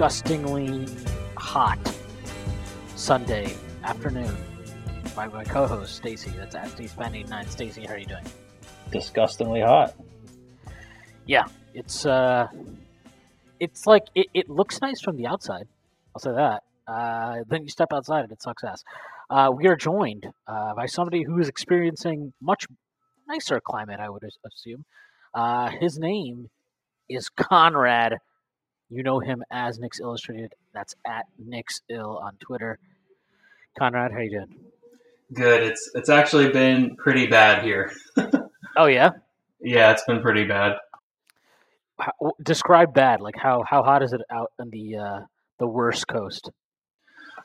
Disgustingly hot Sunday afternoon by my co-host, Stacy. That's at Stacy89. Stacy, how are you doing? disgustingly hot. Yeah, it's uh, it's like it, it looks nice from the outside. I'll say that. Uh, then you step outside and it sucks ass. Uh, we are joined uh, by somebody who is experiencing much nicer climate, I would assume. Uh, his name is Conrad. You know him as Knicks Illustrated. That's at Knicks Ill on Twitter. Conrad, how you doing? Good. It's it's actually been pretty bad here. Oh yeah. Yeah, it's been pretty bad. How, describe bad. Like how how hot is it out in the uh, the worst coast?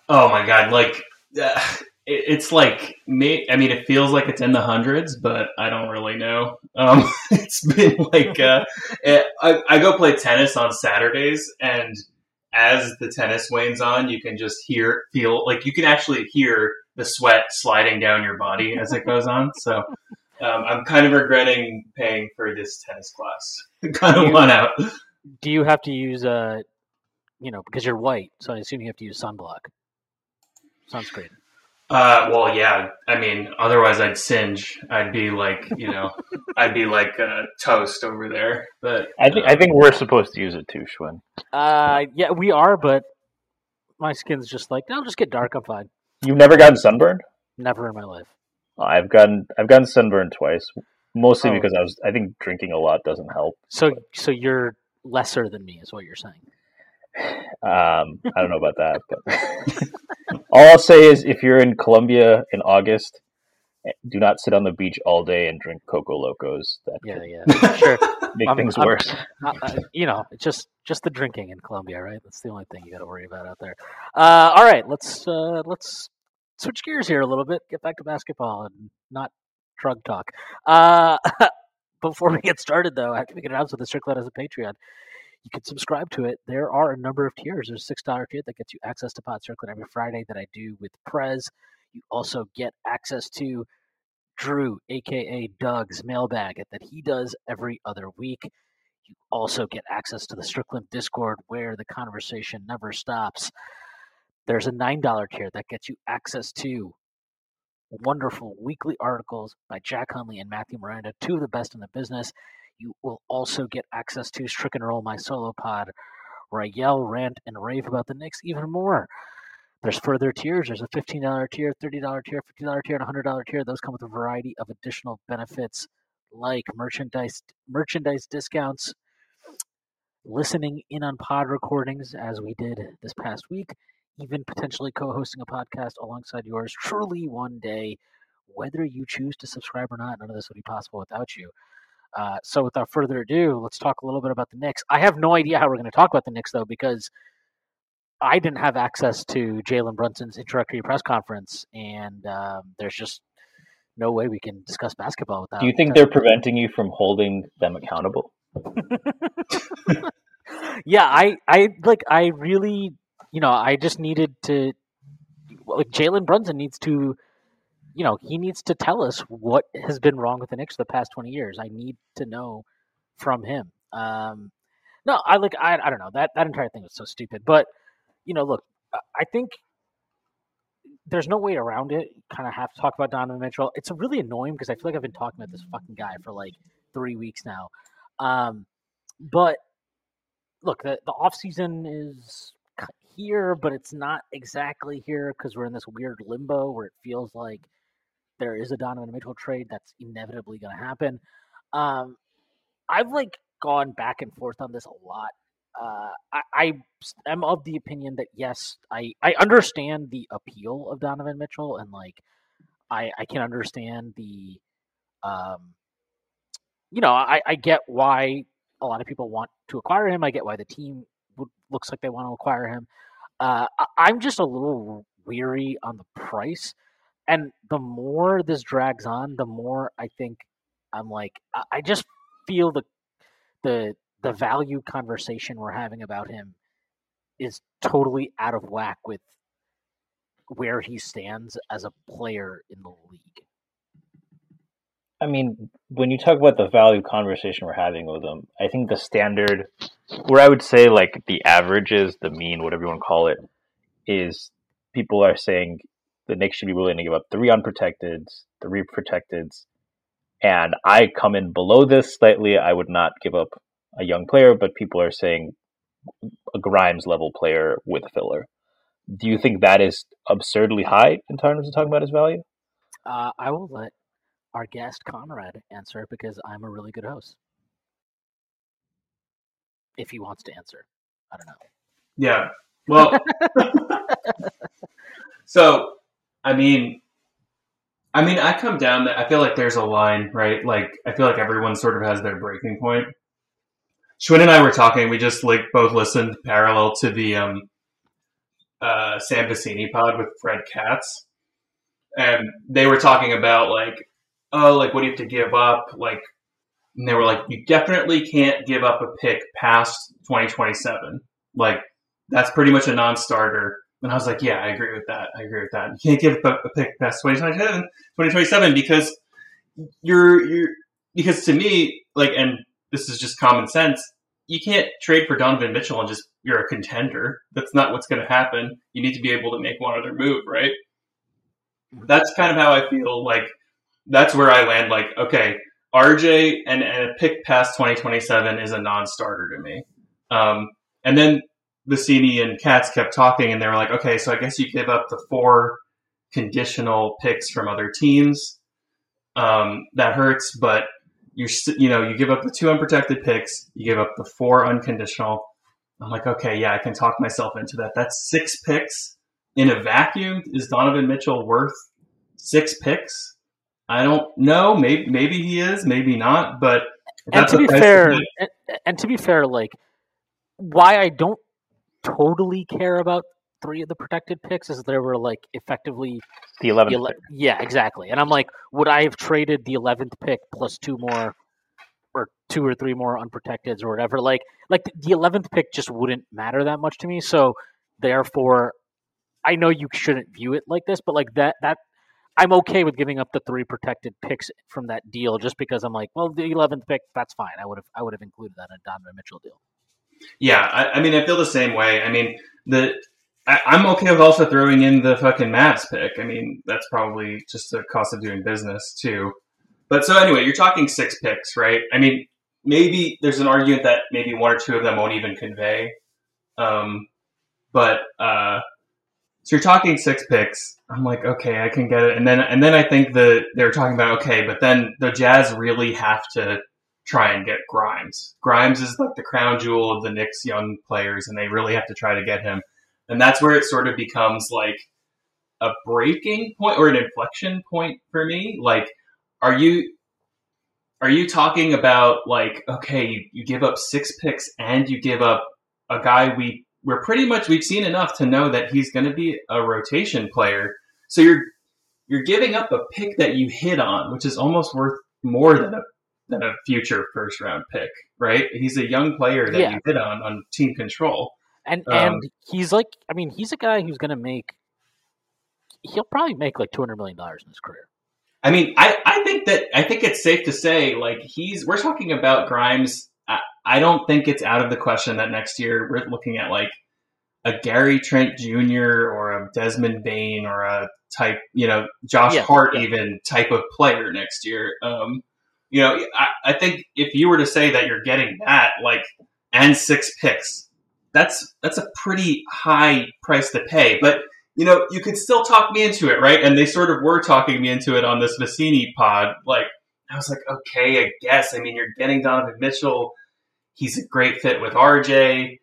Oh my god! Like uh, it's like me. I mean, it feels like it's in the hundreds, but I don't really know. Um, it's been like uh, it, I, I go play tennis on Saturdays, and as the tennis wanes on, you can just hear feel like you can actually hear the sweat sliding down your body as it goes on. So. Um, I'm kind of regretting paying for this tennis class. kind of want out. Do you have to use uh, you know, because you're white, so I assume you have to use sunblock, sunscreen. Uh, well, yeah. I mean, otherwise I'd singe. I'd be like, you know, I'd be like uh, toast over there. But I think I think we're supposed to use it too, Shwin. Uh, yeah, we are, but my skin's just like, I'll just get dark. I'm fine. You've never gotten sunburned? Never in my life. I've gotten I've gotten sunburned twice, mostly Oh. because I was I think drinking a lot doesn't help. So, so you're lesser than me, is what you're saying. Um, I don't know about that, but all I'll say is if you're in Colombia in August, eh, do not sit on the beach all day and drink Coco Locos. That Yeah, yeah, sure. make I'm- things I'm- worse. Uh, uh, you know, it's just just the drinking in Colombia, right? That's the only thing you got to worry about out there. Uh, all right, let's uh, let's switch gears here a little bit. Get back to basketball and not drug talk. Uh, before we get started, though, I have to make an announcement with the Strickland as a Patreon. You can subscribe to it. There are a number of tiers. There's a six dollar tier that gets you access to Pod Circlet every Friday that I do with Prez. You also get access to Drew, aka Doug's mailbag that he does every other week. You also get access to the Strickland Discord where the conversation never stops. There's a $9 tier that gets you access to wonderful weekly articles by Jack Hunley and Matthew Miranda, two of the best in the business. You will also get access to Stricken Roll, my solo pod, where I yell, rant, and rave about the Knicks even more. There's further tiers. There's a $15 tier, $30 tier, $50 tier, and $100 tier. Those come with a variety of additional benefits like merchandise merchandise discounts, listening in on pod recordings as we did this past week, even potentially co-hosting a podcast alongside yours truly one day. Whether you choose to subscribe or not, none of this would be possible without you. Uh, so, without further ado, let's talk a little bit about the Knicks. I have no idea how we're going to talk about the Knicks, though, because I didn't have access to Jalen Brunson's introductory press conference, and um, there's just no way we can discuss basketball without. Do you think they're preventing you from holding them accountable? yeah, I, I like, I really, you know, I just needed to, like, Jalen Brunson needs to, you know, he needs to tell us what has been wrong with the Knicks for the past twenty years. I need to know from him. Um, no, I like, I, I don't know that that entire thing was so stupid, but you know, look, I- think there's no way around it. Kind of have to talk about Donovan Mitchell. It's really annoying because I feel like I've been talking about this fucking guy for like three weeks now. Um, but look, the the off season is here, but it's not exactly here because we're in this weird limbo where it feels like there is a Donovan Mitchell trade that's inevitably going to happen. Um, I've like gone back and forth on this a lot. Uh, I, I am of the opinion that yes, I, I understand the appeal of Donovan Mitchell and like I, I can understand the Um, you know, I, I get why a lot of people want to acquire him. I get why the team looks like they want to acquire him. Uh, I, I'm just a little weary on the price, and the more this drags on, the more I think I'm like I, just feel the the the value conversation we're having about him is totally out of whack with where he stands as a player in the league. I mean, when you talk about the value conversation we're having with him, I think the standard, where I would say like the averages, the mean, whatever you want to call it, is people are saying the Knicks should be willing to give up three unprotected, three protecteds. and I come in below this slightly. I would not give up a young player, but people are saying a Grimes level player with a filler. Do you think that is absurdly high in terms of talking about his value? Uh, I will let our guest Conrad answer because I'm a really good host. If he wants to answer, I don't know. Yeah. Well, so I mean, I mean, I come down that I feel like there's a line, right? Like I feel like everyone sort of has their breaking point. Shwin and I were talking. We just like both listened parallel to the um, uh, Sam Vecenie pod with Fred Katz, and they were talking about like, oh, like what do you have to give up? Like, and they were like, you definitely can't give up a pick past 2027. Like, that's pretty much a non-starter. And I was like, yeah, I agree with that. I agree with that. You can't give a pick past 2027, 2027 because you're you're because to me, like, and this is just common sense. You can't trade for Donovan Mitchell and just you're a contender. That's not what's going to happen. You need to be able to make one other move, right? That's kind of how I feel. Like that's where I land. Like, okay, RJ and, and a pick past 2027 is a non-starter to me. Um, and then Vecenie and Katz kept talking, and they were like, okay, so I guess you give up the four conditional picks from other teams. Um, that hurts, but you you know you give up the two unprotected picks, you give up the four unconditional. I'm like, okay, yeah, I can talk myself into that. That's six picks in a vacuum. Is Donovan Mitchell worth six picks? I don't know. Maybe maybe he is, maybe not. But and to be fair, and, and to be fair, like why I don't totally care about three of the protected picks is there were like effectively the 11th ele- yeah exactly and i'm like would i have traded the 11th pick plus two more or two or three more unprotected or whatever like like the 11th pick just wouldn't matter that much to me so therefore i know you shouldn't view it like this but like that that i'm okay with giving up the three protected picks from that deal just because i'm like well the 11th pick that's fine i would have i would have included that in a donovan mitchell deal yeah, I, I, mean, I feel the same way. I mean, the I, am okay with also throwing in the fucking Mavs pick. I mean, that's probably just the cost of doing business too. But so anyway, you're talking six picks, right? I mean, maybe there's an argument that maybe one or two of them won't even convey. Um, but uh, so you're talking six picks. I'm like, okay, I can get it. And then and then I think that they're talking about okay, but then the Jazz really have to try and get Grimes. Grimes is like the crown jewel of the Knicks young players, and they really have to try to get him. And that's where it sort of becomes like a breaking point or an inflection point for me. Like, are you are you talking about like okay, you, you give up six picks and you give up a guy we we're pretty much we've seen enough to know that he's going to be a rotation player. So you're you're giving up a pick that you hit on, which is almost worth more than a than a future first round pick, right? He's a young player that yeah. you hit on on team control. And um, and he's like I mean, he's a guy who's gonna make he'll probably make like two hundred million dollars in his career. I mean, I, I think that I think it's safe to say like he's we're talking about Grimes. I, I don't think it's out of the question that next year we're looking at like a Gary Trent Jr. or a Desmond Bane or a type, you know, Josh yeah, Hart yeah. even type of player next year. Um, you know, I, I think if you were to say that you're getting that, like, and six picks, that's that's a pretty high price to pay. But you know, you could still talk me into it, right? And they sort of were talking me into it on this Vecenie pod. Like, I was like, okay, I guess. I mean, you're getting Donovan Mitchell. He's a great fit with RJ.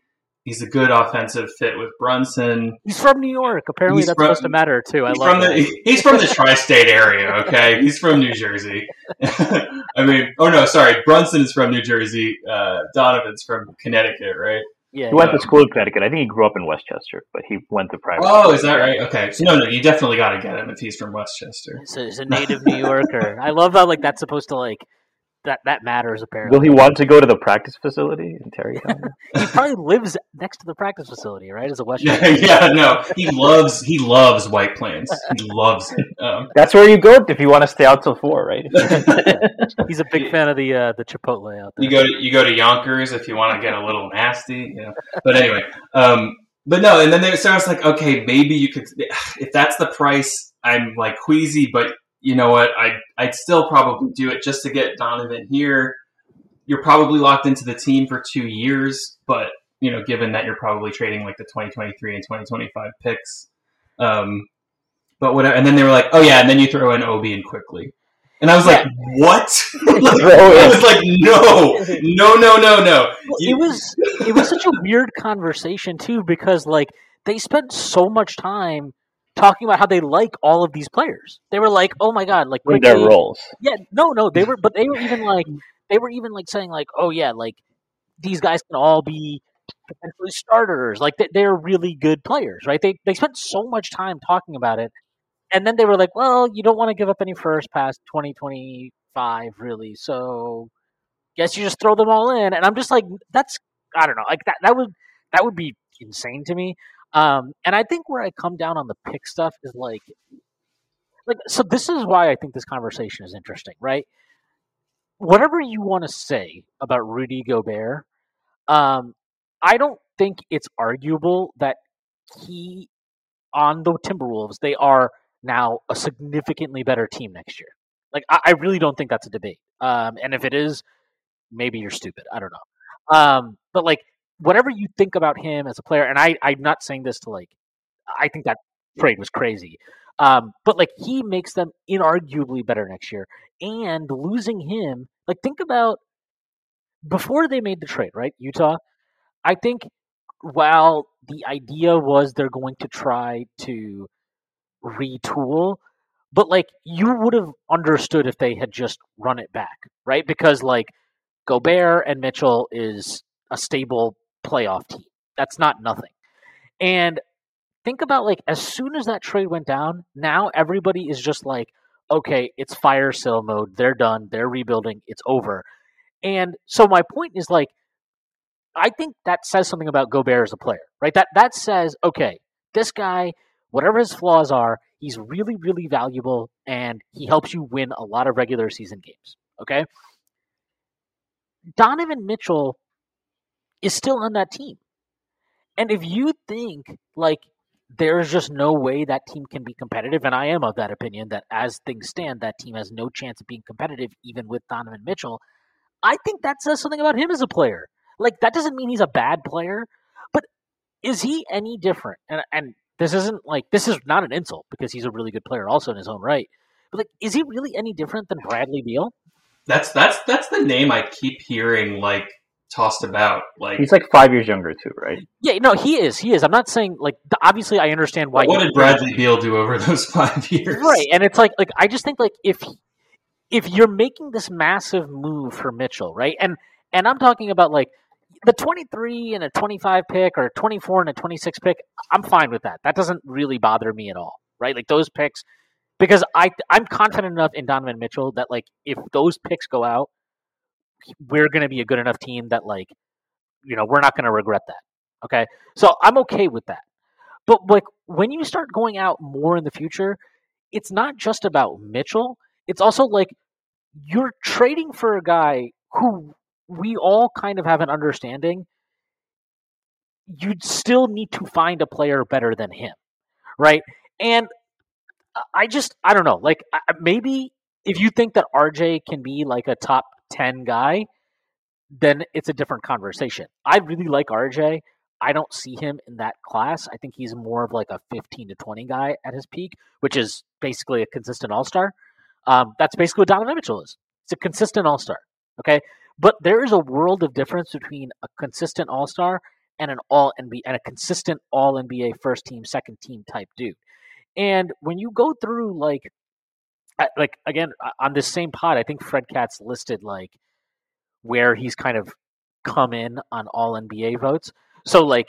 He's a good offensive fit with Brunson. He's from New York. Apparently, He's that's from- supposed to matter too. I He's love from that. the he's from the tri-state area. Okay, he's from New Jersey. I mean, oh no, sorry, Brunson is from New Jersey. Uh, Donovan's from Connecticut, right? yeah, He went to school in Connecticut. I think he grew up in Westchester, but he went to private. Oh, school. is that right? Okay, so no, no, you definitely got to get him if he's from Westchester. He's a, he's a native New Yorker. I love how like that's supposed to like that that matters. Apparently, Will he want to go to the practice facility in Tarrytown? he probably lives next to the practice facility, right? As a West. Yeah, yeah, no, he loves he loves White Plains. He loves it. Um, That's where you go if you want to stay out till four, right? He's a big fan of the uh, the Chipotle out there. you go to you go to Yonkers if you want to get a little nasty, you know. But anyway, um, but no, and then they, so I was like, okay, maybe you could if that's the price. I'm like queasy, but you know what? I I'd still probably do it just to get Donovan here. You're probably locked into the team for two years, but you know, given that you're probably trading like the 2023 and 2025 picks, um, but whatever. And then they were like, oh yeah, and then you throw in Obi and Quickley. And I was like, "What?" Like, I was like, "No, no, no, no, no." Well, You- it was it was such a weird conversation too because like they spent so much time talking about how they like all of these players. They were like, "Oh my god!" Like With their roles. Yeah, no, no, they were, but they were even like they were even like saying like, "Oh yeah, like these guys can all be potentially starters. Like they, they're really good players, right?" They they spent so much time talking about it, and then they were like, "Well, you don't want to give up any first past twenty twenty five, really, so." Guess you just throw them all in, and I'm just like, that's I don't know, like that that would that would be insane to me. Um, and I think where I come down on the pick stuff is like, like so. This is why I think this conversation is interesting, right? Whatever you want to say about Rudy Gobert, um, I don't think it's arguable that he on the Timberwolves they are now a significantly better team next year. Like I, I really don't think that's a debate. Um, and if it is, maybe you're stupid. I don't know. Um, but like whatever you think about him as a player, and I, I'm not saying this to like, I think that trade was crazy. Um, but like he makes them inarguably better next year, and losing him, like think about before they made the trade, right? Utah. I think while the idea was they're going to try to retool, but like you would have understood if they had just run it back, right? Because like Gobert and Mitchell is a stable playoff team. That's not nothing. And think about like as soon as that trade went down, now everybody is just like, okay, it's fire sale mode. They're done. They're rebuilding. It's over. And so my point is like, I think that says something about Gobert as a player, right? That that says, okay, this guy, whatever his flaws are, he's really, really valuable, and he helps you win a lot of regular season games. Okay. Donovan Mitchell is still on that team. And if you think like there's just no way that team can be competitive, and I am of that opinion that as things stand, that team has no chance of being competitive even with Donovan Mitchell, I think that says something about him as a player. Like that doesn't mean he's a bad player, but is he any different? And and this isn't like this is not an insult because he's a really good player also in his own right. But like, is he really any different than Bradley Beal? That's that's that's the name I keep hearing like tossed about. Like, He's like five years younger too, right? Yeah, no, he is. He is. I'm not saying like obviously I understand why. what did Bradley Beal do over those five years? Right, and it's like like I just think like if if you're making this massive move for Mitchell, right, and and I'm talking about like the 23 and a 25 pick or 24 and a 26 pick, I'm fine with that. That doesn't really bother me at all, right? Like those picks, because I I'm confident enough in Donovan Mitchell that like if those picks go out, we're going to be a good enough team that like you know we're not going to regret that. Okay, so I'm okay with that. But like when you start going out more in the future, it's not just about Mitchell. It's also like you're trading for a guy who we all kind of have an understanding. You'd still need to find a player better than him, right? And uh, I just I don't know. Like maybe if you think that RJ can be like a top ten guy, then it's a different conversation. I really like RJ. I don't see him in that class. I think he's more of like a 15 to 20 guy at his peak, which is basically a consistent all star. Um, that's basically what Donovan Mitchell is. It's a consistent all star. Okay. But there is a world of difference between a consistent all star and an all NBA and a consistent all NBA first team, second team type dude. And when you go through like like again on this same pod, I think Fred Katz listed like where he's kind of come in on all NBA votes. So like,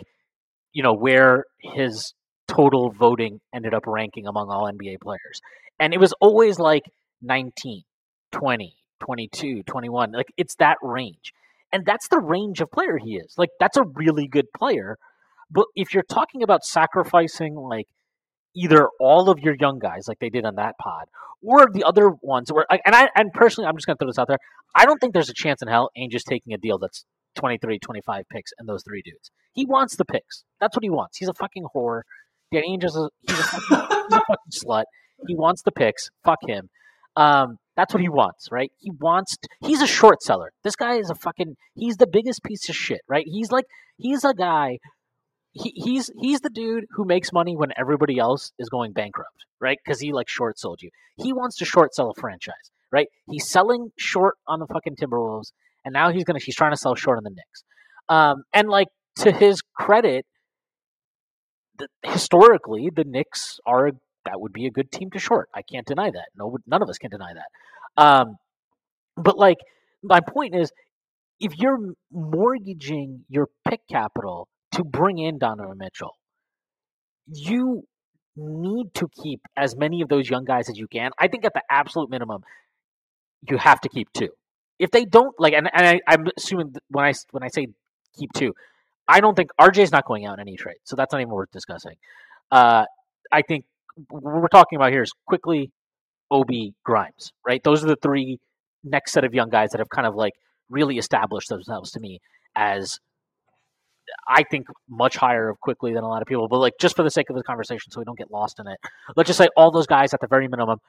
you know, where his total voting ended up ranking among all NBA players. And it was always like 19, 20, 22, 21. Like it's that range. And that's the range of player he is. Like that's a really good player. But if you're talking about sacrificing like either all of your young guys like they did on that pod or the other ones where and I and personally I'm just going to throw this out there. I don't think there's a chance in hell Ainge just taking a deal that's 23, 25 picks and those three dudes. He wants the picks. That's what he wants. He's a fucking whore. Ainge is a, he's a, fucking, he's a fucking slut. He wants the picks. Fuck him. Um, that's what he wants, right? He wants. To, he's a short seller. This guy is a fucking. He's the biggest piece of shit, right? He's like. He's a guy. He, he's he's the dude who makes money when everybody else is going bankrupt, right? Because he like short sold you. He wants to short sell a franchise, right? He's selling short on the fucking Timberwolves, and now he's gonna. He's trying to sell short on the Knicks. Um, and like to his credit, the, historically the Knicks are that would be a good team to short. I can't deny that. No, none of us can deny that. Um, but like my point is, if you're mortgaging your pick capital to bring in Donovan Mitchell, you need to keep as many of those young guys as you can. I think at the absolute minimum, you have to keep two. If they don't like, and, and I, I'm assuming when I when I say keep two, I don't think RJ's not going out in any trade, so that's not even worth discussing. Uh, I think what we're talking about here is Quickley Ob Grimes, right? Those are the three next set of young guys that have kind of like really established themselves to me as I think much higher of Quickley than a lot of people. But like just for the sake of the conversation, so we don't get lost in it, let's just say all those guys at the very minimum,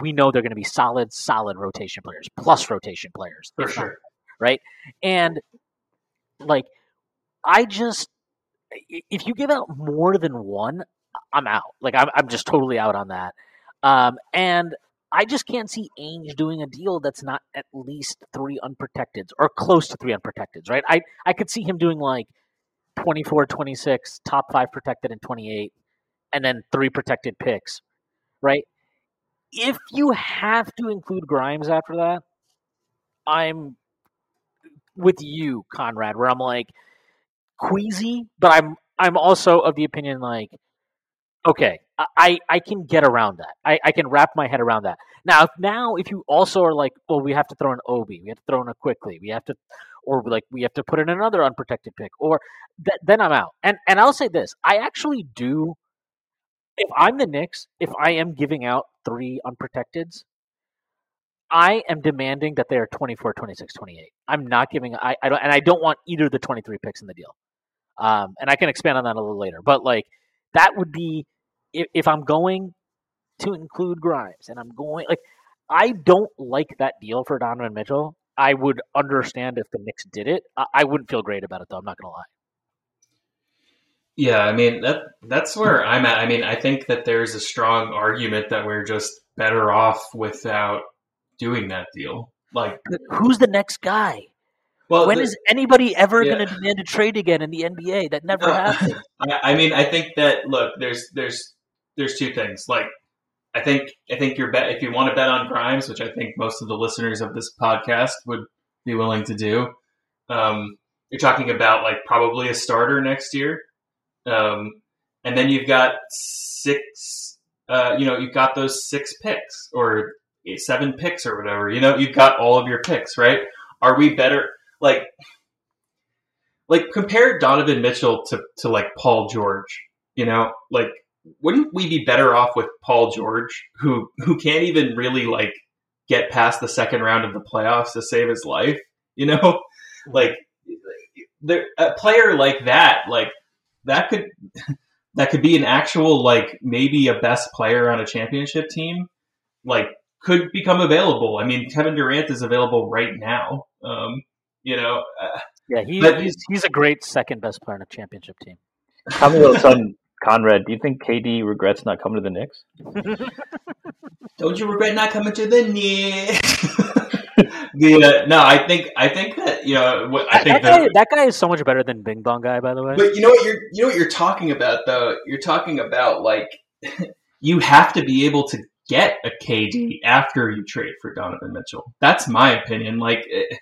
we know they're going to be solid, solid rotation players, plus rotation players, for sure, not, right? And like, I just if you give out more than one, I'm out. Like I'm I'm just totally out on that. Um, and I just can't see Ainge doing a deal that's not at least three unprotected or close to three unprotected, right? I, I could see him doing like 24, 26, top five protected and 28, and then three protected picks, right? If you have to include Grimes after that, I'm with you, Conrad, where I'm like queasy, but I'm I'm also of the opinion like Okay, I, I can get around that. I, I can wrap my head around that. Now, if, now if you also are like, well, we have to throw an Obi, we have to throw in a Quickley, we have to, or like we have to put in another unprotected pick, or th- then I'm out. And and I'll say this: I actually do. If I'm the Knicks, if I am giving out three unprotecteds, I am demanding that they are 24, 26, 28. I'm not giving. I, I don't, and I don't want either the 23 picks in the deal. Um, and I can expand on that a little later, but like that would be if, if I'm going to include Grimes and I'm going like I don't like that deal for Donovan Mitchell. I would understand if the Knicks did it. I, I wouldn't feel great about it though. I'm not gonna lie. Yeah, I mean that that's where I'm at. I mean, I think that there's a strong argument that we're just better off without doing that deal. Like, who's the next guy? Well, when the, is anybody ever yeah. going to demand a trade again in the NBA? That never happened. I mean, I think that look, there's there's there's two things. Like, I think I think your bet if you want to bet on Grimes, which I think most of the listeners of this podcast would be willing to do. Um, you're talking about like probably a starter next year, um, and then you've got six. Uh, you know, you've got those six picks or seven picks or whatever. You know, you've got all of your picks, right? Are we better? like like compare Donovan Mitchell to to like Paul George, you know, like wouldn't we be better off with Paul George who who can't even really like get past the second round of the playoffs to save his life, you know? Like there, a player like that, like that could that could be an actual like maybe a best player on a championship team, like could become available. I mean, Kevin Durant is available right now. Um, you know. Uh, yeah, he, but, he's he's a great second best player on a championship team. Tell me about son Conrad. Do you think KD regrets not coming to the Knicks? Don't you regret not coming to the Knicks? the uh, no, I think I think that you know what I think that guy, that, that guy is so much better than Bing Bong guy, by the way. But you know what you're you know what you're talking about though. You're talking about like you have to be able to get a KD after you trade for Donovan Mitchell. That's my opinion. Like, eh,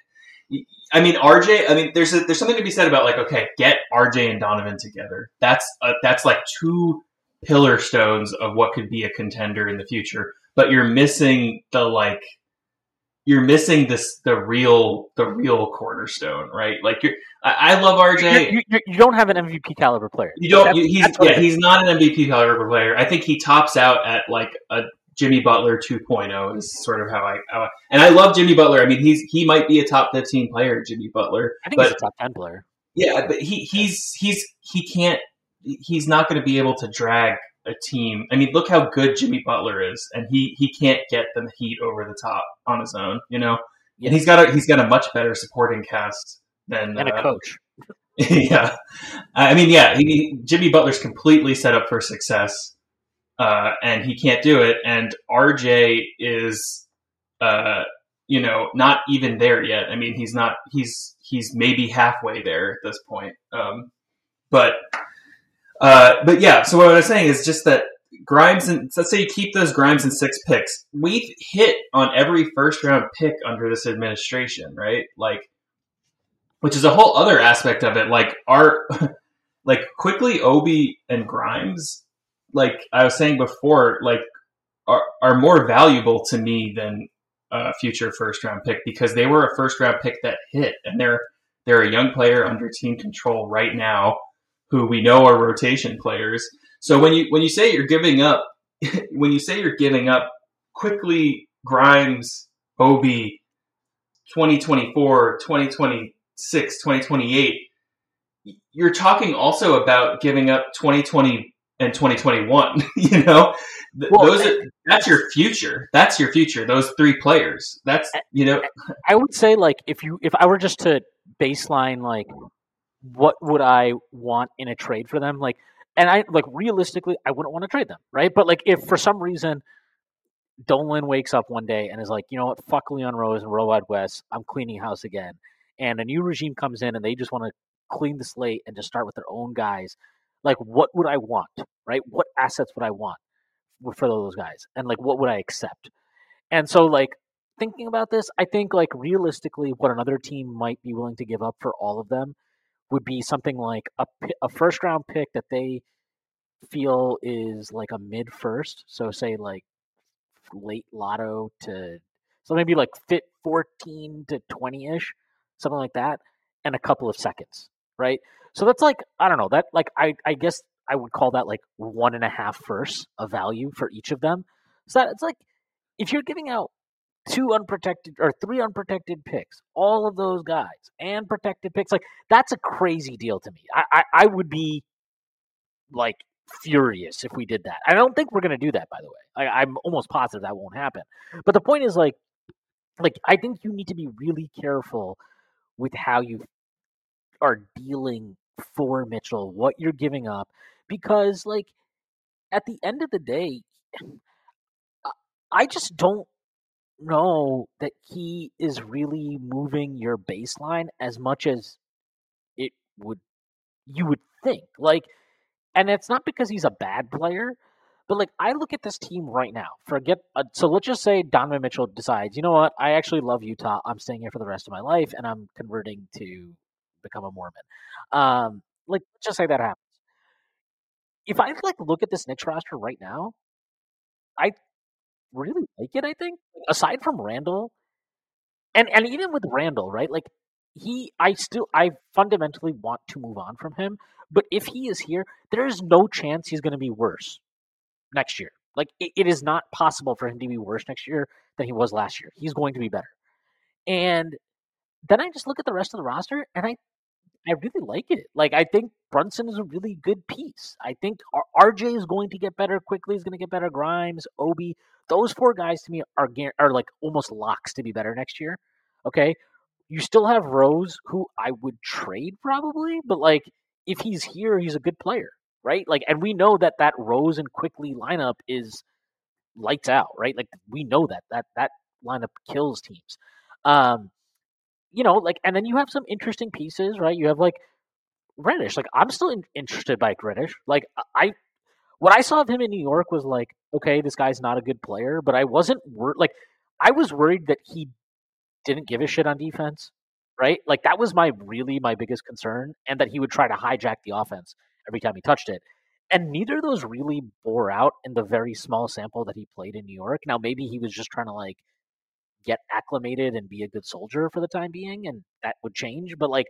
I mean, RJ. I mean, there's a, there's something to be said about like, okay, get RJ and Donovan together. That's uh that's like two pillar stones of what could be a contender in the future. But you're missing the like you're missing this the real the real cornerstone, right? Like you're I, I love RJ. you, you, you don't have an MVP caliber player. You don't. You, he's yeah. He's not an MVP caliber player. I think he tops out at like a Jimmy Butler 2.0 is sort of how I, how I and I love Jimmy Butler. I mean, he's he might be a top 15 player, Jimmy Butler. I think but he's a top ten player. yeah, but he he's he's he can't. He's not going to be able to drag a team. I mean, look how good Jimmy Butler is, and he he can't get the Heat over the top on his own. You know, and he's got a he's got a much better supporting cast than and a uh, coach. yeah, I mean, yeah, he, Jimmy Butler's completely set up for success, uh, and he can't do it. And RJ is, uh, you know, not even there yet. I mean, he's not. He's he's maybe halfway there at this point. Um, but, uh, but yeah. So what I was saying is just that Grimes and let's say you keep those Grimes and six picks. We've hit on every first round pick under this administration, right? Like which is a whole other aspect of it. Like our, like Quickley Obi and Grimes, like I was saying before, like are are more valuable to me than a future first round pick because they were a first round pick that hit, and they're they're a young player under team control right now, who we know are rotation players. So when you when you say you're giving up, when you say you're giving up Quickley Grimes, Obi, 2024, 2026, 2028, you're talking also about giving up 2020 and 2021. you know, Well, those are that's your future. That's your future. Those three players. That's you know, I would say like if you if I were just to baseline like what would I want in a trade for them like and I like realistically I wouldn't want to trade them right but like if for some reason Dolan wakes up one day and is like you know what fuck Leon Rose and Road West I'm cleaning house again and a new regime comes in and they just want to clean the slate and just start with their own guys like what would I want right what assets would I want for those guys and like what would I accept and so like thinking about this, I think like realistically, what another team might be willing to give up for all of them would be something like a a first round pick that they feel is like a mid first. So say like late lotto to so maybe like fit fourteen to twenty ish, something like that, and a couple of seconds, right? So that's like I don't know that like I I guess I would call that like one and a half firsts of value for each of them. So that it's like if you're giving out two unprotected or three unprotected picks, all of those guys and protected picks, like that's a crazy deal to me. I I, I would be like furious if we did that. I don't think we're gonna do that, by the way. I, I'm almost positive that won't happen. But the point is like like I think you need to be really careful with how you are dealing for Mitchell, what you're giving up, because like at the end of the day, I- just don't know that he is really moving your baseline as much as it would you would think. Like and it's not because he's a bad player, but like I look at this team right now. Forget uh, so let's just say Donovan Mitchell decides, you know what? I actually love Utah. I'm staying here for the rest of my life and I'm converting to become a Mormon. Um like just say that happens. If I like look at this Knicks roster right now, I really like it. I think aside from Randle, and and even with Randle, right? Like he, I still, I fundamentally want to move on from him. But if he is here, there is no chance he's going to be worse next year. Like it, it is not possible for him to be worse next year than he was last year. He's going to be better. And then I just look at the rest of the roster, and I, I really like it. Like I think Brunson is a really good piece. I think RJ is going to get better Quickley. Is going to get better. Grimes, Obi, those four guys to me are are like almost locks to be better next year. Okay, you still have Rose, who I would trade probably, but like if he's here, he's a good player, right? Like, and we know that that Rose and Quickley lineup is lights out, right? Like we know that that that lineup kills teams. Um, you know, like, and then you have some interesting pieces, right? You have like Reddish. Like, I'm still in, interested by Reddish. Like, I, what I saw of him in New York was like, okay, this guy's not a good player, but I wasn't wor- like, I was worried that he didn't give a shit on defense, right? Like, that was my really my biggest concern, and that he would try to hijack the offense every time he touched it. And neither of those really bore out in the very small sample that he played in New York. Now, maybe he was just trying to like get acclimated and be a good soldier for the time being, and that would change. But like,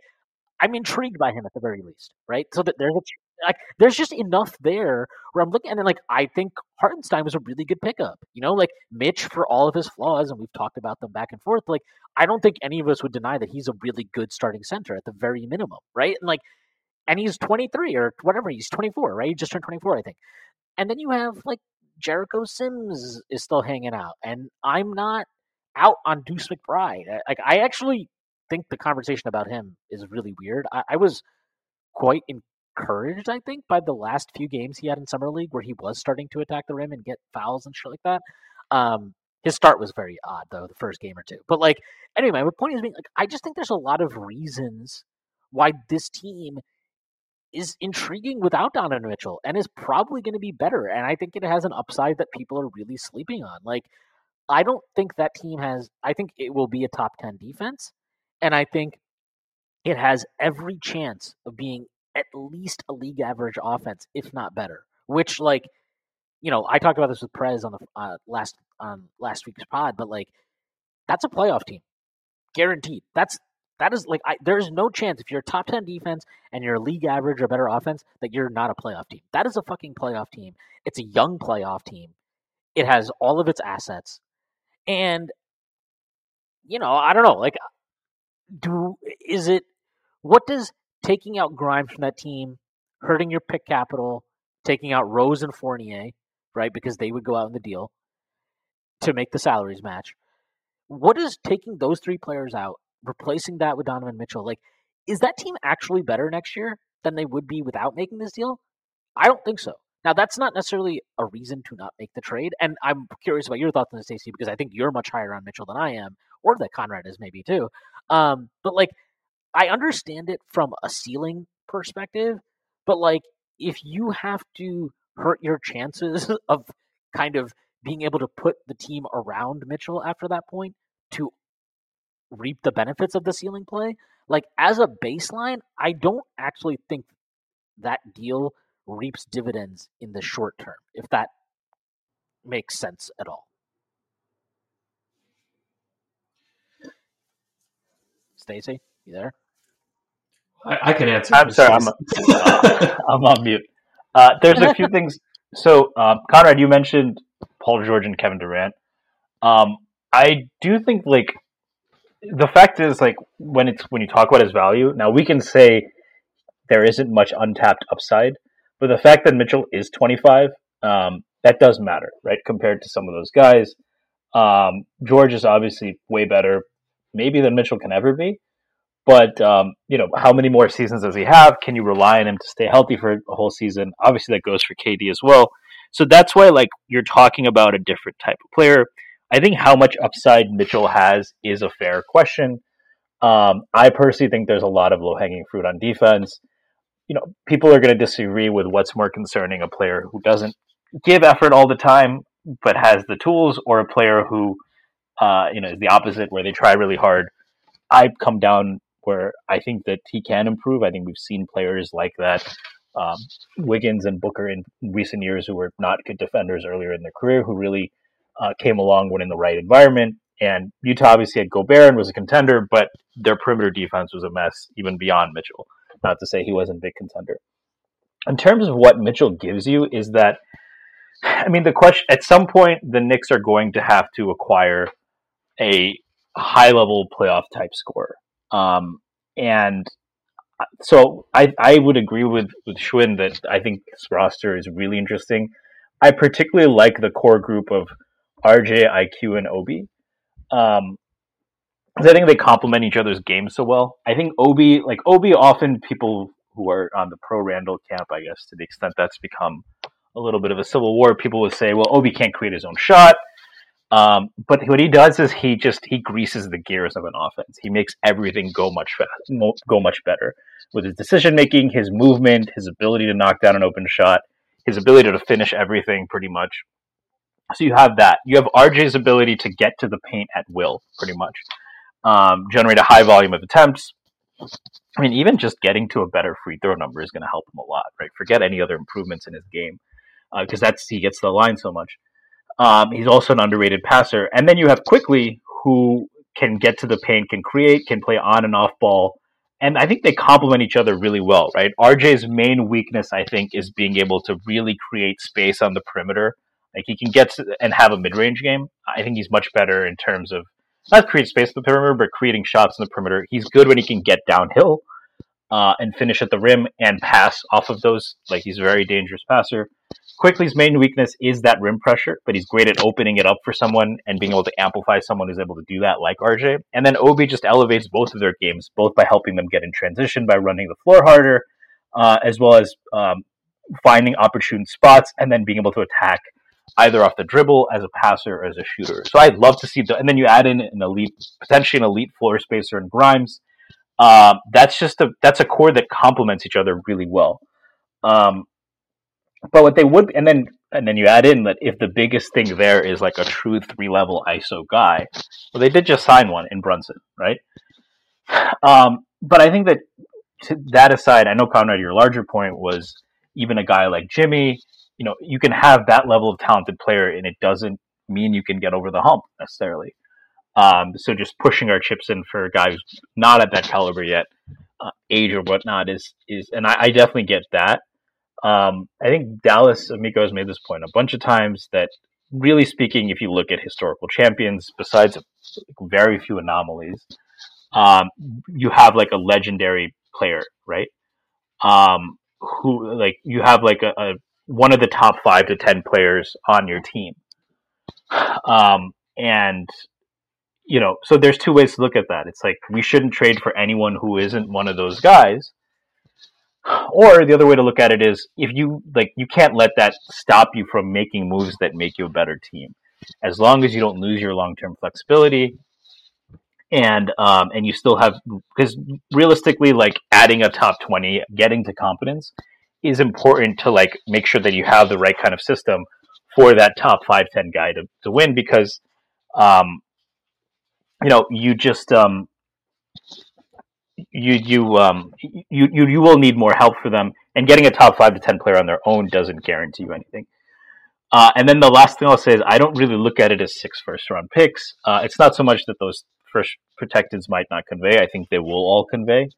I'm intrigued by him at the very least, right? So that there's a like, there's just enough there where I'm looking, and then like, I think Hartenstein was a really good pickup. You know, like Mitch for all of his flaws, and we've talked about them back and forth. Like, I don't think any of us would deny that he's a really good starting center at the very minimum, right? And like, and he's 23 or whatever, he's 24, right? He just turned 24, I think. And then you have like Jericho Sims is still hanging out, and I'm not out on Deuce McBride. Like I actually think the conversation about him is really weird. I, I, was quite encouraged, I think, by the last few games he had in summer league where he was starting to attack the rim and get fouls and shit like that. Um, his start was very odd though, the first game or two. But like anyway, my point is being like I just think there's a lot of reasons why this team is intriguing without Donovan Mitchell and is probably going to be better. And I think it has an upside that people are really sleeping on. Like I don't think that team has. I think it will be a top ten defense, and I think it has every chance of being at least a league average offense, if not better. Which, like, you know, I talked about this with Prez on the uh, last on last week's pod, but like, that's a playoff team, guaranteed. That's that is like I, there's no chance if you're a top ten defense and you're a league average or better offense that you're not a playoff team. That is a fucking playoff team. It's a young playoff team. It has all of its assets. And you know, I don't know, like do is it what does taking out Grimes from that team, hurting your pick capital, taking out Rose and Fournier, right? Because they would go out in the deal to make the salaries match. What is taking those three players out, replacing that with Donovan Mitchell? Like, is that team actually better next year than they would be without making this deal? I don't think so. Now, that's not necessarily a reason to not make the trade. And I'm curious about your thoughts on this, Stacy, because I think you're much higher on Mitchell than I am, or that Conrad is maybe too. Um, but like, I understand it from a ceiling perspective, but like, if you have to hurt your chances of kind of being able to put the team around Mitchell after that point to reap the benefits of the ceiling play, like as a baseline, I don't actually think that deal reaps dividends in the short term, if that makes sense at all. Stacy, you there? I, I can answer. I'm sorry, I'm, uh, I'm on mute. Uh, there's a few things. So, um, Conrad, you mentioned Paul George and Kevin Durant. Um, I do think like the fact is like when it's when you talk about his value. Now we can say there isn't much untapped upside, but the fact that Mitchell is 25, um, that does matter, right? Compared to some of those guys. Um, George is obviously way better, maybe than Mitchell can ever be. But um, you know, how many more seasons does he have? Can you rely on him to stay healthy for a whole season? Obviously, that goes for KD as well. So that's why, like, you're talking about a different type of player. I think how much upside Mitchell has is a fair question. Um, I personally think there's a lot of low hanging fruit on defense you know, people are going to disagree with what's more concerning a player who doesn't give effort all the time but has the tools or a player who, uh, you know, is the opposite where they try really hard. I come down where I think that he can improve. I think we've seen players like that. Um, Wiggins and Booker in recent years who were not good defenders earlier in their career who really uh, came along when in the right environment. And Utah obviously had Gobert and was a contender, but their perimeter defense was a mess even beyond Mitchell. Not to say he wasn't a big contender. In terms of what Mitchell gives you, is that I mean the question at some point the Knicks are going to have to acquire a high level playoff type scorer. Um, and so I, I would agree with, with Shwin that I think this roster is really interesting. I particularly like the core group of RJ, IQ, and Obi. Um, I think they complement each other's games so well. I think Obi, like Obi, often people who are on the pro Randle camp, I guess, to the extent that's become a little bit of a civil war, people would say, well, Obi can't create his own shot. Um, but what he does is he just he greases the gears of an offense. He makes everything go much go much better with his decision making, his movement, his ability to knock down an open shot, his ability to finish everything pretty much. So you have that. You have RJ's ability to get to the paint at will, pretty much. Um, generate a high volume of attempts. I mean, even just getting to a better free throw number is going to help him a lot, right? Forget any other improvements in his game because uh, that's he gets the line so much. Um, he's also an underrated passer, and then you have Quickley who can get to the paint, can create, can play on and off ball, and I think they complement each other really well, right? RJ's main weakness, I think, is being able to really create space on the perimeter. Like he can get and have a mid range game. I think he's much better in terms of not create space on the perimeter, but creating shots in the perimeter. He's good when he can get downhill uh, and finish at the rim and pass off of those. Like he's a very dangerous passer. Quickley's main weakness is that rim pressure, but he's great at opening it up for someone and being able to amplify someone who's able to do that, like RJ. And then Obi just elevates both of their games, both by helping them get in transition by running the floor harder, uh, as well as um, finding opportune spots and then being able to attack either off the dribble as a passer or as a shooter. So I'd love to see the, and then you add in an elite, potentially an elite floor spacer in Grimes. Um, that's just a that's a core that complements each other really well. Um, but what they would, and then and then you add in that if the biggest thing there is like a true three level ISO guy, well, they did just sign one in Brunson, right? Um, but I think that that aside, I know Conrad, your larger point was even a guy like Jimmy. You know, you can have that level of talented player, and it doesn't mean you can get over the hump necessarily. Um, so just pushing our chips in for a guy who's not at that caliber yet, uh, age or whatnot is is, and I, I definitely get that. Um, I think Dallas Amico has made this point a bunch of times that, really speaking, if you look at historical champions, besides very few anomalies, um, you have like a legendary player, right? Um, who like you have like a, a, one of the top five to ten players on your team, um, and you know, so there's two ways to look at that. It's like we shouldn't trade for anyone who isn't one of those guys or the other way to look at it is if you like you can't let that stop you from making moves that make you a better team. As long as you don't lose your long term flexibility and um, and you still have because realistically like adding a top 20 getting to competence is important to like make sure that you have the right kind of system for that top 5 10 guy to, to win because um, you know you just um, you you um you, you you will need more help for them, and getting a top five to ten player on their own doesn't guarantee you anything. Uh, and then the last thing I'll say is I don't really look at it as six first round picks. Uh, it's not so much that those first protecteds might not convey. I think they will all convey.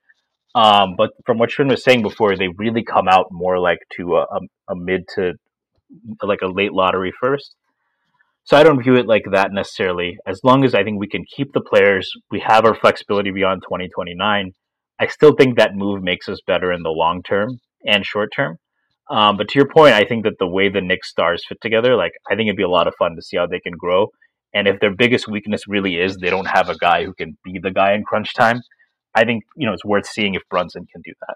Um, but from what Shwin was saying before, they really come out more like to a, a, a mid to like a late lottery first. So I don't view it like that necessarily. As long as I think we can keep the players, we have our flexibility beyond 2029. I still think that move makes us better in the long term and short term. Um, but to your point, I think that the way the Knicks stars fit together, like I think it'd be a lot of fun to see how they can grow. And if their biggest weakness really is they don't have a guy who can be the guy in crunch time, I think you know it's worth seeing if Brunson can do that.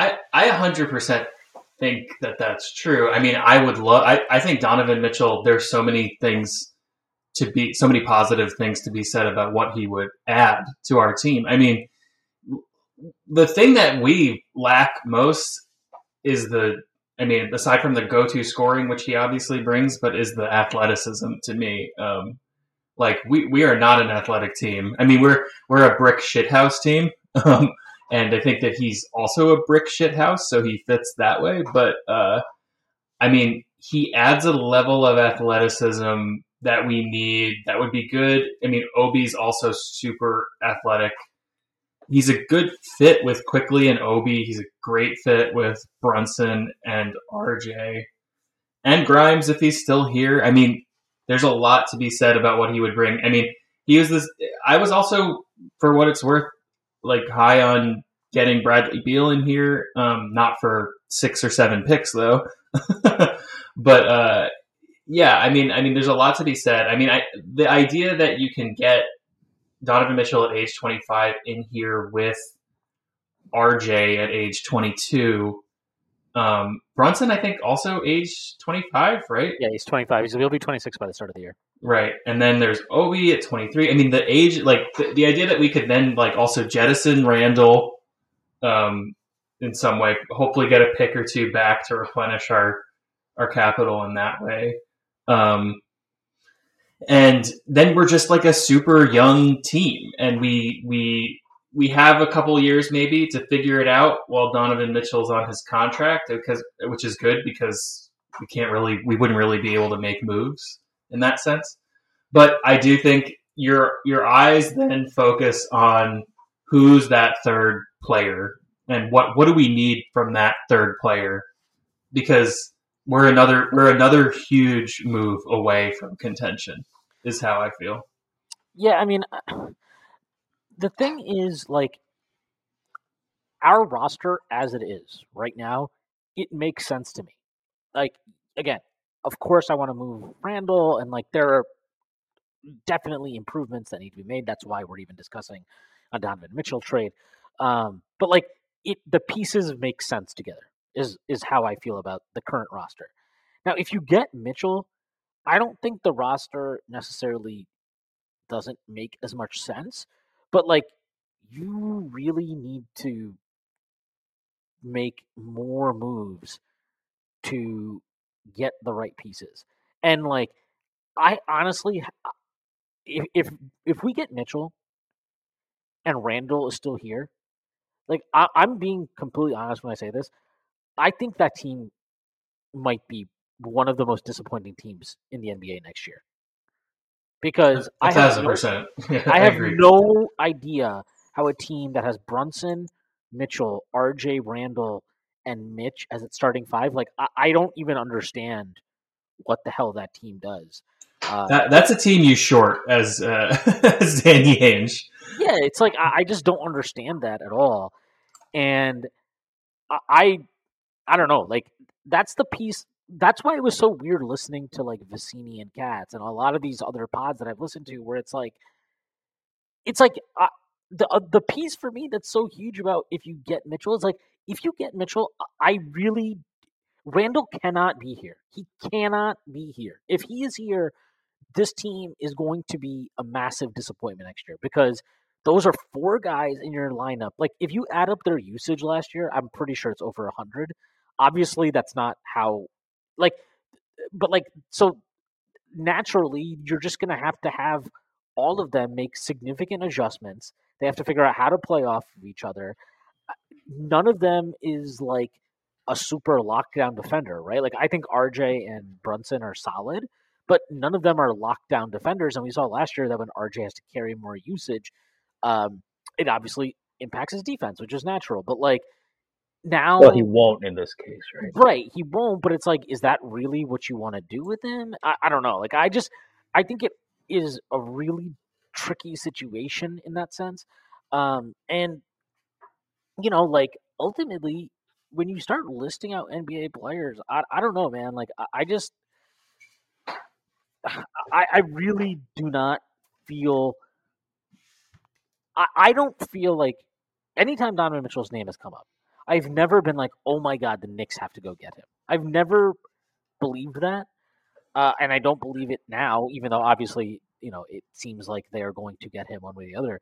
I I 100% think that that's true. I mean, I would love. I, I think Donovan Mitchell. There's so many things to be, so many positive things to be said about what he would add to our team. I mean, the thing that we lack most is the. I mean, aside from the go-to scoring, which he obviously brings, but is the athleticism to me. Um, like we, we are not an athletic team. I mean, we're we're a brick shithouse team. Um, and I think that he's also a brick shit house, so he fits that way. But uh, I mean, he adds a level of athleticism that we need that would be good. I mean, Obi's also super athletic. He's a good fit with Quickley and Obi. He's a great fit with Brunson and RJ and Grimes if he's still here. I mean, there's a lot to be said about what he would bring. I mean, he was this. I was also, for what it's worth, like high on getting Bradley Beal in here. Um, not for six or seven picks though, but uh, yeah, I mean, I mean, there's a lot to be said. I mean, I the idea that you can get Donovan Mitchell at age 25 in here with RJ at age 22. Um, Brunson, I think, also age 25, right? Yeah, he's 25. He's, he'll be 26 by the start of the year. Right. And then there's Obi at 23. I mean, the age, like, the, the idea that we could then, like, also jettison Randle um, in some way, hopefully get a pick or two back to replenish our, our capital in that way. Um, and then we're just like a super young team, and we we we have a couple years maybe to figure it out while Donovan Mitchell's on his contract, because which is good because we can't really we wouldn't really be able to make moves in that sense. But I do think your your eyes then focus on who's that third player and what what do we need from that third player because we're another we're another huge move away from contention is how I feel. Yeah, I mean, the thing is, like, our roster as it is right now, it makes sense to me. Like, again, of course, I want to move Randle, and like, there are definitely improvements that need to be made. That's why we're even discussing a Donovan Mitchell trade. Um, but like, it the pieces make sense together. Is is how I feel about the current roster. Now, if you get Mitchell, I don't think the roster necessarily doesn't make as much sense, but like you really need to make more moves to get the right pieces. And like I honestly uh, if if if we get Mitchell and Randle is still here, like I, I'm being completely honest when I say this, I think that team might be one of the most disappointing teams in the NBA next year. Because A I have, no, percent. I have no idea how a team that has Brunson, Mitchell, RJ Randle, and Mitch as its starting five, like I, I don't even understand what the hell that team does. Uh, That, that's a team you short as uh, as Danny Ainge. yeah, it's like I, I just don't understand that at all, and I I don't know, like that's the piece. That's why it was so weird listening to like Vicini and Cats and a lot of these other pods that I've listened to, where it's like, it's like uh, the uh, the piece for me that's so huge about if you get Mitchell is like if you get Mitchell, I really Randle cannot be here. He cannot be here. If he is here, this team is going to be a massive disappointment next year because those are four guys in your lineup. Like if you add up their usage last year, I'm pretty sure it's over 100. Obviously, that's not how like but like so naturally you're just going to have to have all of them make significant adjustments. They have to figure out how to play off of each other. None of them is like a super lockdown defender, right? Like I think RJ and Brunson are solid, but none of them are lockdown defenders. And we saw last year that when RJ has to carry more usage, um, it obviously impacts his defense, which is natural. But like now, Well, he won't in this case, right? right, he won't. But it's like, is that really what you want to do with him? I, I don't know. Like I just, I think it is a really tricky situation in that sense. Um, and you know, like ultimately, when you start listing out NBA players, I, I don't know, man. Like I, I just, I, I really do not feel. I, I don't feel like anytime Donovan Mitchell's name has come up, I've never been like, oh my god, the Knicks have to go get him. I've never believed that, uh, and I don't believe it now, even though obviously you know it seems like they are going to get him one way or the other.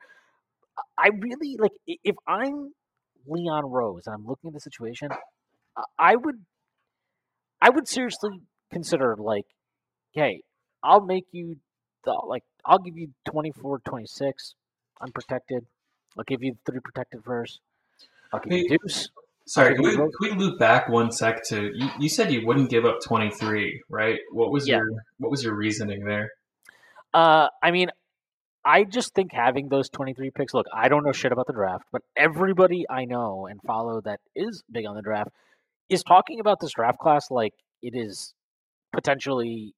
I really like if I'm Leon Rose and I'm looking at the situation, I- would, I would seriously consider like, hey, I'll make you the like I'll give you 24, 26 unprotected. I'll give you three protected first. You Hey, deuce. Sorry, can we, can we loop back one sec to you, you said you wouldn't give up 23, right? What was Yeah. your what was your reasoning there? Uh, I mean, I just think having those 23 picks. Look, I don't know shit about the draft, but everybody I know and follow that is big on the draft is talking about this draft class like it is potentially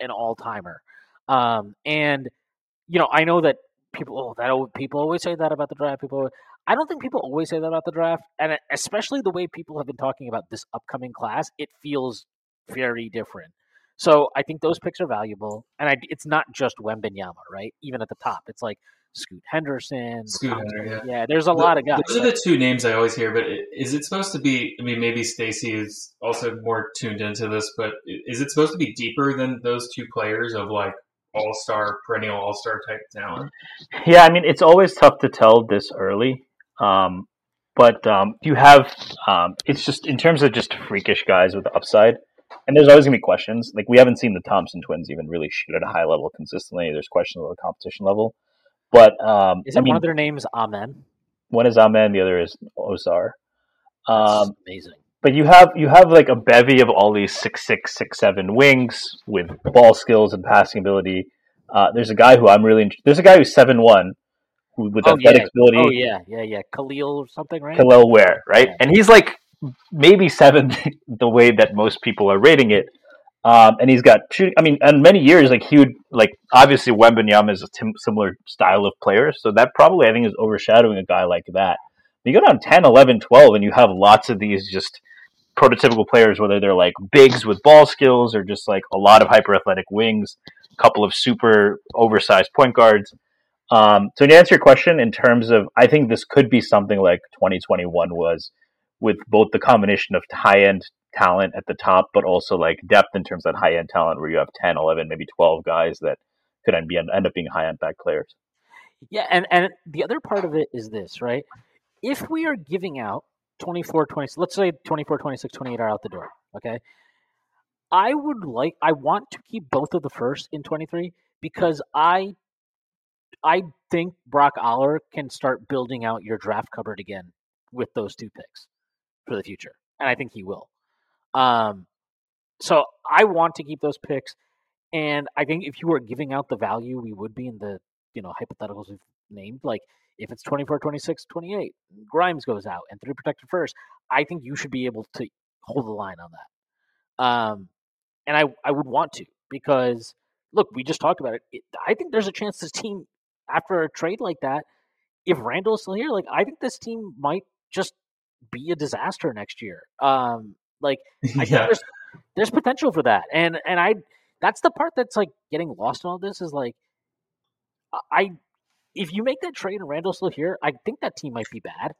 an all timer. Um, and you know, I know that people oh, that people always say that about the draft. People, I don't think people always say that about the draft, and especially the way people have been talking about this upcoming class, it feels very different. So I think those picks are valuable, and I, it's not just Wembanyama, right? Even at the top, it's like Scoot Henderson. Scoot Thompson. Henry, yeah. yeah, there's a lot of guys. Those are the two names I always hear, but is it supposed to be? I mean, maybe Stacy is also more tuned into this, but is it supposed to be deeper than those two players of like all star, perennial all star type talent? Yeah, I mean, it's always tough to tell this early. Um, but um, you have, um, it's just in terms of just freakish guys with upside. And there's always going to be questions. Like, we haven't seen the Thompson twins even really shoot at a high level consistently. There's questions about the competition level. But, um, Is I mean, one of their names? Amen. one is Amen, the other is Ausar. Um, amazing. but you have you have like a bevy of all these six six six seven wings with ball skills and passing ability. Uh, there's a guy who I'm really there's a guy who's seven one with Oh, athletic yeah. ability. Oh yeah, yeah, yeah. Kel'el or something, right? Kel'el Ware, right? Yeah. And he's like maybe seventh the way that most people are rating it. Um, and he's got shooting. I mean, and many years like he would like obviously Wembanyama is a tim- similar style of player, so that probably I think is overshadowing a guy like that. You go down 10, 11, 12, and you have lots of these just prototypical players, whether they're like bigs with ball skills or just like a lot of hyper athletic wings, a couple of super oversized point guards. Um, so to answer your question, in terms of, I think this could be something like 2021 was, with both the combination of high end talent at the top, but also like depth in terms of high end talent, where you have 10, 11, maybe 12 guys that could end, end up being high impact players. Yeah, and and the other part of it is this, right? If we are giving out 24, 20, let's say 24, 26, 28 are out the door, okay? I would like I want to keep both of the first in 23 because I I think Brock Aller can start building out your draft cupboard again with those two picks for the future. And I think he will. Um so I want to keep those picks and I think if you were giving out the value we would be in the you know hypotheticals we've named like if it's 24 26 28 grimes goes out and three protected first i think you should be able to hold the line on that um and i i would want to because look we just talked about it, it i think there's a chance this team after a trade like that if randle's still here like i think this team might just be a disaster next year um like I think yeah, there's there's potential for that, and and I that's the part that's like getting lost in all this is like I if you make that trade and Randle's still here, I think that team might be bad.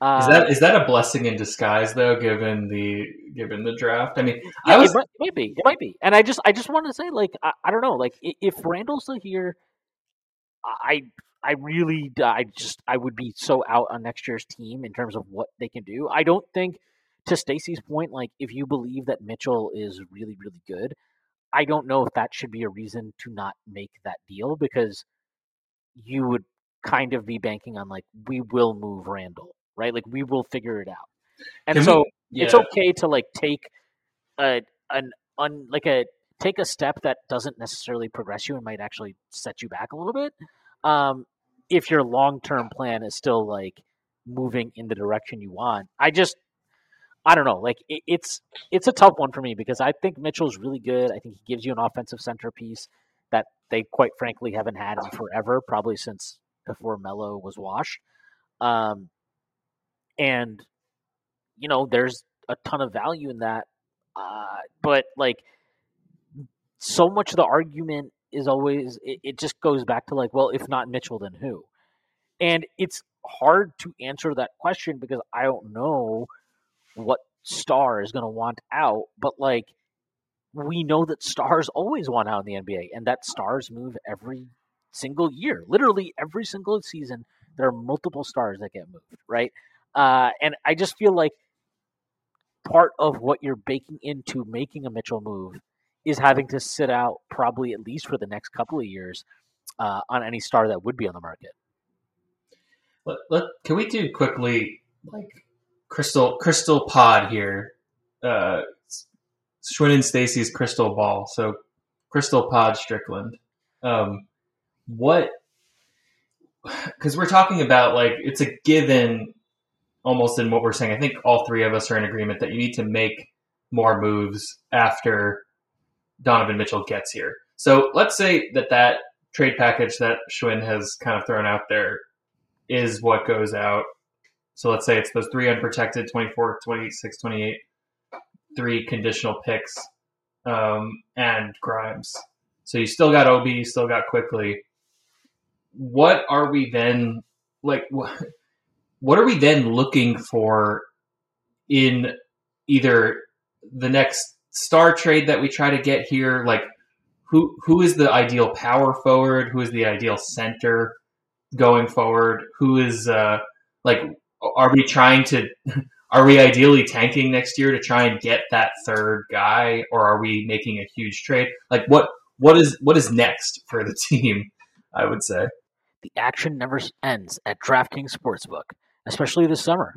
Uh, is that is that a blessing in disguise though? Given the given the draft, I mean, yeah, I was it, might, it might be, it might be, and I just I just want to say like I, I don't know like if Randle's still here, I I really uh, I just I would be so out on next year's team in terms of what they can do. I don't think to Stacy's point, like if you believe that Mitchell is really really good, I don't know if that should be a reason to not make that deal because you would kind of be banking on like we will move Randle, right? Like we will figure it out. And Can we- so it's okay to like take a an un like a take a step that doesn't necessarily progress you and might actually set you back a little bit. Um, if your long term plan is still like moving in the direction you want, I just I don't know. Like it, it's it's a tough one for me because I think Mitchell's really good. I think he gives you an offensive centerpiece that they quite frankly haven't had in forever, probably since before Melo was washed. Um, and you know, there's a ton of value in that. Uh, but like, so much of the argument is always it, it just goes back to like, well, if not Mitchell, then who? And it's hard to answer that question because I don't know what star is going to want out. But like, we know that stars always want out in the NBA, and that stars move every single year. Literally every single season, there are multiple stars that get moved, right? Uh, and I just feel like part of what you're baking into making a Mitchell move is having to sit out probably at least for the next couple of years uh, on any star that would be on the market. Let, let, can we do quickly like crystal crystal pod here? Uh, Shwin and Stacy's crystal ball. So crystal pod Strickland. Um, what? Because we're talking about like it's a given, almost in what we're saying. I think all three of us are in agreement that you need to make more moves after Donovan Mitchell gets here. So let's say that that trade package that Shwin has kind of thrown out there is what goes out. So let's say it's those three unprotected 24, 26, 28, three conditional picks, um, and Grimes. So you still got OB, you still got Quickley. What are we then like? What are we then looking for in either the next star trade that we try to get here? Like, who who is the ideal power forward? Who is the ideal center going forward? Who is uh, like? Are we trying to? Are we ideally tanking next year to try and get that third guy, or are we making a huge trade? Like, what what is what is next for the team? I would say the action never ends at DraftKings Sportsbook, especially this summer.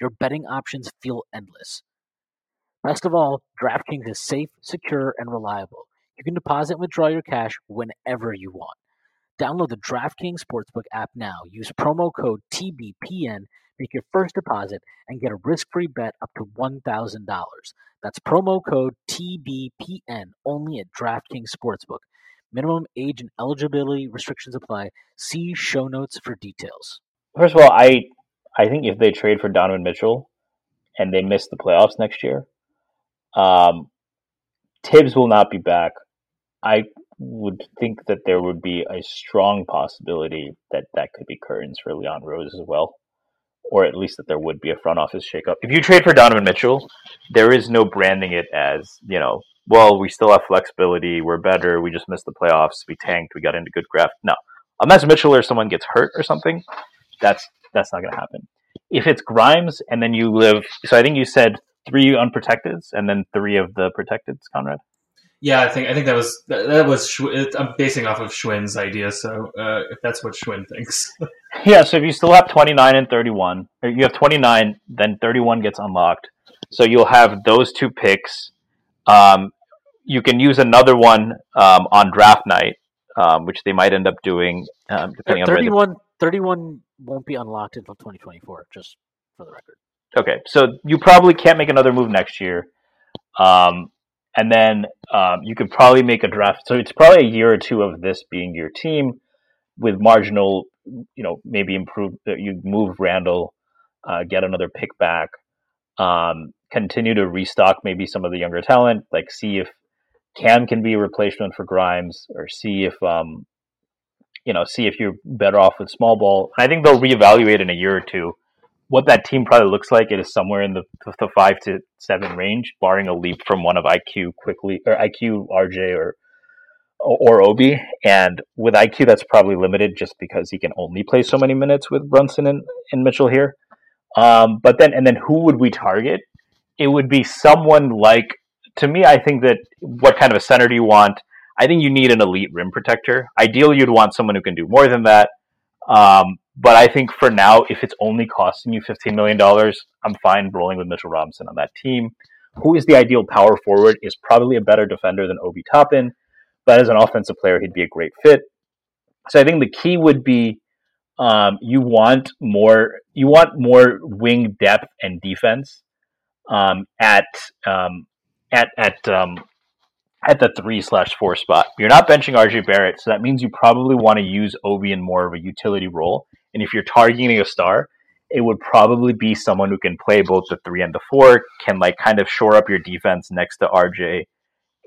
your betting options feel endless. Best of all, DraftKings is safe, secure, and reliable. You can deposit and withdraw your cash whenever you want. Download the DraftKings Sportsbook app now. Use promo code TBPN, make your first deposit, and get a risk free bet up to $1,000. That's promo code TBPN only at DraftKings Sportsbook. Minimum age and eligibility restrictions apply. See show notes for details. First of all, I I think if they trade for Donovan Mitchell and they miss the playoffs next year, um, Thibs will not be back. I would think that there would be a strong possibility that that could be curtains for Leon Rose as well, or at least that there would be a front office shakeup. If you trade for Donovan Mitchell, there is no branding it as you know. Well, we still have flexibility. We're better. We just missed the playoffs. We tanked. We got into good graft. No, unless Mitchell or someone gets hurt or something, that's that's not going to happen. If it's Grimes and then you live, so I think you said three unprotecteds and then three of the protecteds, Conrad. Yeah, I think I think that was that, that was I'm basing off of Shwin's idea. So uh, if that's what Shwin thinks, yeah. So if you still have 29 and 31, you have 29, then 31 gets unlocked. So you'll have those two picks. Um, you can use another one um, on draft night, um, which they might end up doing um, depending 31, on 31 won't be unlocked until 2024. Just for the record. Okay, so you probably can't make another move next year. Um, and then um, you could probably make a draft. So it's probably a year or two of this being your team with marginal, you know, maybe improve. Uh, you move Randle, uh, get another pick back, um, continue to restock maybe some of the younger talent, like see if Cam can be a replacement for Grimes, or see if um, you know, see if you're better off with small ball. I think they'll reevaluate in a year or two what that team probably looks like, it is somewhere in the, the five to seven range, barring a leap from one of IQ Quickley or IQ RJ or or Obi. And with IQ, that's probably limited just because he can only play so many minutes with Brunson and, and Mitchell here. Um, but then, and then who would we target? It would be someone like, to me, I think that what kind of a center do you want? I think you need an elite rim protector. Ideally, you'd want someone who can do more than that. Um, but I think for now, if it's only costing you $15 million, I'm fine rolling with Mitchell Robinson on that team. Who is the ideal power forward is probably a better defender than Obi Toppin, but as an offensive player, he'd be a great fit. So I think the key would be um, you want more you want more wing depth and defense um, at um, at at um, at the three slash four spot. You're not benching RJ Barrett, so that means you probably want to use Obi in more of a utility role. And if you're targeting a star, it would probably be someone who can play both the three and the four, can like kind of shore up your defense next to RJ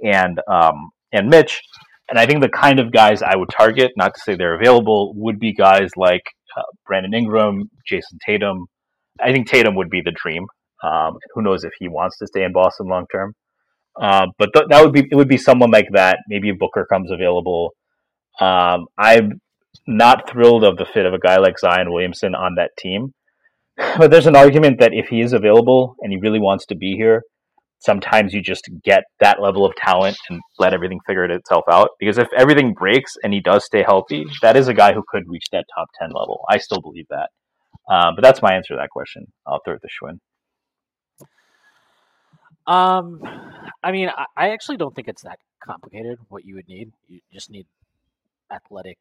and um, and Mitch. And I think the kind of guys I would target, not to say they're available, would be guys like uh, Brandon Ingram, Jayson Tatum. I think Tatum would be the dream. Um, who knows if he wants to stay in Boston long term? Uh, but th- that would be it would be someone like that. Maybe Booker comes available. Um, I not thrilled of the fit of a guy like Zion Williamson on that team. But there's an argument that if he is available and he really wants to be here, sometimes you just get that level of talent and let everything figure it itself out. Because if everything breaks and he does stay healthy, that is a guy who could reach that top 10 level. I still believe that. Uh, but that's my answer to that question. I'll throw it to Shwin. Um, I mean, I, I actually don't think it's that complicated. What you would need, you just need athletic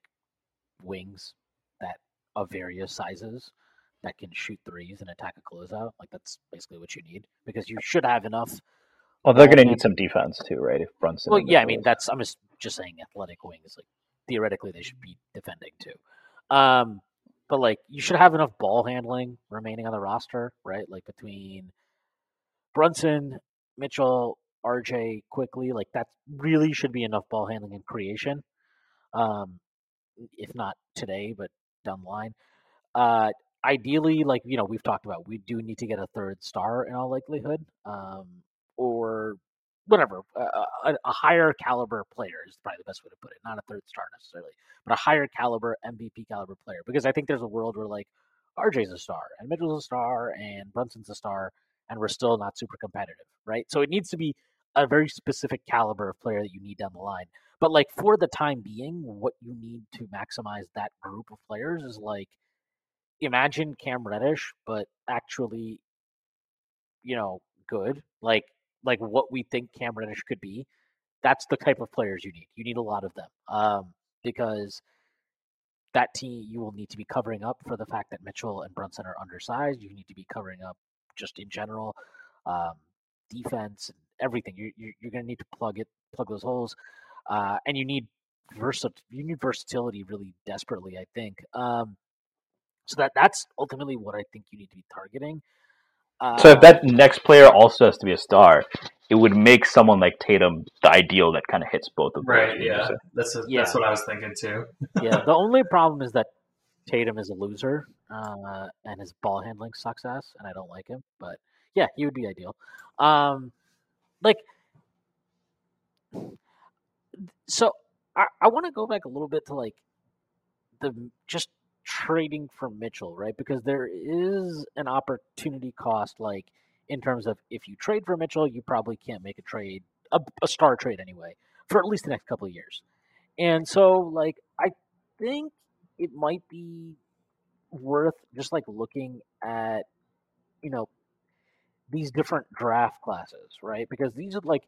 wings that of various sizes that can shoot threes and attack a closeout. Like that's basically what you need because you should have enough. Well, they're going to need some defense too, right? If Brunson. Well, yeah, I mean that's I'm just just saying athletic wings. Like theoretically, they should be defending too. Um, but like you should have enough ball handling remaining on the roster, right? Like between Brunson, Mitchell, RJ, Quickley, like that really should be enough ball handling and creation. Um, if not today, but down the line. Uh, ideally, like you know, we've talked about, we do need to get a third star in all likelihood, um, or whatever, a, a, a higher caliber player is probably the best way to put it. Not a third star necessarily, but a higher caliber MVP caliber player. Because I think there's a world where like RJ's a star and Mitchell's a star and Brunson's a star, and we're still not super competitive, right? So it needs to be a very specific caliber of player that you need down the line. But like for the time being, what you need to maximize that group of players is like imagine Cam Reddish, but actually, you know, good. Like like what we think Cam Reddish could be. That's the type of players you need. You need a lot of them. Um, because that team you will need to be covering up for the fact that Mitchell and Brunson are undersized. You need to be covering up just in general, um, defense and everything. You, you you're going to need to plug it, plug those holes, uh, and you need versat you need versatility really desperately. I think. Um, so that that's ultimately what I think you need to be targeting. Uh, So if that next player also has to be a star, it would make someone like Tatum the ideal that kind of hits both of those. Right. wouldn't Yeah. say? That's a, Yeah. that's what I was thinking too. yeah, the only problem is that Tatum is a loser, uh, and his ball handling sucks ass, and I don't like him. But yeah, he would be ideal. Um, like, so I, I want to go back a little bit to like the just trading for Mitchell, right? Because there is an opportunity cost, like in terms of if you trade for Mitchell, you probably can't make a trade, a, a star trade anyway, for at least the next couple of years. And so, like, I think it might be worth just like looking at, you know, these different draft classes, right? Because these are like,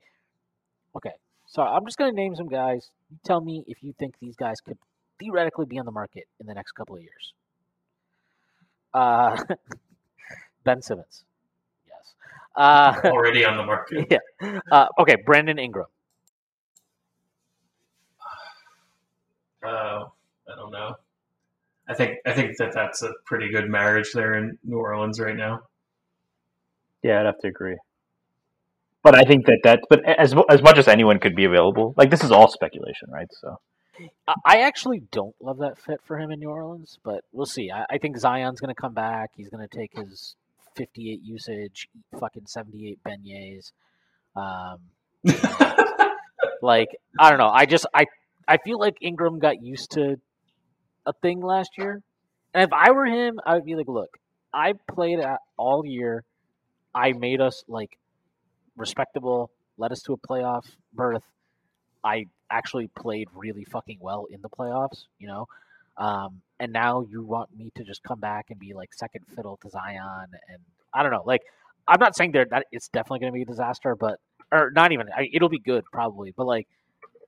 okay, so I'm just going to name some guys. You tell me if you think these guys could theoretically be on the market in the next couple of years. Uh, ben Simmons, yes. Uh, Already on the market. yeah. Uh, okay, Brandon Ingram. Uh, I don't know. I think I think that that's a pretty good marriage there in New Orleans right now. Yeah, I'd have to agree. But I think that that, but as as much as anyone could be available, like this is all speculation, right? So I- I actually don't love that fit for him in New Orleans, but we'll see. I, I think Zion's going to come back. He's going to take his 58 usage, fucking 78 beignets. Um, like I don't know. I just I I feel like Ingram got used to a thing last year, and if I were him, I would be like, look, I played all year. I made us like respectable, led us to a playoff berth. I actually played really fucking well in the playoffs, you know. Um, and now you want me to just come back and be like second fiddle to Zion, and I don't know. Like, I'm not saying there that it's definitely going to be a disaster, but or not even. I, it'll be good probably, but like,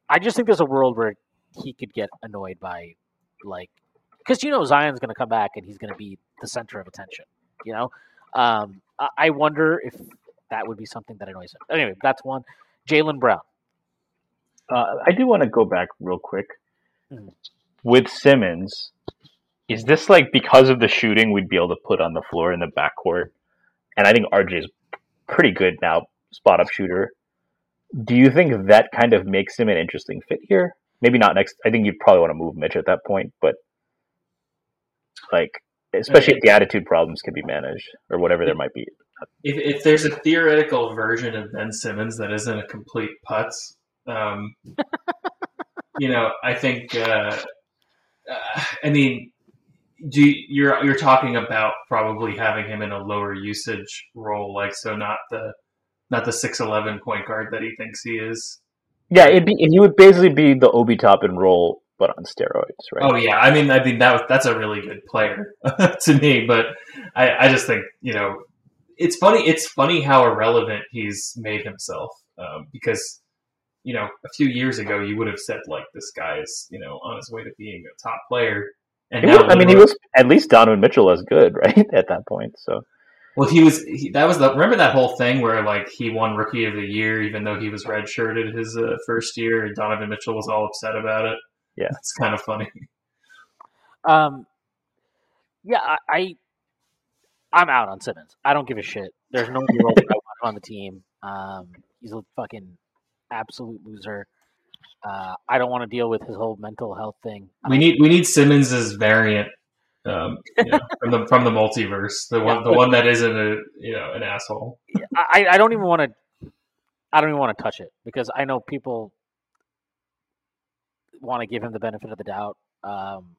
I just think there's a world where he could get annoyed by like, because you know Zion's going to come back and he's going to be the center of attention, you know. Um, I, wonder if that would be something that annoys him. Anyway, that's one. Jaylen Brown. uh, I do want to go back real quick Mhm. with Simmons. Is this like because of the shooting we'd be able to put on the floor in the backcourt? And I think RJ is pretty good now, spot up shooter. Do you think that kind of makes him an interesting fit here? Maybe not next. I think you'd probably want to move Mitch at that point, but like, especially if the attitude problems can be managed or whatever there might be. if, if there's a theoretical version of Ben Simmons that isn't a complete putz, um, you know, I think uh, uh, I mean, do you, you're you're talking about probably having him in a lower usage role, like so not the not the six eleven point guard that he thinks he is. Yeah, it'd be he would basically be the Obi Toppin role, but on steroids, right? Oh yeah, I mean, I mean that that's a really good player to me, but I, I just think you know it's funny. It's funny how irrelevant he's made himself um, because you know a few years ago you would have said like this guy is you know on his way to being a top player, and now was- I mean, he was at least Donovan Mitchell as good, right? At that point, so Well, he was. He, that was the. Remember that whole thing where like he won Rookie of the Year, even though he was redshirted his uh, first year, and Donovan Mitchell was all upset about it. Yeah. it's kind of funny. Um, yeah, I, I I'm out on Simmons. I don't give a shit. There's no world I want on the team. Um, he's a fucking absolute loser. Uh, I don't want to deal with his whole mental health thing. We need we need Simmons's variant um, you know, from the from the multiverse, the one the one that isn't a you know an asshole. I, I don't even want to. I don't even want to touch it because I know people want to give him the benefit of the doubt. Um,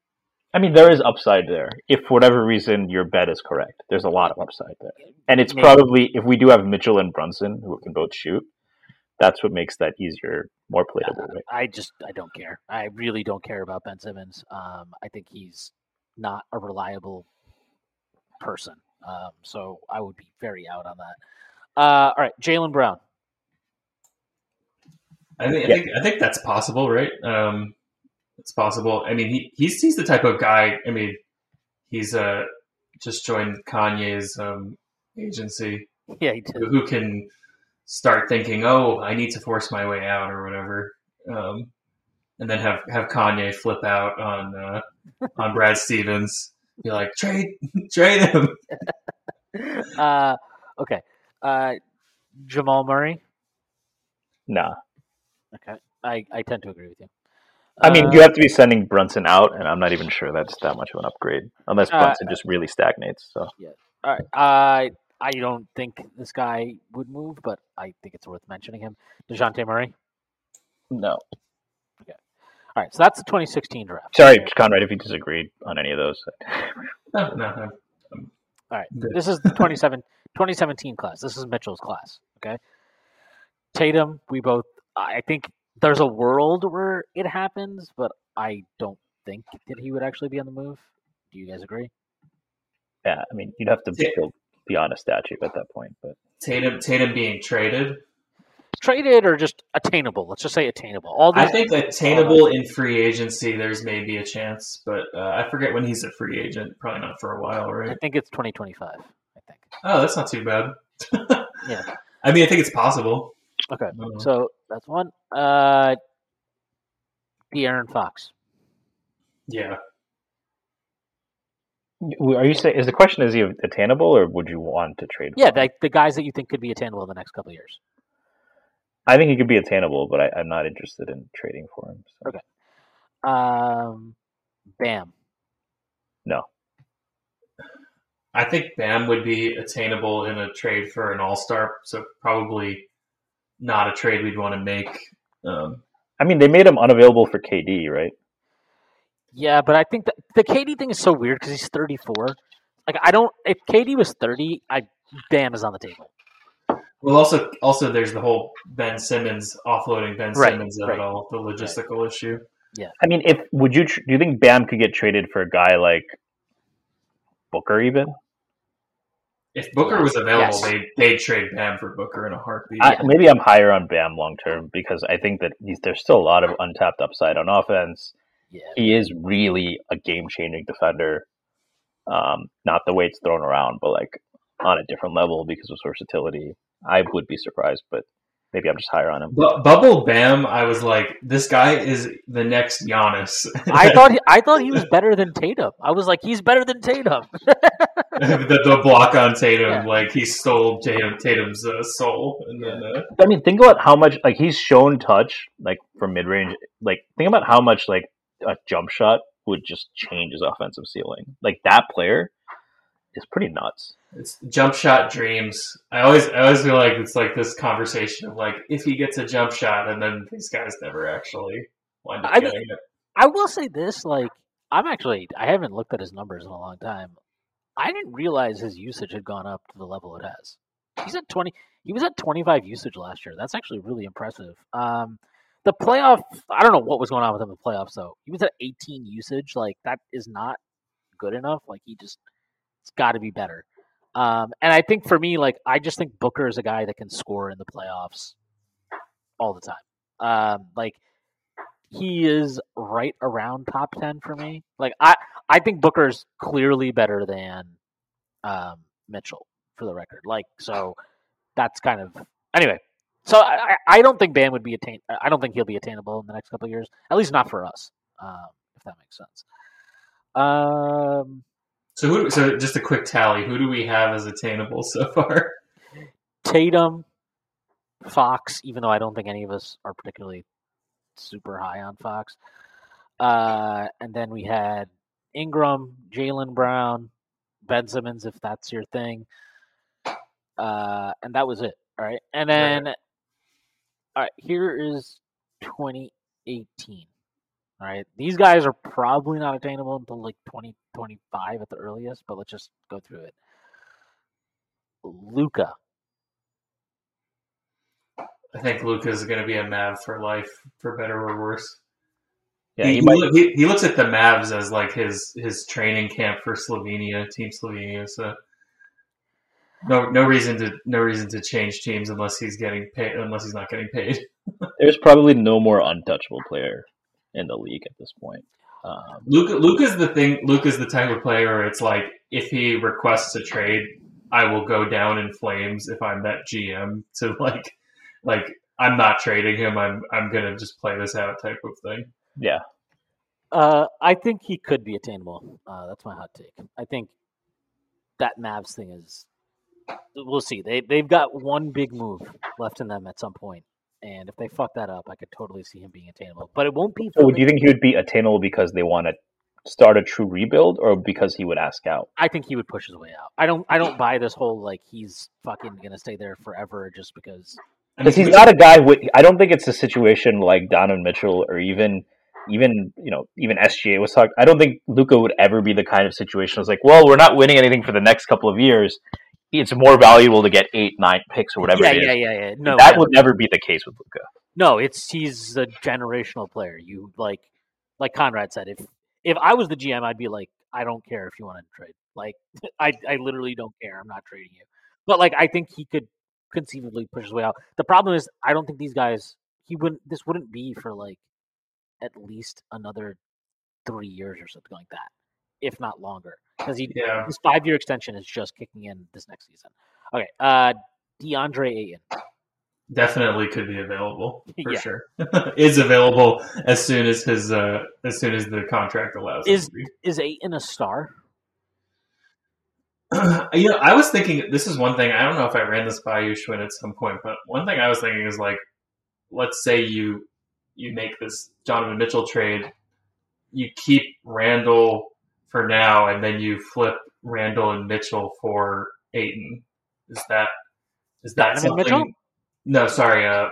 I mean, there is upside there. If for whatever reason your bet is correct, there's a lot of upside there, and it's Maybe. probably if we do have Mitchell and Brunson who can both shoot, that's what makes that easier, more playable. Right? I just I don't care. I really don't care about Ben Simmons. Um, I think he's not a reliable person. Um, so I would be very out on that. Uh, all right, Jaylen Brown. I think, I Yeah. think I think that's possible, right? Um, it's possible. I mean, he he's he's the type of guy. I mean, he's uh just joined Kanye's um, agency. Yeah, he did. who who can start thinking, "Oh, I need to force my way out" or whatever, um, and then have have Kanye flip out on uh, on Brad Stevens, be like, "Trade, trade him." Uh, okay, uh, Jamal Murray. Nah, Okay, I, I tend to agree with you. I mean Uh, you have to be sending Brunson out, and I'm not even sure that's that much of an upgrade, unless Uh, Brunson just really stagnates. So All right. I I don't think this guy would move, but I think it's worth mentioning him. Dejounte Murray. no, All right, so that's the 2016 draft. sorry, Conrad, if you disagreed on any of those. No, no, no. All right, this is the 27, 2017 class. This is Mitchell's class. Okay, Tatum. We both. I think there's a world where it happens, but I don't think that he would actually be on the move. Do you guys agree? Yeah, I mean you'd have to Yeah. build beyond a statue at that point, but Tatum, Tatum being traded. Traded or just attainable? Let's just say attainable. All I think attainable in free agency. There's maybe a chance, but uh, I forget when he's a free agent. Probably not for a while, right? I think it's 2025. I think. Oh, that's not too bad. Yeah. I mean, I think it's possible. Okay. I don't know. So that's one. Uh, De'Aaron Fox. Yeah. are you saying is the question is he attainable or would you want to trade? Yeah, him? the, the guys that you think could be attainable in the next couple of years. I think he could be attainable, but I, I'm not interested in trading for him. So. Okay. Um, Bam. No, I think Bam would be attainable in a trade for an All Star, so probably not a trade we'd want to make. Um, I mean they made him unavailable for KD, right? Yeah, but I think that the KD thing is so weird because he's 34. Like, I don't. If KD was 30, I Bam is on the table. well, also, also there's the whole Ben Simmons offloading Ben Right, Simmons of right. it all, the logistical issue. Yeah, I mean, if would you tr- do you think Bam could get traded for a guy like Booker even? If Booker was available, Yes. they'd, they'd trade Bam for Booker in a heartbeat. I, maybe I'm higher on Bam long term because I think that he's, there's still a lot of untapped upside on offense. Yeah. He is really a game changing defender. Um, not the way it's thrown around, but like on a different level because of versatility. I would be surprised, but maybe I'm just higher on him. Bu- Bubble Bam, I was like, this guy is the next Giannis. I thought he, I thought he was better than Tatum. I was like, he's better than Tatum. the, the block on Tatum, Yeah. like he stole Tatum, Tatum's uh, soul, and then uh, I mean, think about how much like he's shown touch like from mid range. Like think about how much like a jump shot would just change his offensive ceiling. Like that player is pretty nuts. it's jump shot dreams. I always, I always feel like it's like this conversation of like if he gets a jump shot, and then these guys never actually wind up I getting it. I will say this: like, I'm actually I haven't looked at his numbers in a long time. I didn't realize his usage had gone up to the level it has. He's at 20. He was at 25 usage last year. That's actually really impressive. Um, the playoff. I don't know what was going on with him in the playoffs though. He was at 18 usage. Like that is not good enough. Like he just it's got to be better. Um, and I think for me, like I just think Booker is a guy that can score in the playoffs all the time. Um, like he is right around top ten for me. Like I, I think Booker's clearly better than um, Mitchell for the record. Like so, that's kind of anyway. So I, I don't think Bam would be attain. I don't think he'll be attainable in the next couple years. At least not for us, um, if that makes sense. Um, So who? So just a quick tally. Who do we have as attainable so far? Tatum, Fox, even though I don't think any of us are particularly super high on Fox. Uh, and then we had Ingram, Jaylen Brown, Ben Simmons, if that's your thing. Uh, and that was it. All right. And then, all right, here is 2018. All right. These guys are probably not attainable until like 2025 at the earliest, but let's just go through it. Luka, I think Luka is going to be a Mav for life, for better or worse. Yeah, he, he he might. he, he looks at the Mavs as like his his training camp for Slovenia, Team Slovenia. So no no reason to no reason to change teams unless he's getting paid unless he's not getting paid. There's probably no more untouchable player in the league at this point. Um, Luka Luka's the thing. Luke is the type of player where it's like if he requests a trade, I will go down in flames if I'm that GM to like like I'm not trading him. I'm I'm gonna just play this out type of thing. yeah, Uh, I think he could be attainable. Uh, that's my hot take. I think that Mavs thing is. We'll see. They they've got one big move left in them at some point, and if they fuck that up, I could totally see him being attainable. But it won't be. So do you think he would be attainable because they want to start a true rebuild, or because he would ask out? I think he would push his way out. I don't. I don't buy this whole like he's fucking gonna stay there forever just because. Because he's not a guy with. I don't think it's a situation like Donovan Mitchell or even even you know even SGA was talking. I don't think Luka would ever be the kind of situation. It's like, well, we're not winning anything for the next couple of years. It's more valuable to get eight, nine picks or whatever yeah, it is. yeah, yeah, yeah. No, that yeah. would never be the case with Luka. No, it's he's a generational player. You like, like Conrad said, if if I was the GM, I'd be like, I don't care if you want to trade. Like, I I literally don't care. I'm not trading you. But like, I think he could conceivably push his way out. The problem is, I don't think these guys. He wouldn't. This wouldn't be for like at least another three years or something like that, if not longer, because he yeah. his five year extension is just kicking in this next season. Okay, uh, DeAndre Ayton. definitely could be available for Yeah. sure. is available as soon as his uh, as soon as the contract allows. Is is Ayton a star? you know, I was thinking this is one thing. I don't know if I ran this by you, Shwin, at some point, but one thing I was thinking is like, let's say you you make this Donovan Mitchell trade, you keep Randle for now, and then you flip Randle and Mitchell for Ayton. Is that is that Donovan something? Mitchell? No, sorry, uh,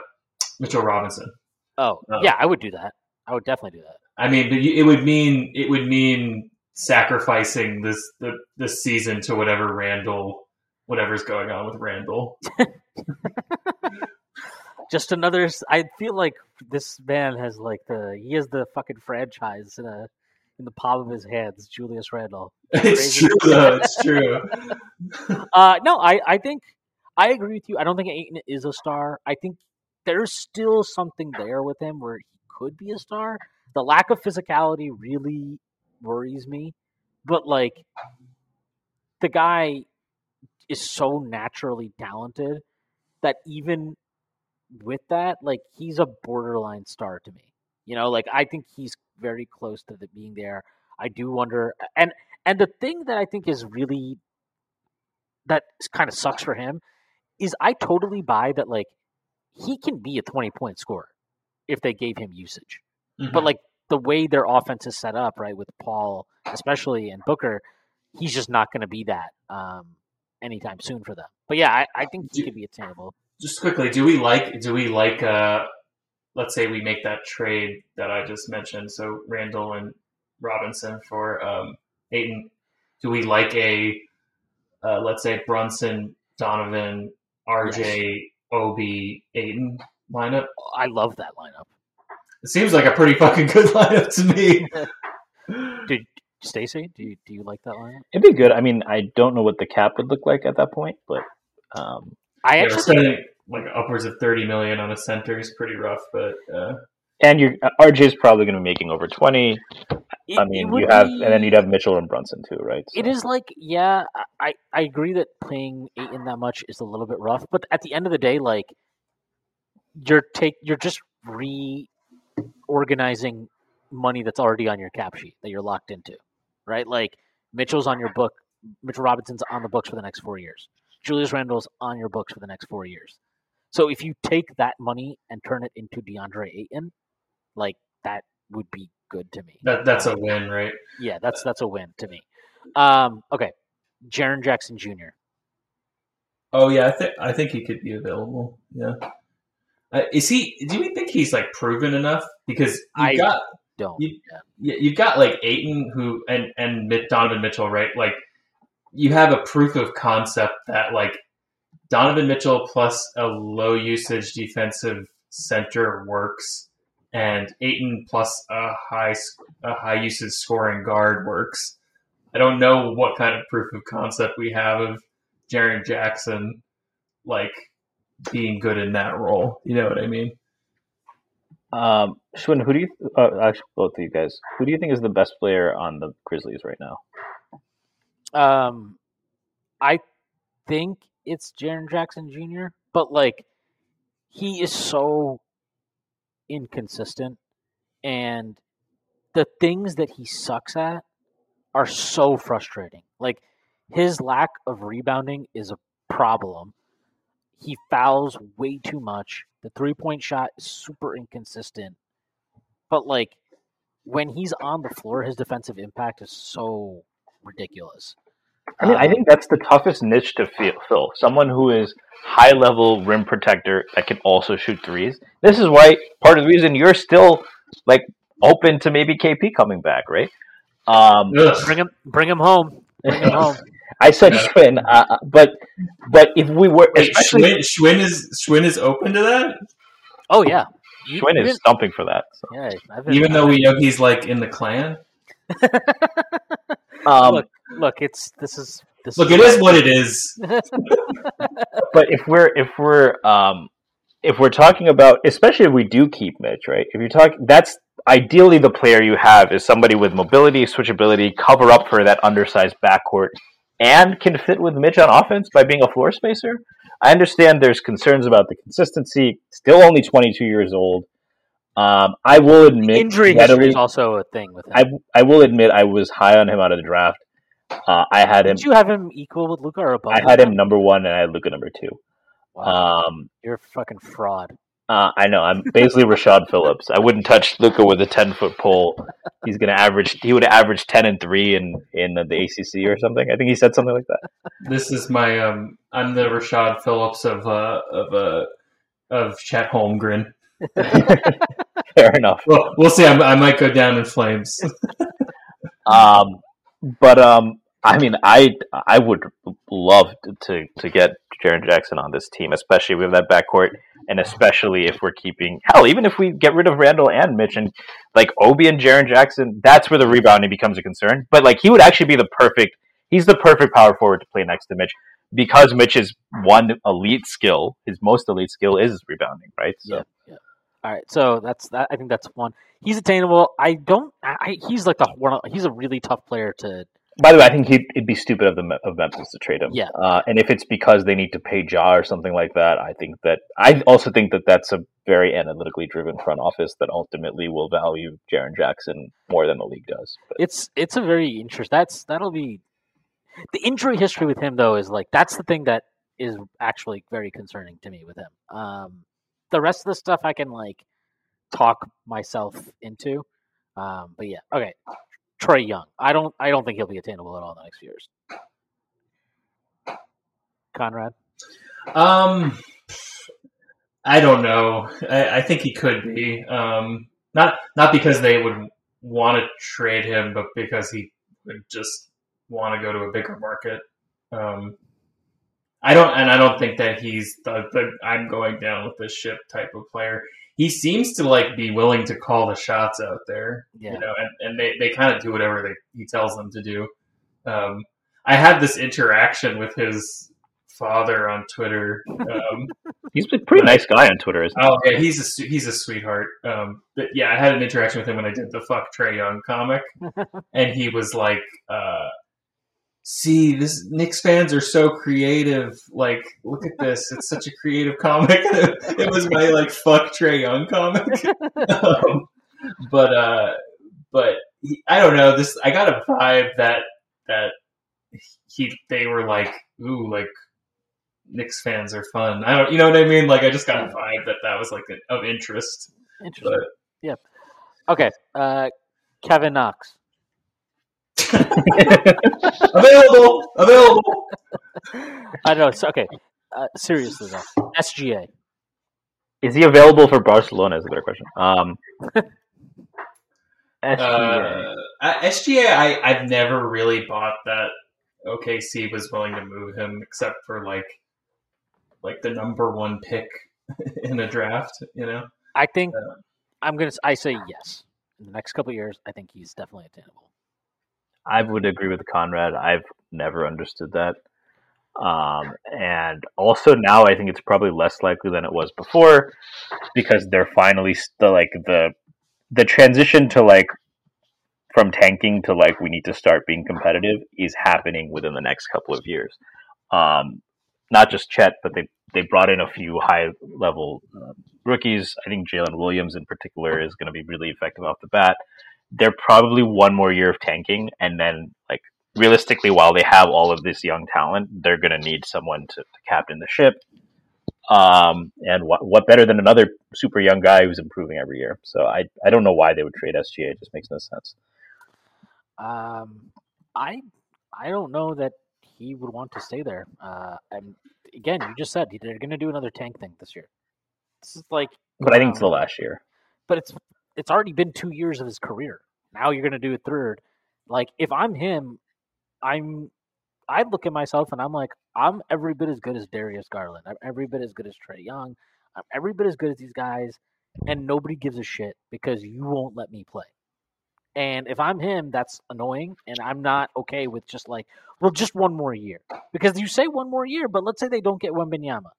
Mitchell Robinson. Oh, Oh. yeah, I would do that. I would definitely do that. I mean, but it would mean it would mean sacrificing this the this season to whatever Randle, whatever's going on with Randle. Just another. I feel like this man has like the he has the fucking franchise in a in the palm of his hands. Julius Randle. It's true, though. It's true. Uh, no, I I think I agree with you. I don't think Ayton is a star. I think there's still something there with him where he could be a star. The lack of physicality really worries me, but like the guy is so naturally talented that even with that, like he's a borderline star to me. You know, like I think he's very close to the being there. I do wonder, and and the thing that I think is really that kind of sucks for him is I totally buy that like he can be a twenty point scorer if they gave him usage. Mm-hmm. But like the way their offense is set up, right, with Paul especially and Booker, he's just not going to be that um, anytime soon for them. But yeah, I, I think he Do- could be attainable. just quickly, do we like do we like uh let's say we make that trade that I just mentioned, so Randle and Robinson for um, Ayton? Do we like a uh, let's say Brunson, Donovan, RJ, Obi, Ayton lineup? I love that lineup. It seems like a pretty fucking good lineup to me. Did Stacy? Do you do you like that lineup? It'd be good. I mean, I don't know what the cap would look like at that point, but um, I Yeah, actually spending like upwards of thirty million on a center is pretty rough, but uh, and your RJ's probably going to be making over twenty. it- I mean, you have, be- and then you'd have Mitchell and Brunson too, right? It So- is like, yeah, I, I agree that playing eight in that much is a little bit rough, but at the end of the day, like you're take you're just reorganizing money that's already on your cap sheet that you're locked into, right? Like Mitchell's on your book, Mitchell Robinson's on the books for the next four years. Julius Randle's on your books for the next four years. So if you take that money and turn it into DeAndre Ayton, like that would be good to me. that that's a win, right? Yeah, that's that's a win to me. Um, okay, Jaren Jackson Jr. Oh yeah, I think I think he could be available. Yeah, uh, is he? Do you think he's like proven enough? Because you I- got Don't. You- yeah. you've got like Ayton who and and Donovan Mitchell, right? Like you have a proof of concept that like Donovan Mitchell plus a low usage defensive center works, and Ayton plus a high s- a high usage scoring guard works. I don't know what kind of proof of concept we have of Jaren Jackson like being good in that role. You know what I mean? Um, Shwin, who do you? Uh, actually, both of you guys, who do you think is the best player on the Grizzlies right now? Um, I think it's Jaren Jackson Jr. But like, he is so inconsistent, and the things that he sucks at are so frustrating. Like his lack of rebounding is a problem. He fouls way too much. The three point shot is super inconsistent. But like when he's on the floor, his defensive impact is so ridiculous. I mean, I Um, think that's the toughest niche to feel, fill. Someone who is high level rim protector that can also shoot threes. This is why part of the reason you're still like open to maybe KP coming back, right? Um, Ugh. bring him, bring him home, bring him home. I said Yeah. Shwin, uh, but but if we were Wait, especially Shwin, Shwin is Shwin is open to that, Oh yeah, You- Shwin is stumping for that. So. Yeah, I've been, even though we know he's like in the clan. Um, look, look, it's this is this. Look, it is what it is. but if we're if we're um if we're talking about especially if we do keep Mitch, right? If you're talking that's ideally the player you have is somebody with mobility, switchability, cover up for that undersized backcourt and can fit with Mitch on offense by being a floor spacer. I understand there's concerns about the consistency, still only 22 years old. Um, I will admit Injury history is also a thing with him. I, I will admit I was high on him out of the draft. Uh, I had him Did you have him equal with Luka or above? I had him number one and I had Luka number two. Wow, Um, you're a fucking fraud. Uh, I know. I'm basically Rashad Phillips. I wouldn't touch Luka with a ten foot pole. He's gonna average. He would average ten and three in in the, the ACC or something. I think he said something like that. This is my um. I'm the Rashad Phillips of uh of uh of Chet Holmgren. Fair enough. Well, we'll see. I, I might go down in flames. Um, but um, I mean, I I would love to to get Jaren Jackson on this team, especially with that backcourt, and especially if we're keeping hell, even if we get rid of Randle and Mitch and like Obi and Jaren Jackson, that's where the rebounding becomes a concern. But like he would actually be the perfect. He's the perfect power forward to play next to Mitch because Mitch's one elite skill, his most elite skill, is rebounding, right? So Yeah, yeah. All right, so that's that. I think that's one. He's attainable. I don't. I, he's like the one. He's a really tough player to. By the way, I think he'd, it'd be stupid of the of Memphis to trade him. Yeah. Uh, and if it's because they need to pay Ja or something like that, I think that I also think that that's a very analytically driven front office that ultimately will value Jaren Jackson more than the league does. But It's it's a very interest. That's that'll be the injury history with him though is like that's the thing that is actually very concerning to me with him. Um, the rest of the stuff I can like talk myself into. Um, but yeah, okay. Trae Young. I don't I don't think he'll be attainable at all in the next few years. Conrad. Um, I don't know. I, I think he could be. Um, not not because they would want to trade him, but because he would just want to go to a bigger market. Um, I don't, and I don't think that he's the, the I'm going down with this ship type of player. He seems to like be willing to call the shots out there, Yeah. you know, and, and they, they kind of do whatever they, he tells them to do. Um, I had this interaction with his father on Twitter. Um, He's a pretty nice guy on Twitter, isn't he? Oh yeah, he's a he's a sweetheart. Um, but yeah, I had an interaction with him when I did the "fuck Trae Young" comic, and he was like, uh, "See, this Knicks fans are so creative. Like, look at this; it's such a creative comic." it was my like "fuck Trae Young" comic. um, but uh, but he, I don't know. This I got a vibe that that he they were like, "Ooh, like." Knicks fans are fun. I don't, you know what I mean? Like, I just got a vibe that that was like of interest. Interesting. Yeah. Okay. Uh, Kevin Knox. available, available. I know. It's okay. Uh, seriously though, SGA. Is he available for Barcelona? Is a better question. Um, SGA. Uh, uh, SGA, I, I've never really bought that OKC was willing to move him, except for like, like the number one pick in a draft. You know, I think Uh, I'm gonna. I say yes. In the next couple of years, I think he's definitely attainable. I would agree with Conrad. I've never understood that. Um, and also now I think it's probably less likely than it was before because they're finally still like the the transition to like from tanking to like we need to start being competitive is happening within the next couple of years. Um, not just Chet, but they they brought in a few high level uh, rookies. I think Jalen Williams in particular is going to be really effective off the bat. They're probably one more year of tanking, and then like realistically, while they have all of this young talent, they're going to need someone to, to captain the ship. Um, and what, what better than another super young guy who's improving every year? So I, I don't know why they would trade SGA. It just makes no sense. Um, I I don't know that he would want to stay there. Uh, and again, you just said they're going to do another tank thing this year. This is like, But I think it's the um, last year. but it's it's already been two years of his career. Now you're going to do a third. Like if I'm him, I'm I'd look at myself and I'm like I'm every bit as good as Darius Garland. I'm every bit as good as Trae Young. I'm every bit as good as these guys, and nobody gives a shit because you won't let me play. And if I'm him, that's annoying, and I'm not okay with just like, well, just one more year because you say one more year, but let's say they don't get Wembanyama,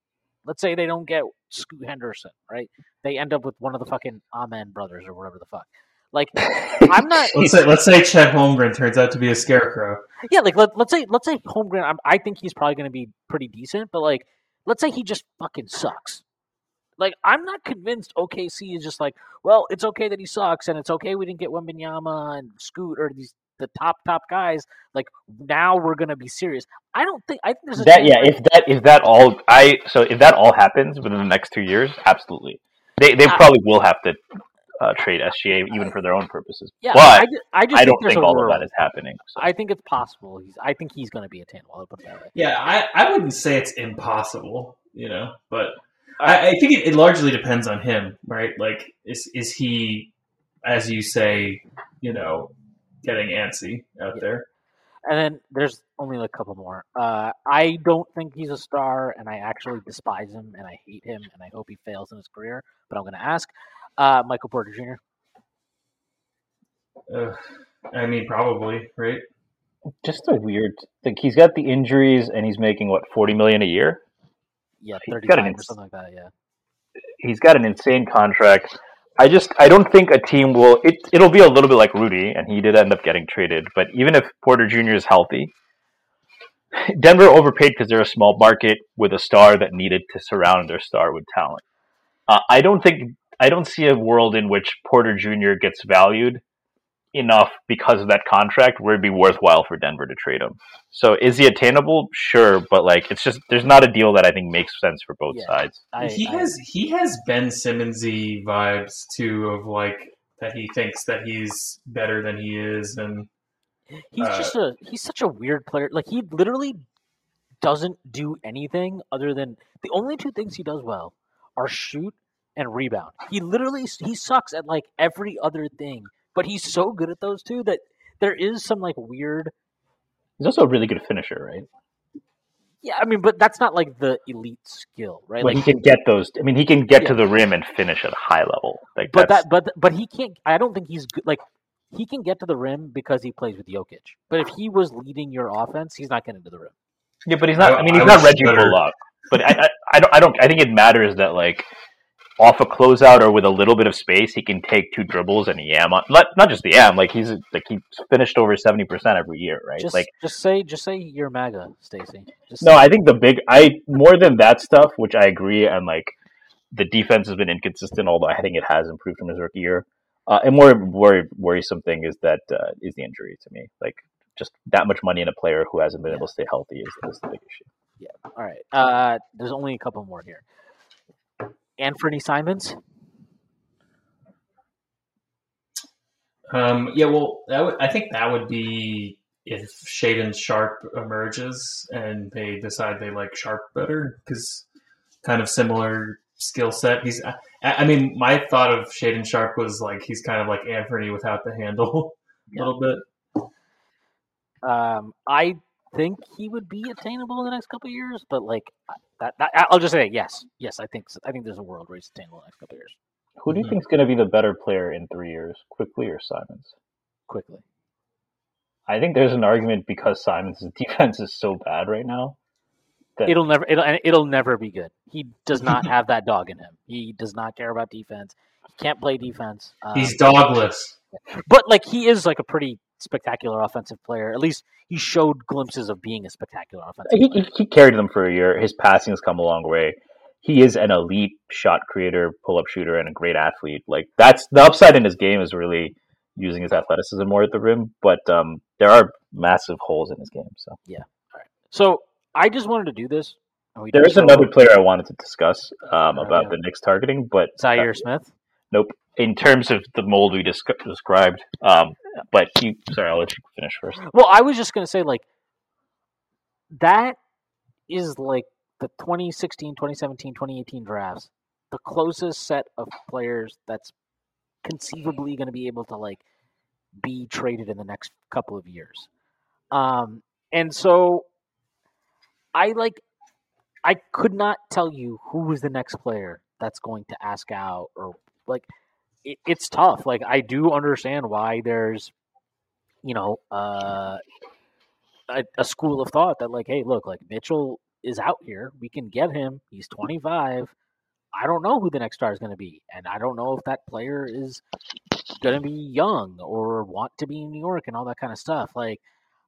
let's say they don't get Scoot Henderson, right? They end up with one of the fucking Amen brothers or whatever the fuck. Like, I'm not. let's say let's say Chet Holmgren turns out to be a scarecrow. Yeah, like let, let's say let's say Holmgren. I'm, I think he's probably going to be pretty decent, but like, let's say he just fucking sucks. Like, I'm not convinced OKC is just like, well, it's okay that he sucks, and it's okay we didn't get Wembanyama and Scoot or these the top top guys. Like now we're going to be serious. I don't think. I think there's a That yeah, if that if that all I so if that all happens within the next two years, absolutely, they they Uh, probably will have to uh, trade SGA even for their own purposes. yeah, but I, ju- I just I don't there's think a all of that is happening. So. I think it's possible. He's. I think he's going to be attainable. I'll put that way. Yeah, I, I wouldn't say it's impossible, you know, but I, I think it, it largely depends on him, right? Like, is is he, as you say, you know, getting antsy out there? And then there's only a couple more. Uh, I don't think he's a star, and I actually despise him, and I hate him, and I hope he fails in his career. But I'm going to ask uh, Michael Porter Jr. Uh, I mean, probably, right? Just a weird like he's got the injuries and he's making what forty million a year. Yeah, He's 35 got an or ins- something like that. Yeah. he's got an insane contract. I just I don't think a team will it it'll be a little bit like Rudy and he did end up getting traded, but even if Porter Jr. is healthy, Denver overpaid because they're a small market with a star that needed to surround their star with talent. Uh, I don't think I don't see a world in which Porter Jr. gets valued enough because of that contract where it'd be worthwhile for Denver to trade him. So is he attainable? Sure, but like it's just there's not a deal that I think makes sense for both Yeah. sides. I, he I- has he has Ben Simmonsy vibes too, of like that he thinks that he's better than he is, and He's uh, just a. He's such a weird player. Like he literally doesn't do anything other than the only two things he does well are shoot and rebound. He literally he sucks at like every other thing but he's so good at those two that there is some like weird. He's also a really good finisher, right? Yeah, I mean, but that's not like the elite skill, right? But like, he can get those. I mean, he can get to the rim and finish at a high level. Like, but that's, that, but but he can't. I don't think he's good. Like he can get to the rim because he plays with Jokic. But if he was leading your offense, he's not getting to the rim. yeah, but he's not. I- I mean, he's would not Reggie shudder. Bullock. But I, I, I don't. I don't. I think it matters that like off a closeout or with a little bit of space, he can take two dribbles and yam on. Not, not just the yam. Like he's like he's finished over seventy percent every year, right? Just like just say just say you're MAGA, Stacy. No, I think the big I more than that stuff, which I agree, and like the defense has been inconsistent, although I think it has improved from his rookie year. Uh, and more worry, worrisome thing is that uh, is the injury to me. Like just that much money in a player who hasn't been able to stay healthy is, is the big issue. Yeah. All right. Uh, there's only a couple more here. Anthony Simons. Um, yeah, well, would, I think that would be if Shaedon Sharpe emerges and they decide they like Sharpe better because kind of similar skill set. He's, I, I mean, my thought of Shaedon Sharpe was like he's kind of like Anthony without the handle a little bit. Um, I think he would be attainable in the next couple of years, but like that, that, I'll just say yes, yes. I think I think there's a world where he's attainable in the next couple of years. Who do you Mhm. think is going to be the better player in three years, Quickley or Simons? Quickley. I think there's an argument because Simons' defense is so bad right now. That It'll never it'll it'll never be good. He does not have that dog in him. He does not care about defense. He can't play defense. Um, He's dogless. but like he is like a pretty spectacular offensive player. At least he showed glimpses of being a spectacular offensive he, player. he, he carried them for a year. His passing has come a long way. He is an elite shot creator, pull up shooter, and a great athlete. Like that's the upside in his game is really using his athleticism more at the rim. But um, there are massive holes in his game. So yeah, all right. So I just wanted to do this. there so- another player I wanted to discuss um, Oh, about yeah. the Knicks targeting, but Zhaire Smith. Nope. In terms of the mold we dis- described, um, but you, sorry, I'll let you finish first. Well, I was just gonna say like that is like the 2016, 2017, 2018 drafts, the closest set of players that's conceivably going to be able to like be traded in the next couple of years. Um, and so I like I could not tell you who is the next player that's going to ask out or like it, it's tough. Like I do understand why there's you know uh a, a school of thought that like hey look like Mitchell is out here. We can get him. He's 25 I don't know who the next star is going to be and I don't know if that player is going to be young or want to be in New York and all that kind of stuff. Like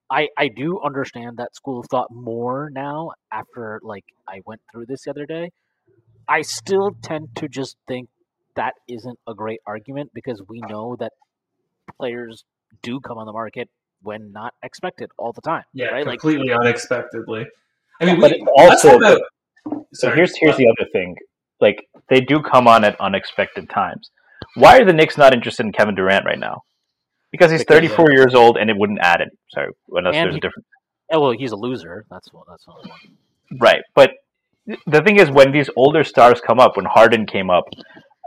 I I do understand that school of thought more now after like I went through this the other day. I still tend to just think that isn't a great argument because we uh-huh. know that players do come on the market when not expected all the time. Yeah, right? Like completely unexpectedly. I mean, But we, also- let's have a- So here's here's the other thing. Like they do come on at unexpected times. Why are the Knicks not interested in Kevin Durant right now? Because he's Because, 34 uh, years old and it wouldn't add it. Sorry, unless there's a different. oh, well, he's a loser. That's what. That's what. Right, but the thing is, when these older stars come up, when Harden came up,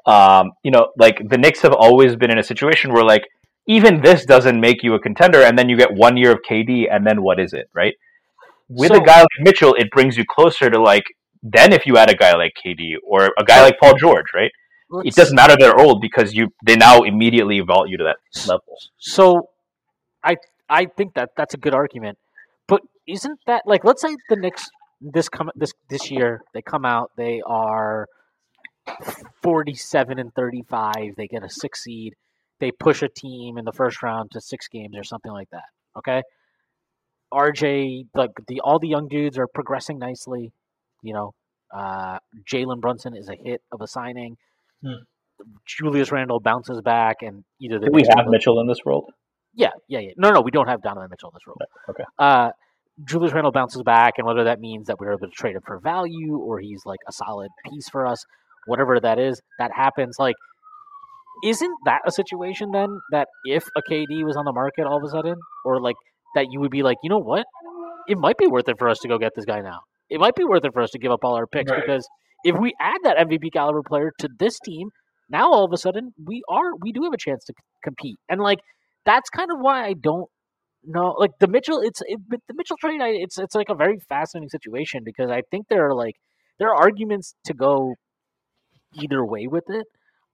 um, you know, like the Knicks have always been in a situation where like even this doesn't make you a contender, and then you get one year of KD, and then what is it, right? With So- a guy like Mitchell, it brings you closer to like then if you add a guy like KD or a guy like Paul George, right? It doesn't matter they're old because you they now immediately vault you to that level. So, I I think that that's a good argument, but isn't that like let's say the Knicks this come this this year they come out they are forty seven and thirty five they get a six seed they push a team in the first round to six games or something like that. Okay, RJ like the all the young dudes are progressing nicely. You know, uh, Jalen Brunson is a hit of a signing. Hmm. Julius Randle bounces back, and either the Do we have Mitchell in this world? yeah, yeah, yeah. No, no, we don't have Donovan Mitchell in this role. Okay. Uh, Julius Randle bounces back, and whether that means that we're able to trade him for value or he's like a solid piece for us, whatever that is, that happens. Like, isn't that a situation then that if a KD was on the market all of a sudden, or like that you would be like, you know what, it might be worth it for us to go get this guy now. It might be worth it for us to give up all our picks Right. because if we add that MVP caliber player to this team, now all of a sudden we are we do have a chance to c- compete, and like that's kind of why I don't know. Like the Mitchell, it's it, the Mitchell trade. I, it's it's like a very fascinating situation because I think there are like there are arguments to go either way with it.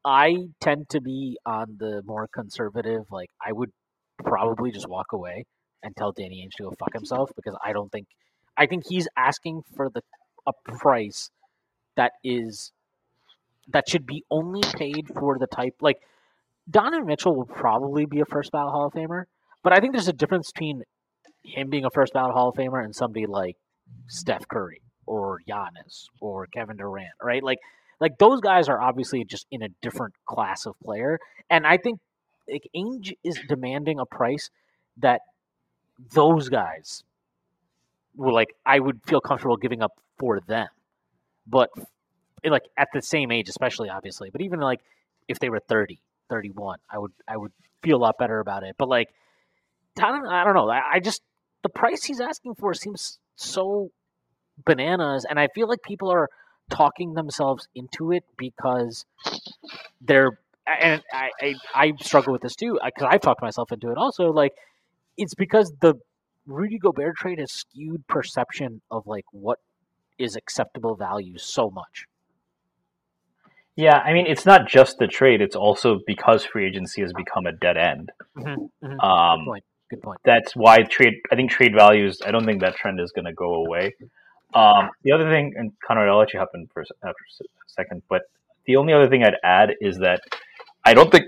I tend to be on the more conservative. Like I would probably just walk away and tell Danny Ainge to go fuck himself because I don't think I think he's asking for the a price that is that should be only paid for the type like Donovan Mitchell will probably be a first ballot Hall of Famer, but I think there's a difference between him being a first ballot Hall of Famer and somebody like Steph Curry or Giannis or Kevin Durant, right? Like like those guys are obviously just in a different class of player, and I think like Ainge is demanding a price that those guys were like I would feel comfortable giving up for them, but like at the same age, especially obviously, but even like if they were 30, 31, I would I would feel a lot better about it. But like, I don't know. I just the price he's asking for seems so bananas, and I feel like people are talking themselves into it because they're and I I, I struggle with this too because I've talked myself into it also. Like, it's because the Rudy Gobert trade has skewed perception of like what is acceptable value so much. Yeah, I mean, it's not just the trade; it's also because free agency has become a dead end. Mm-hmm, Good Um, point. Good point. that's why trade. I think trade values. I don't think that trend is going to go away. Um, the other thing, and Conrad, I'll let you hop in for a second, but the only other thing I'd add is that I don't think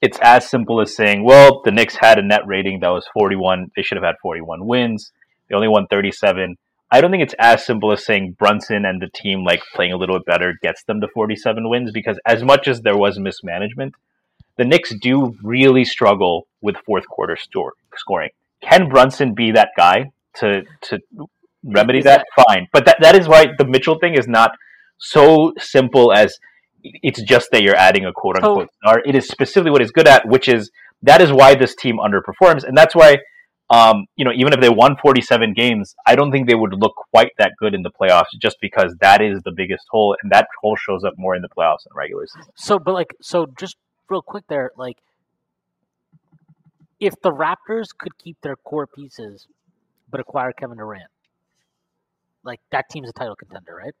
it's as simple as saying, well, the Knicks had a net rating that was 41. They should have had 41 wins. They only won 37. I don't think it's as simple as saying Brunson and the team like playing a little bit better gets them to 47 wins because as much as there was mismanagement, the Knicks do really struggle with fourth quarter store, scoring. Can Brunson be that guy to to remedy that? Fine, but that that is why the Mitchell thing is not so simple as it's just that you're adding a quote unquote star. It is specifically what he's good at, which is that is why this team underperforms, and that's why. Um, you know, even if they won 47 games, I don't think they would look quite that good in the playoffs just because that is the biggest hole, and that hole shows up more in the playoffs than regular season. So, but like, so just real quick there, like, if the Raptors could keep their core pieces but acquire Kevin Durant, like that team's a title contender, right?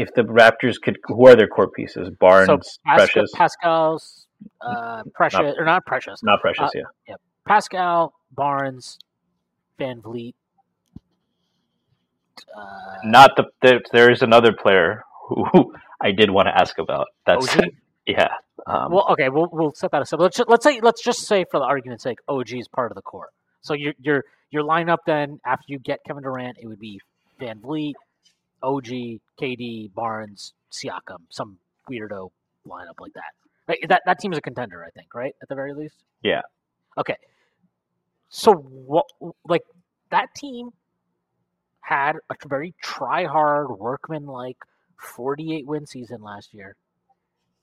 if the Raptors could, who are their core pieces? Barnes, so Pascal, Precious, Pascal's uh, Precious or not Precious, not Precious, uh, yeah. Pascal, Barnes, VanVleet. Uh, Not the there, there is another player who I did want to ask about. That's OG? yeah. Um, Well, okay, we'll we'll set that aside. Let's just, let's say let's just say for the argument's sake, OG is part of the core. So your your your lineup then after you get Kevin Durant, it would be VanVleet, OG, KD, Barnes, Siakam, some weirdo lineup like that. Right? That that team is a contender, I think, right? At the very least. Yeah. Okay. So what? Like that team had a very try hard, workman like 48 win season last year.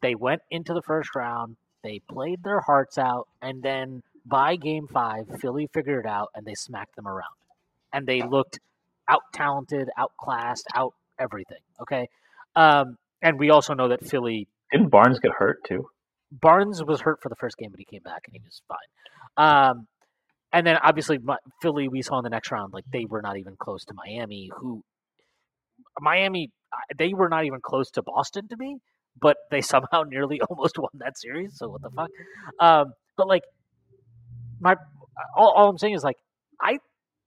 They went into the first round, they played their hearts out, and then by game five, Philly figured it out and they smacked them around. And they looked out talented, outclassed, out everything. Okay. Um, and we also know that Philly didn't Barnes get hurt too? Barnes was hurt for the first game, but he came back and he was fine. Um, and then obviously my, Philly, we saw in the next round, like they were not even close to Miami, who Miami, they were not even close to Boston to me, but they somehow nearly almost won that series. So what the fuck? Um, but like my, all, all I'm saying is like, I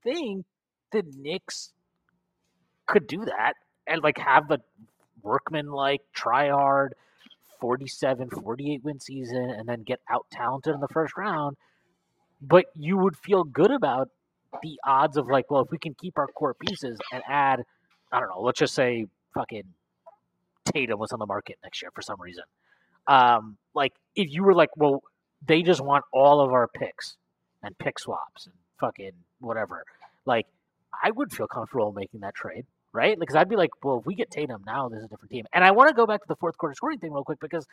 think the Knicks could do that and like have a workman like try hard 47 48 win season and then get out talented in the first round but you would feel good about the odds of like well if we can keep our core pieces and add i don't know let's just say fucking tatum was on the market next year for some reason. Um like if you were like well they just want all of our picks and pick swaps and fucking whatever like i would feel comfortable making that trade right? Because I'd be like, well, if we get Tatum now, there's a different team. And I want to go back to the fourth quarter scoring thing real quick because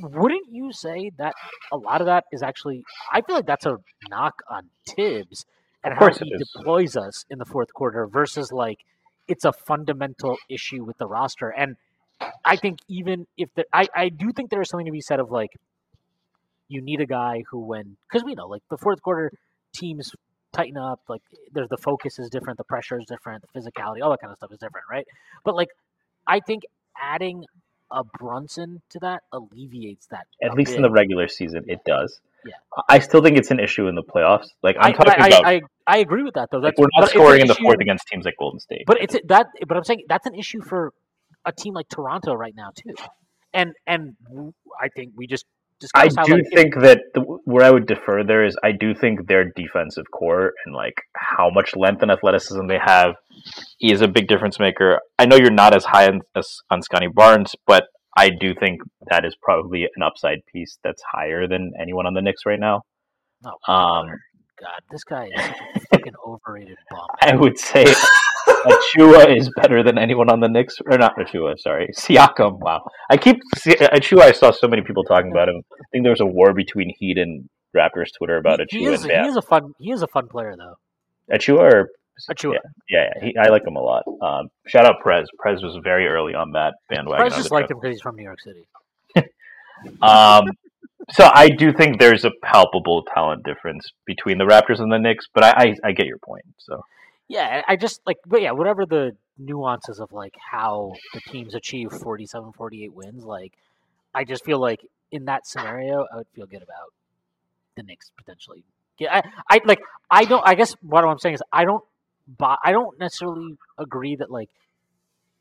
wouldn't you say that a lot of that is actually? I feel like that's a knock on Thibs and how he deploys us in the fourth quarter versus like it's a fundamental issue with the roster. And I think even if the, I I do think there is something to be said of like you need a guy who when because we know like the fourth quarter teams tighten up like there's the focus is different the pressure is different the physicality all that kind of stuff is different right but like i think adding a brunson to that alleviates that At least in the regular season, it does. Yeah. I still think it's an issue in the playoffs. Like I'm I, talking I, about, I, I, I agree with that though like we're not scoring in the issue- fourth against teams like Golden State. But it's that. But I'm saying that's an issue for a team like Toronto right now too, and and I think we just I how do like, think that the, where I would defer there is I do think their defensive core and like how much length and athleticism they have is a big difference maker. I know you're not as high on, as, on Scottie Barnes, but I do think that is probably an upside piece that's higher than anyone on the Knicks right now. oh, Um, God, this guy is such a fucking overrated bum. I would say Achiuwa is better than anyone on the Knicks, or not Achiuwa, sorry, Siakam. Wow, I keep Achiuwa. I saw so many people talking about him. I think there was a war between Heat and Raptors Twitter about he, he is, and he is a fun. He is a fun player though. Achiuwa or Achiuwa. Yeah, yeah, he, I like him a lot. Um, shout out Prez. Prez was very early on that bandwagon. On just liked him because he's from New York City. Um, so I do think there's a palpable talent difference between the Raptors and the Knicks, but I, I, I get your point. So Yeah, I just like, but yeah, whatever the nuances of like how the teams achieve 47, 48 wins, like I just feel like in that scenario, I would feel good about the Knicks potentially. Yeah, I, I like, I don't. I guess what I'm saying is, I don't buy. I don't necessarily agree that like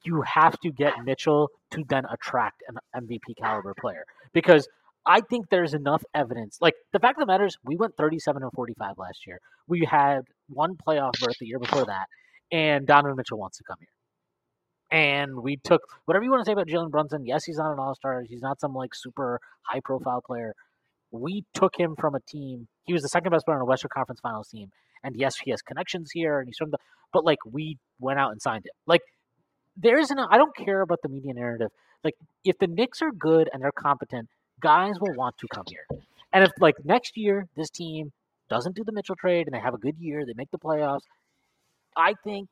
you have to get Mitchell to then attract an MVP caliber player because I think there's enough evidence. Like the fact of the matter is, we went 37 and 45 last year. We had one playoff berth the year before that, and Donovan Mitchell wants to come here. And we took whatever you want to say about Jalen Brunson. Yes, he's not an all star. He's not some like super high profile player. We took him from a team. He was the second best player on a Western Conference Finals team. And yes, he has connections here, and he's from the. But like we went out and signed him. Like there isn't. I don't care about the media narrative. Like if the Knicks are good and they're competent, guys will want to come here. And if like next year this team doesn't do the Mitchell trade and they have a good year, they make the playoffs, I think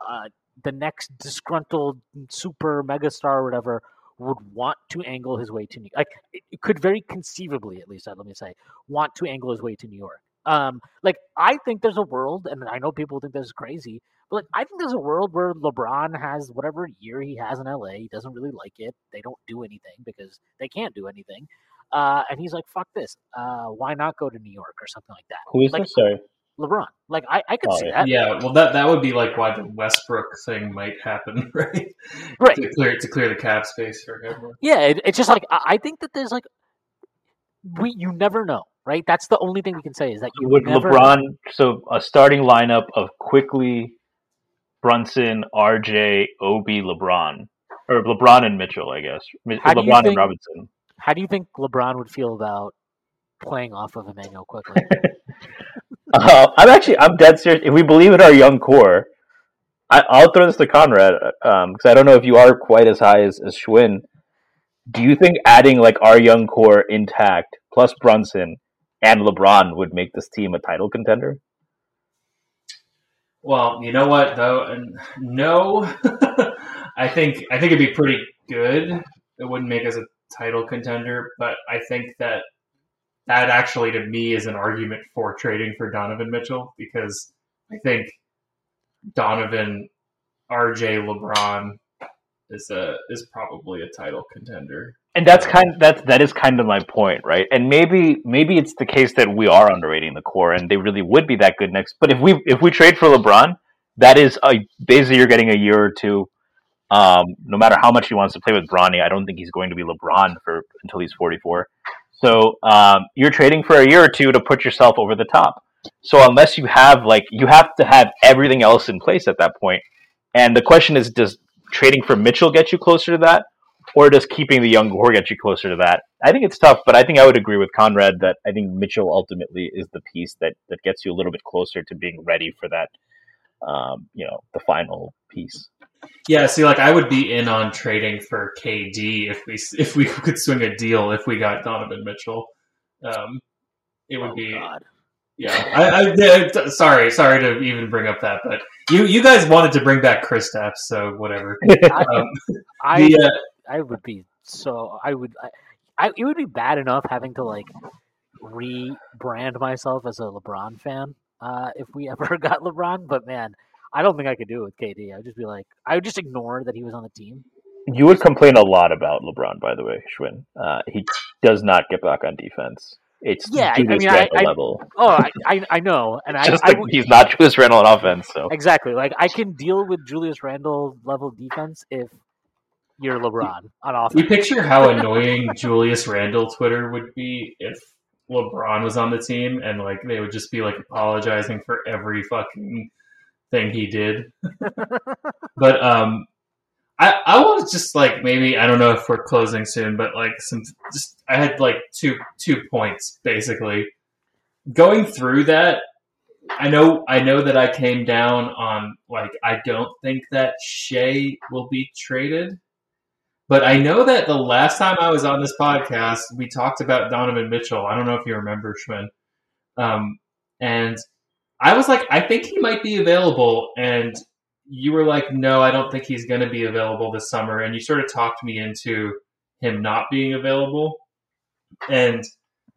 uh, the next disgruntled super megastar or whatever would want to angle his way to New like it it could very conceivably at least uh, let me say want to angle his way to New York. Um, like I think there's a world, and I know people think this is crazy, but like I think there's a world where LeBron has whatever year he has in LA. He doesn't really like it. They don't do anything because they can't do anything. Uh, and he's like, "Fuck this! Uh, why not go to New York or something like that?" who is Like- this? Sorry. LeBron, like I, I could Oh, see yeah. that. Yeah, well, that that would be like why the Westbrook thing might happen, right? Right. To clear to clear the cap space for him. Yeah, it, it's just like I, I think that there's like we you never know, right? That's the only thing we can say is that you Would never LeBron so a starting lineup of Quickley Brunson, RJ, Obi, LeBron, or LeBron and Mitchell, I guess. How do you LeBron and think- Robinson. How do you think LeBron would feel about playing off of Immanuel Quickley? Uh, I'm actually I'm dead serious. If we believe in our young core, I, I'll throw this to Conrad because I don't know if you are quite as high as, as Schwinn. Do you think adding like our young core intact plus Brunson and LeBron would make this team a title contender? Well, you know what though, no, I think I think it'd be pretty good. It wouldn't make us a title contender, but I think that that actually to me is an argument for trading for Donovan Mitchell because I think Donovan, RJ, LeBron is a is probably a title contender. And that's kind of, that's that is kind of my point, right? And maybe maybe it's the case that we are underrating the core, and they really would be that good next. But if we if we trade for LeBron, that is a basically you're getting a year or two. Um, no matter how much he wants to play with Bronny, I don't think he's going to be LeBron for until he's 44. So um, you're trading for a year or two to put yourself over the top. So unless you have like you have to have everything else in place at that point. And the question is, does trading for Mitchell get you closer to that? Or does keeping the young core get you closer to that? I think it's tough, but I think I would agree with Conrad that I think Mitchell ultimately is the piece that that gets you a little bit closer to being ready for that. Um, you know, the final piece. Yeah, see, like I would be in on trading for KD if we if we could swing a deal if we got Donovan Mitchell. Um, it would oh be God. Yeah, I, I, yeah, sorry, sorry to even bring up that, but you you guys wanted to bring back Kristaps, so whatever. Um, I the, uh, I would be so I would I, I it would be bad enough having to like rebrand myself as a LeBron fan uh, if we ever got LeBron, but man, I don't think I could do it with KD. I'd just be like I would just ignore that he was on the team. You would complain a lot about LeBron, by the way, Shwin. Uh, he does not get back on defense. It's Yeah, I- I Julius mean, I- Randle I- level. Oh, I, I, I know, and I, Just I like would- he's not Julius Randle on offense. So exactly like I can deal with Julius Randle level defense if you're LeBron on offense. you picture how annoying Julius Randle Twitter would be if LeBron was on the team, and like they would just be like apologizing for every fucking thing he did. but um, I I was just like maybe I don't know if we're closing soon, but like some just I had like two two points basically going through that. I know I know that I came down on like I don't think that Shai will be traded. But I know that the last time I was on this podcast, we talked about Donovan Mitchell. I don't know if you remember, Shwin. Um, and I was like, I think he might be available. And you were like, no, I don't think he's going to be available this summer. And you sort of talked me into him not being available. And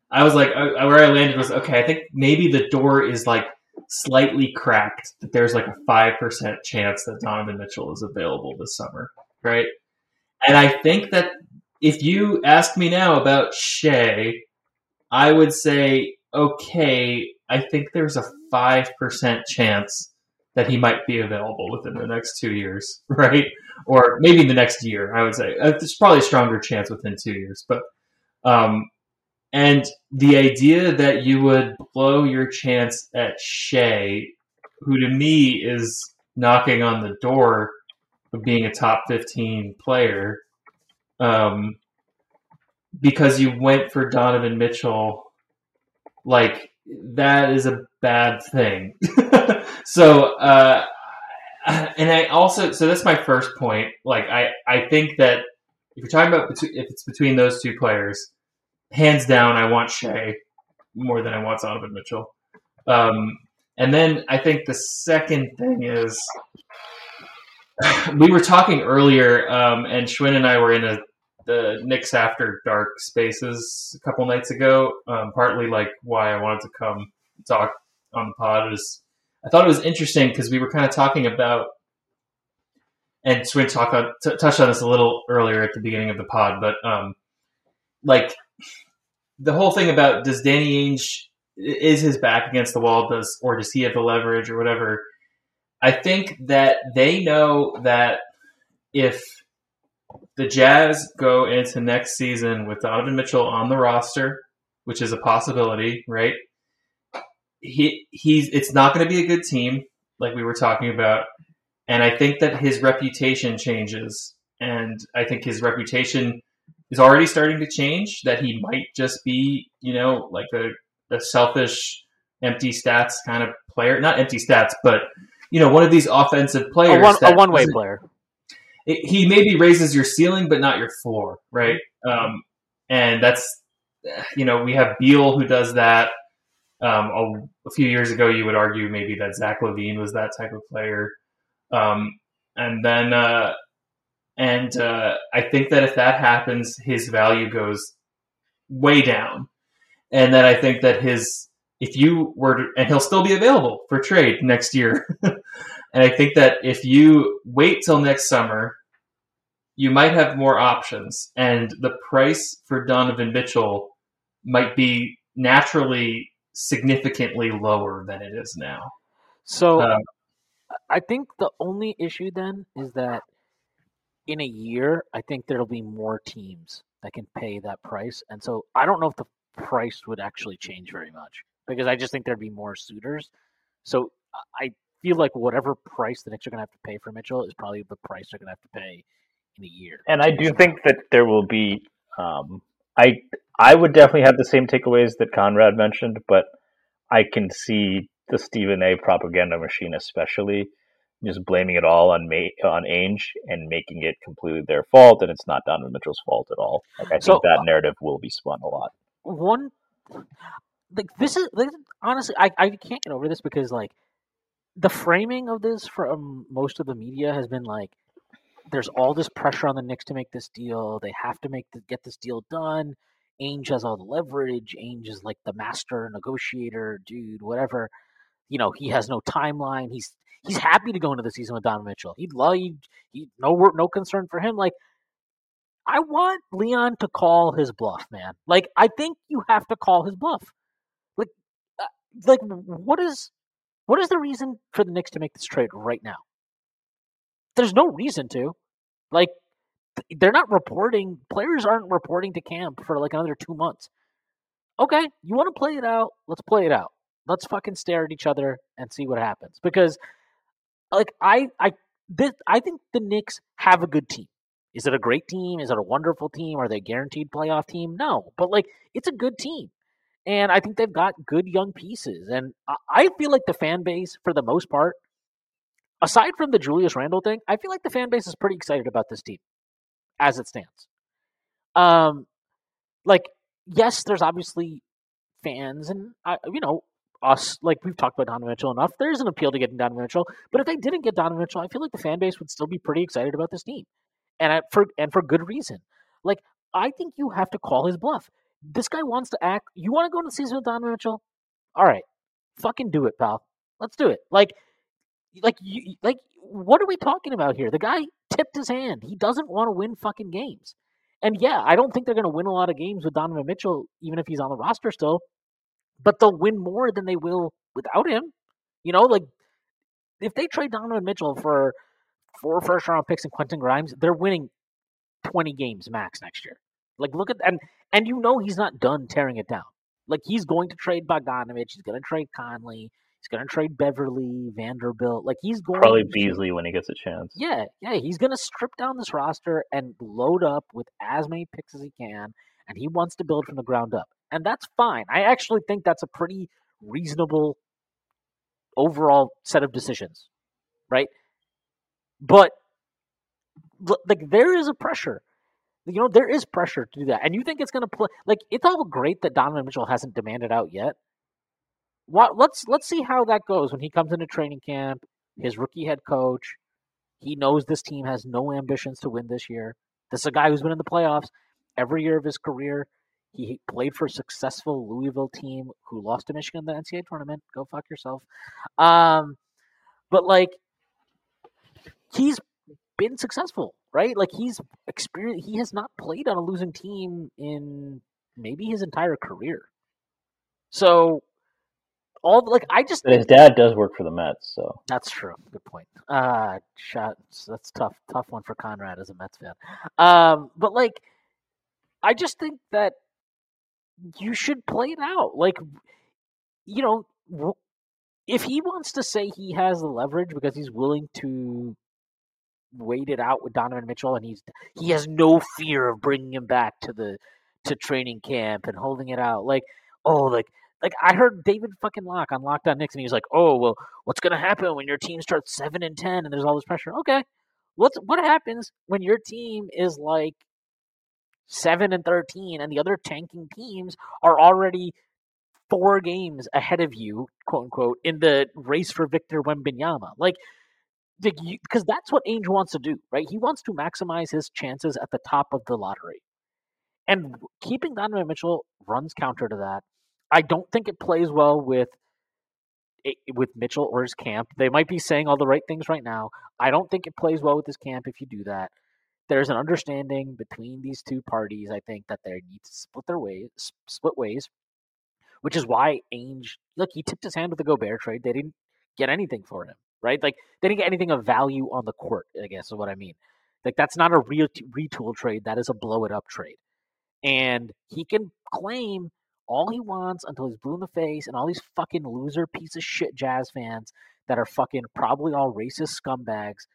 I was like, uh, where I landed was, okay, I think maybe the door is like slightly cracked, that there's like a 5% chance that Donovan Mitchell is available this summer, right? And I think that if you ask me now about Shai, I would say, okay, I think there's a 5% chance that he might be available within the next two years, right? Or maybe the next year, I would say. Uh, There's probably a stronger chance within two years. But, um, and the idea that you would blow your chance at Shai, who to me is knocking on the door of being a top 15 player um, because you went for Donovan Mitchell, like that is a bad thing. so, uh, and I also, so that's my first point. Like, I, I think that if you're talking about if it's between those two players, hands down, I want Shai more than I want Donovan Mitchell. Um, and then I think the second thing is we were talking earlier, um, and Shwin and I were in a the Knicks After Dark spaces a couple nights ago. Um, partly like why I wanted to come talk on the pod is I thought it was interesting because we were kind of talking about, and Shwin talked on, t- touched on this a little earlier at the beginning of the pod, but um, like the whole thing about does Danny Ainge is his back against the wall does or does he have the leverage or whatever I think that they know that if the Jazz go into next season with Donovan Mitchell on the roster, which is a possibility, right? He he's it's not going to be a good team like we were talking about, and I think that his reputation changes, and I think his reputation is already starting to change. That he might just be, you know, like a, a selfish, empty stats kind of player. Not empty stats, but you know, one of these offensive players. a one, a one-way player. it, he maybe raises your ceiling, but not your floor, right? Um, and that's, you know, we have Beal who does that. Um, a, a few years ago, you would argue maybe that Zach LaVine was that type of player. Um, and then, uh, and uh, I think that if that happens, his value goes way down. And then I think that his, if you were to, and he'll still be available for trade next year. and I think that if you wait till next summer, you might have more options, and the price for Donovan Mitchell might be naturally significantly lower than it is now. So Um, I think the only issue then is that in a year, I think there'll be more teams that can pay that price, and so I don't know if the price would actually change very much because I just think there'd be more suitors. So I feel like whatever price the Knicks are going to have to pay for Mitchell is probably the price they're going to have to pay in a year. And I do think that there will be. Um, I I would definitely have the same takeaways that Conrad mentioned, but I can see the Stephen A. propaganda machine, especially just blaming it all on Ma- on Ainge and making it completely their fault, and it's not Donovan Mitchell's fault at all. Like I think So- that narrative will be spun a lot. one like this is like, honestly, I I can't get over this because like the framing of this from most of the media has been like there's all this pressure on the Knicks to make this deal. They have to make the, get this deal done. Ainge has all the leverage. Ainge is like the master negotiator, dude. Whatever, you know, he has no timeline. He's he's happy to go into the season with Donovan Mitchell. He'd love he, he no work, no concern for him. Like, I want Leon to call his bluff, man. Like, I think you have to call his bluff. Like, uh, like what is what is the reason for the Knicks to make this trade right now? There's no reason to. Like, they're not reporting. Players aren't reporting to camp for like another two months. Okay, you want to play it out? Let's play it out. Let's fucking stare at each other and see what happens. Because, like, I, I, this, I think the Knicks have a good team. Is it a great team? Is it a wonderful team? Are they a guaranteed playoff team? No, but like, it's a good team. And I think they've got good young pieces. And I feel like the fan base, for the most part, aside from the Julius Randle thing, I feel like the fan base is pretty excited about this team as it stands. Um, like yes, there's obviously fans, and I, you know us. Like we've talked about Donovan Mitchell enough. There's an appeal to getting Donovan Mitchell, but if they didn't get Donovan Mitchell, I feel like the fan base would still be pretty excited about this team, and I, for and for good reason. Like I think you have to call his bluff. This guy wants to act. You want to go into the season with Donovan Mitchell? All right, fucking do it, pal. Let's do it. Like, like you, like what are we talking about here? The guy tipped his hand. He doesn't want to win fucking games. And yeah, I don't think they're going to win a lot of games with Donovan Mitchell, even if he's on the roster still. But they'll win more than they will without him. You know, like if they trade Donovan Mitchell for four first round picks and Quentin Grimes, they're winning twenty games max next year. Like look at and and you know he's not done tearing it down. Like he's going to trade Bogdanovich, he's going to trade Conley, He's going to trade Beverley, Vanderbilt. Like he's going probably Beasley when he gets a chance. Yeah, yeah, he's going to strip down this roster and load up with as many picks as he can, and he wants to build from the ground up, and that's fine. I actually think that's a pretty reasonable overall set of decisions, right? But like there is a pressure. You know, there is pressure to do that. And you think it's going to play like it's all great that Donovan Mitchell hasn't demanded out yet what let's let's see how that goes when he comes into training camp. His rookie head coach, he knows this team has no ambitions to win this year. This is a guy who's been in the playoffs every year of his career. He played for a successful Louisville team who lost to Michigan in the NCAA tournament. Go fuck yourself. Um, but like, he's been successful, right? Like he's experienced. He has not played on a losing team in maybe his entire career. So all like I just but his dad does work for the Mets, so that's true. Good point. Uh shot that's tough, tough one for Conrad as a Mets fan. Um, but like I just think that you should play it out. Like you know, if he wants to say he has the leverage because he's willing to wait it out with Donovan Mitchell and he's he mm-hmm. has no fear of bringing him back to the to training camp and holding it out. Like, oh, like like I heard David fucking Locke on Locked On Knicks, and he was like, "Oh, well, what's gonna happen when your team starts seven and ten, and there's all this pressure?" Okay, what's what happens when your team is like seven and thirteen, and the other tanking teams are already four games ahead of you, quote unquote, in the race for Victor Wembanyama? Like, because that's what Ainge wants to do, right? He wants to maximize his chances at the top of the lottery. And keeping Donovan Mitchell runs counter to that. I don't think it plays well with eh, with Mitchell or his camp. They might be saying all the right things right now. I don't think it plays well with his camp if you do that. There's an understanding between these two parties. I think that they need to split their ways, split ways, which is why Ainge look he tipped his hand with the Gobert trade. They didn't get anything for him, right? Like they didn't get anything of value on the court. I guess is what I mean. Like that's not a real retool trade. That is a blow it up trade, and he can claim all he wants until he's blue in the face and all these fucking loser piece of shit jazz fans that are fucking probably all racist scumbags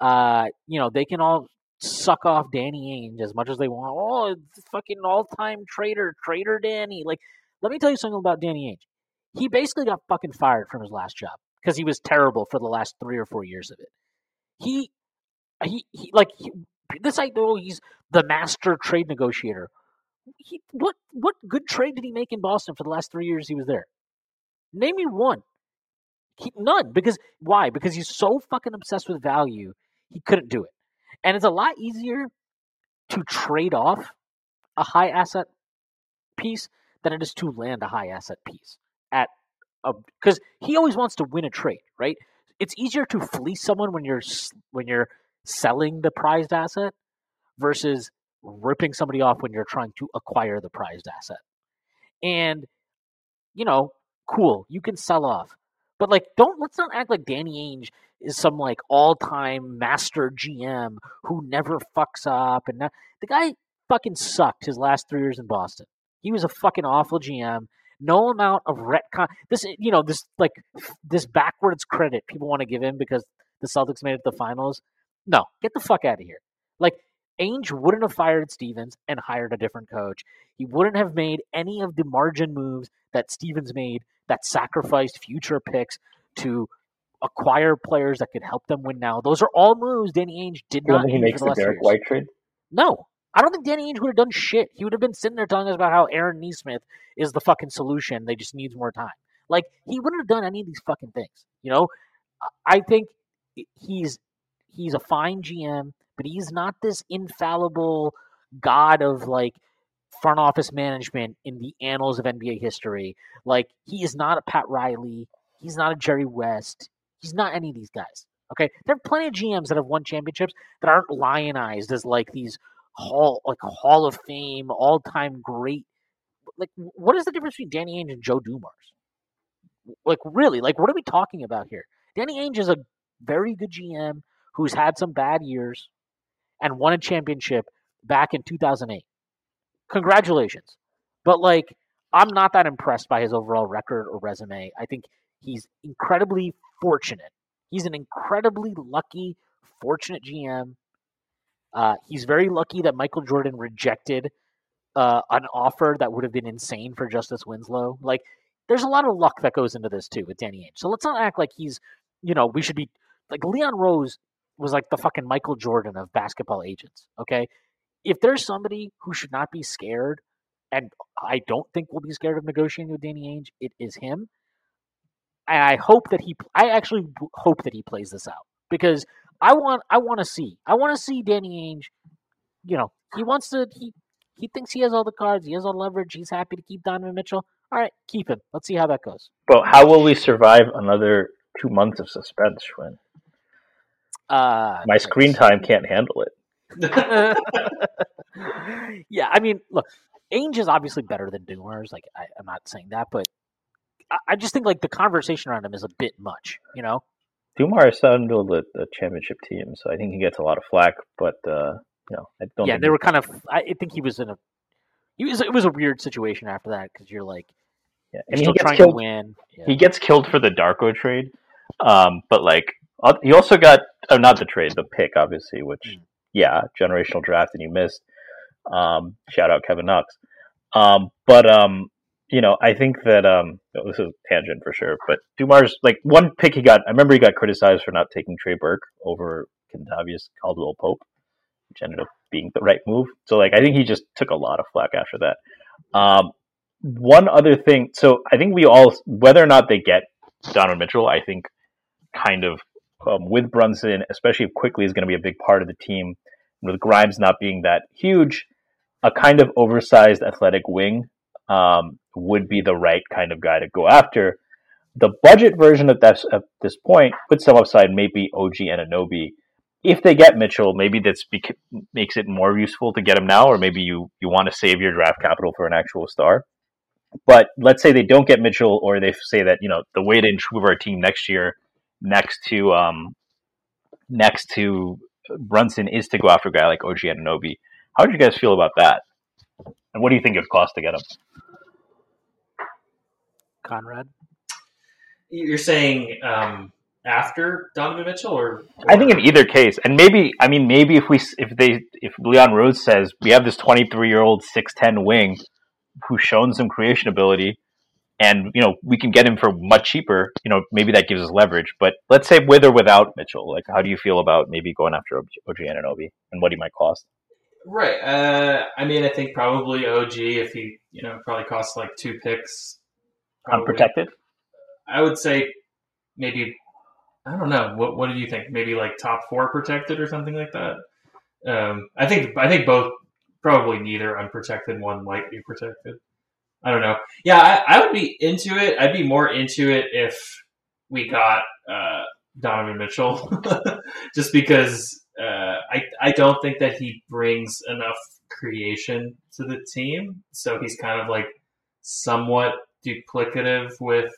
uh you know they can all suck off danny ainge as much as they want oh fucking all-time traitor traitor danny like let me tell you something about danny ainge he basically got fucking fired from his last job because he was terrible for the last three or four years of it he he, he like he, this i know he's the master trade negotiator he, what what good trade did he make in Boston for the last three years he was there? Name me one. He, none. Because why? Because he's so fucking obsessed with value, he couldn't do it. And it's a lot easier to trade off a high asset piece than it is to land a high asset piece at because he always wants to win a trade, right? It's easier to fleece someone when you're when you're selling the prized asset versus ripping somebody off when you're trying to acquire the prized asset. And you know, cool, you can sell off. But like don't let's not act like Danny Ainge is some like all-time master GM who never fucks up and not, the guy fucking sucked his last 3 years in Boston. He was a fucking awful GM. No amount of retcon this you know this like this backwards credit people want to give him because the Celtics made it to the finals. No, get the fuck out of here. Like Ainge wouldn't have fired Stevens and hired a different coach. He wouldn't have made any of the margin moves that Stevens made that sacrificed future picks to acquire players that could help them win now. Those are all moves Danny Ainge did You not think he makes the last Derrick. White trade? No, I don't think Danny Ainge would have done shit. He would have been sitting there telling us about how Aaron Nesmith is the fucking solution. They just needs more time. Like he wouldn't have done any of these fucking things. You know, I- think he's he's a fine GM, but he's not this infallible god of like front office management in the annals of NBA history. Like he is not a Pat Riley. He's not a Jerry West. He's not any of these guys. Okay, there are plenty of GMs that have won championships that aren't lionized as like these hall like Hall of Fame, all time great. Like, what is the difference between Danny Ainge and Joe Dumars? Like, really? Like, what are we talking about here? Danny Ainge is a very good GM who's had some bad years and won a championship back in 2008. Congratulations. But like I'm not that impressed by his overall record or resume. I think he's incredibly fortunate. He's an incredibly lucky, fortunate GM. Uh, he's very lucky that Michael Jordan rejected uh, an offer that would have been insane for Justice Winslow. Like, there's a lot of luck that goes into this too with Danny Ainge. So let's not act like he's, you know, we should be like Leon Rose was like the fucking Michael Jordan of basketball agents. Okay, if there's somebody who should not be scared, and I don't think we'll be scared of negotiating with Danny Ainge, it is him. And I hope that he, I actually hope that he plays this out because I want, I want to see, I want to see Danny Ainge. You know, he wants to, he, he thinks he has all the cards, he has all leverage, he's happy to keep Donovan Mitchell. All right, keep him. Let's see how that goes. But how will we survive another two months of suspense, Shwin? Uh, My screen time can't handle it. yeah, I mean, look, Ainge is obviously better than Dumars. Like, I, I'm not saying that, but I, I just think like the conversation around him is a bit much. You know? Dumars handled the, the championship team, so I think he gets a lot of flack. But uh, you know, I don't. yeah, they were kind of. I think he was in a. He was. It was a weird situation after that because you're like, Yeah, still he gets trying killed. to win. Yeah. He gets killed for the Darko trade, um, but like he also got oh, not the trade, the pick, obviously, which Mm. yeah, generational draft, and you missed. Um, shout out Kevin Knox. Um, but um, you know, I think that um, oh, this is a tangent for sure. But Dumars, like one pick he got, I remember he got criticized for not taking Trey Burke over Kentavious Caldwell Pope, which ended up being the right move. So like, I think he just took a lot of flack after that. Um, one other thing, so I think we all, whether or not they get Donovan Mitchell, I think kind of um, with Brunson, especially if Quickley is going to be a big part of the team, with Grimes not being that huge, a kind of oversized athletic wing um, would be the right kind of guy to go after. The budget version of this at this point, with some upside, may be OG Anunoby. If they get Mitchell, maybe that's bec- makes it more useful to get him now, or maybe you you want to save your draft capital for an actual star. But let's say they don't get Mitchell, or they say that you know the way to improve our team next year, next to um, next to Brunson, is to go after a guy like OG Anunoby. How do you guys feel about that? And what do you think it would cost to get him? Conrad. You're saying um, after Donovan Mitchell, or, I think in either case, and maybe I mean maybe if we if they if Leon Rose says we have this 23 year old 6'10 wing who's shown some creation ability, and you know we can get him for much cheaper, you know maybe that gives us leverage. But let's say with or without Mitchell, like how do you feel about maybe going after OG Anunoby and what he might cost? Right. Uh, I mean, I think probably OG if he, you know, probably costs like two picks. Probably. Unprotected. I would say maybe I don't know. What what do you think? Maybe like top four protected or something like that. Um, I think I think both probably neither unprotected. One might be protected. I don't know. Yeah, I, I would be into it. I'd be more into it if we got uh, Donovan Mitchell, just because uh, I I don't think that he brings enough creation to the team. So he's kind of like somewhat duplicative with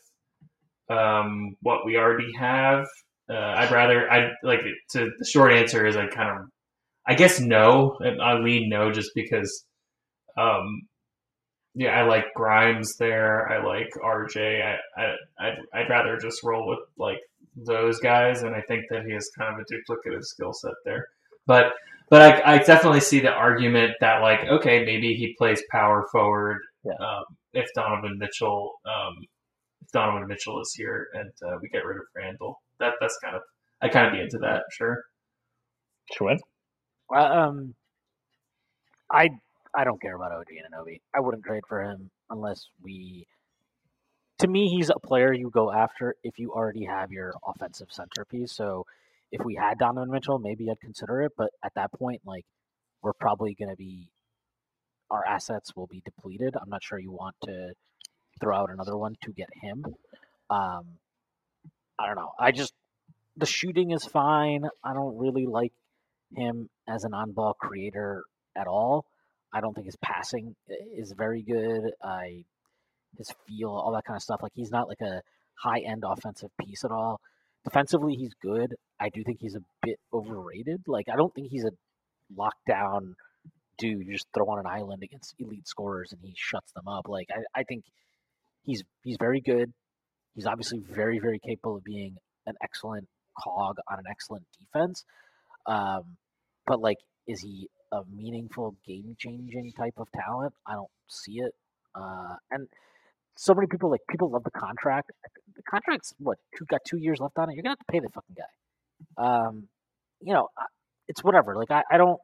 um, what we already have. Uh, I'd rather I like to the short answer is I kind of I guess no. I lean no just because um, yeah, I like Grimes there. I like RJ. I, I I'd, I'd rather just roll with like those guys, and I think that he has kind of a duplicative skill set there. But but I, I definitely see the argument that like okay maybe he plays power forward Yeah. um, if Donovan Mitchell um, if Donovan Mitchell is here and uh, we get rid of Randle. That that's kind of I kind of be into that. Sure. Sure. Uh, um, I I don't care about OG Anunoby. I wouldn't trade for him unless we. To me, he's a player you go after if you already have your offensive centerpiece. So, if we had Donovan Mitchell, maybe I'd consider it. But at that point, like we're probably going to be, our assets will be depleted. I'm not sure you want to throw out another one to get him. Um, I don't know. I just the shooting is fine. I don't really like him as an on-ball creator at all. I don't think his passing is very good. I his feel, all that kind of stuff. Like he's not like a high-end offensive piece at all. Defensively, he's good. I do think he's a bit overrated. Like I don't think he's a lockdown dude. You just throw on an island against elite scorers and he shuts them up. Like I, I think he's he's very good. He's obviously very very capable of being an excellent cog on an excellent defense. Um, but like, is he a meaningful game changing type of talent? I don't see it. Uh, and so many people like people love the contract. The contract's what two got two years left on it. You're gonna have to pay the fucking guy. Um, you know, it's whatever. Like I, I don't.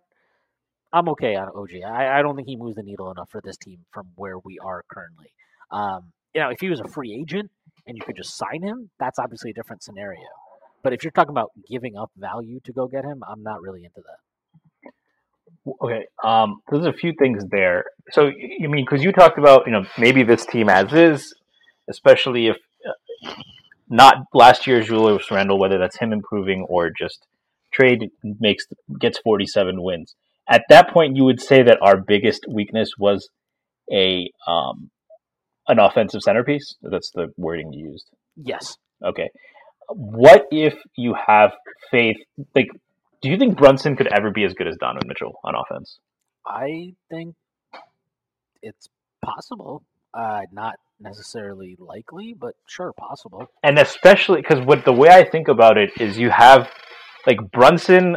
I'm okay on OG. I, I don't think he moves the needle enough for this team from where we are currently. Um, you know, if he was a free agent and you could just sign him, that's obviously a different scenario. But if you're talking about giving up value to go get him, I'm not really into that. Okay. Um, there's a few things there. So you mean because you talked about you know maybe this team as is, especially if uh, not last year's Julius Randle, whether that's him improving or just trade makes gets 47 wins. At that point, you would say that our biggest weakness was a um, an offensive centerpiece. That's the wording you used. Yes. Okay. What if you have faith? Like, do you think Brunson could ever be as good as Donovan Mitchell on offense? I think it's possible. Uh, not necessarily likely, but sure, possible. and especially because what the way I think about it is you have like Brunson.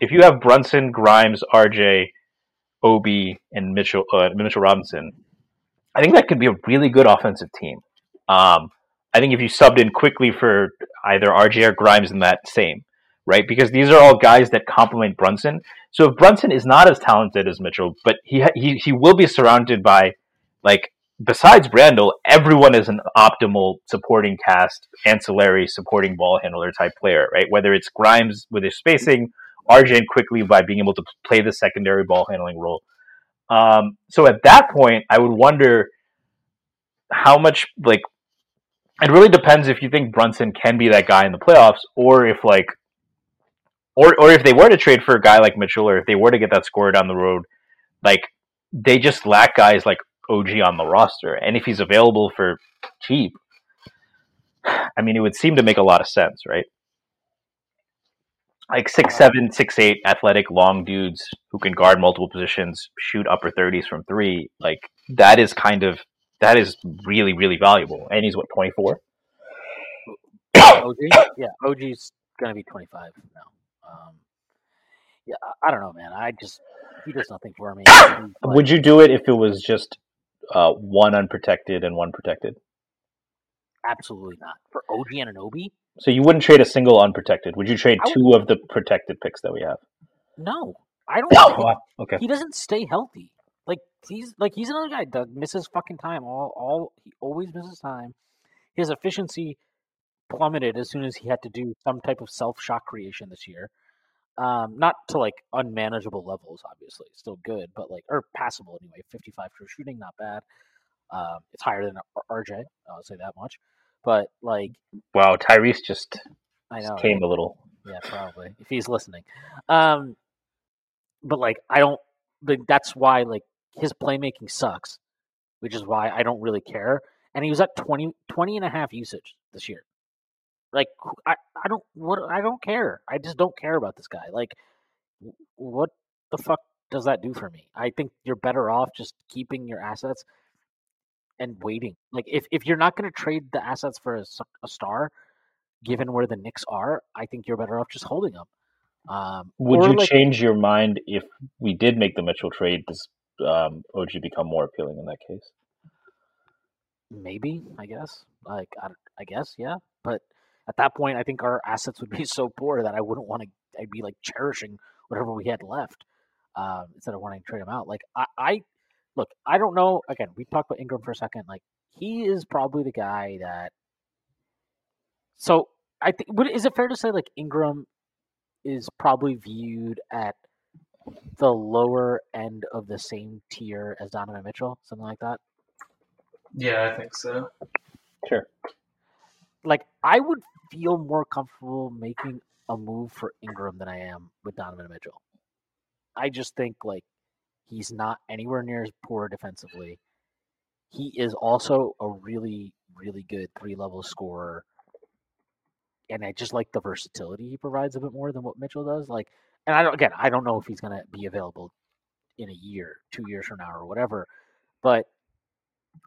If you have Brunson, Grimes, RJ, Obi, and Mitchell uh, Mitchell Robinson, I think that could be a really good offensive team. Um, I think if you subbed in Quickley for either RJ or Grimes, in that same right because these are all guys that complement Brunson. So if Brunson is not as talented as Mitchell, but he he he will be surrounded by like besides Randle, everyone is an optimal supporting cast, ancillary supporting ball handler type player, right? Whether it's Grimes with his spacing, RJ and Quickley by being able to play the secondary ball handling role. Um, so at that point, I would wonder how much like it really depends if you think Brunson can be that guy in the playoffs, or if like, or or if they were to trade for a guy like Mitchell, or if they were to get that scorer down the road, like they just lack guys like OG on the roster, and if he's available for cheap, I mean, it would seem to make a lot of sense, right? Like six seven, six eight, athletic, long dudes who can guard multiple positions, shoot upper thirties from three. Like that is kind of that is really really valuable. And he's what twenty four. OG, yeah, OG's gonna be 25 now. Um, yeah, I- don't know, man. I just he does nothing for me. Like- Would you do it if it was just uh, one unprotected and one protected? Absolutely not for OG Anunoby. So you wouldn't trade a single unprotected. Would you trade would- two of the protected picks that we have? No, I don't. Oh. Okay. He doesn't stay healthy. Like he's like he's another guy that misses fucking time. All all he always misses time. His efficiency plummeted as soon as he had to do some type of self shot creation this year. Um, not to like unmanageable levels, obviously, still good, but like or passable anyway. Fifty five true shooting, not bad. Um, it's higher than RJ. I'll say that much. But like Wow, Tyrese just I know came a little. yeah, probably if he's listening. Um, but like I don't. Like, that's why like his playmaking sucks, which is why I don't really care. And he was at 20, 20 and a half usage this year. Like I, I don't what I don't care. I just don't care about this guy. Like what the fuck does that do for me? I think you're better off just keeping your assets and waiting. Like if, if you're not going to trade the assets for a star, given where the Knicks are, I think you're better off just holding them. Um, Would you like, change your mind if we did make the Mitchell trade? Does um, OG become more appealing in that case? Maybe, I guess. Like, I, I guess, yeah. But at that point, I think our assets would be so poor that I wouldn't want to. I'd be like cherishing whatever we had left um, instead of wanting to trade him out. Like, I, I look, I don't know. Again, we talked about Ingram for a second. Like, he is probably the guy that. So I think, would is it fair to say like Ingram is probably viewed at the lower end of the same tier as Donovan Mitchell, something like that? Yeah, I think so. Sure. Like I would feel more comfortable making a move for Ingram than I am with Donovan Mitchell. I just think like he's not anywhere near as poor defensively. He is also a really, really good three level scorer. And I just like the versatility he provides a bit more than what Mitchell does. Like and I don't again, I don't know if he's gonna be available in a year, two years from now or whatever. But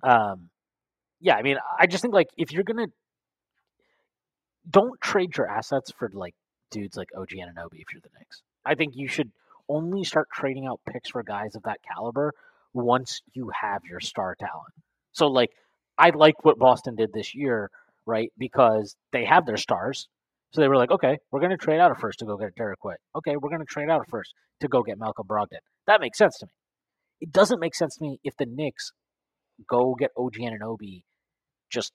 um yeah, I mean I just think like if you're gonna don't trade your assets for like dudes like OG Anunoby if you're the Knicks. I think you should only start trading out picks for guys of that caliber once you have your star talent. So like I like what Boston did this year, right? Because they have their stars. So they were like, okay, we're going to trade out a first to go get Derrick White. Okay, we're going to trade out a first to go get Malcolm Brogdon. That makes sense to me. It doesn't make sense to me if the Knicks go get OG Anunoby just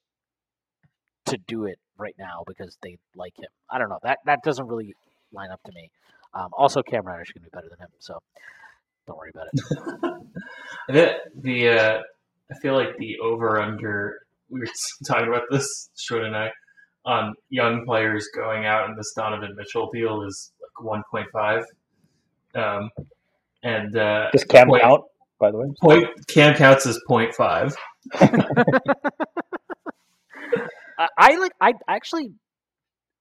to do it right now because they like him. I don't know. That that doesn't really line up to me. Um, also, Cam Reddish is going to be better than him, so don't worry about it. the the uh, I feel like the over under we were talking about this Sean and I on young players going out in this Donovan Mitchell deal is like one point five. Um, and uh, Does Cam point, count, by the way? Point Cam counts as 0.5. I, like. I actually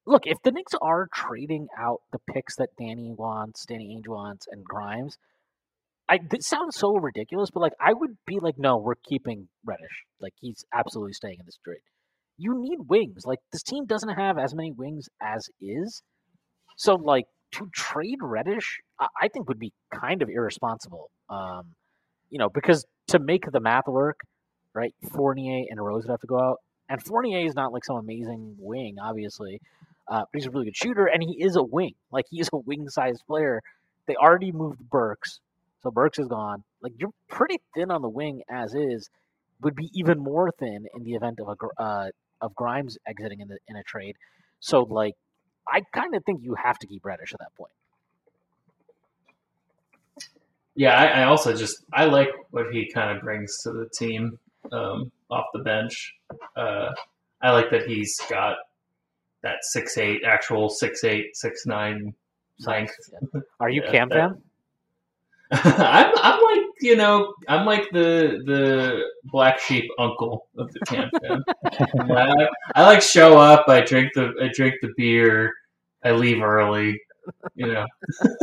look if the Knicks are trading out the picks that Danny wants, Danny Ainge wants, and Grimes. I this sounds so ridiculous, but like I would be like, no, we're keeping Reddish. Like he's absolutely staying in this trade. You need wings. Like this team doesn't have as many wings as is. So like to trade Reddish, I, I think would be kind of irresponsible. Um, you know, because to make the math work, right? Fournier and Rose would have to go out, and Fournier is not like some amazing wing, obviously, uh, but he's a really good shooter, and he is a wing. Like he is a wing-sized player. They already moved Burks, so Burks is gone. Like you're pretty thin on the wing as is. Would be even more thin in the event of a uh, of Grimes exiting in the in a trade. So like, I kind of think you have to keep Reddish at that point. Yeah, I, I also just I like what he kind of brings to the team um, off the bench. Uh, I like that he's got that six eight actual six eight six nine length. Yeah. Are you Yeah, Cam that- fan? I'm I'm like you know I'm like the the black sheep uncle of the Cam fan. I, I like show up. I drink the I drink the beer. I leave early. You know.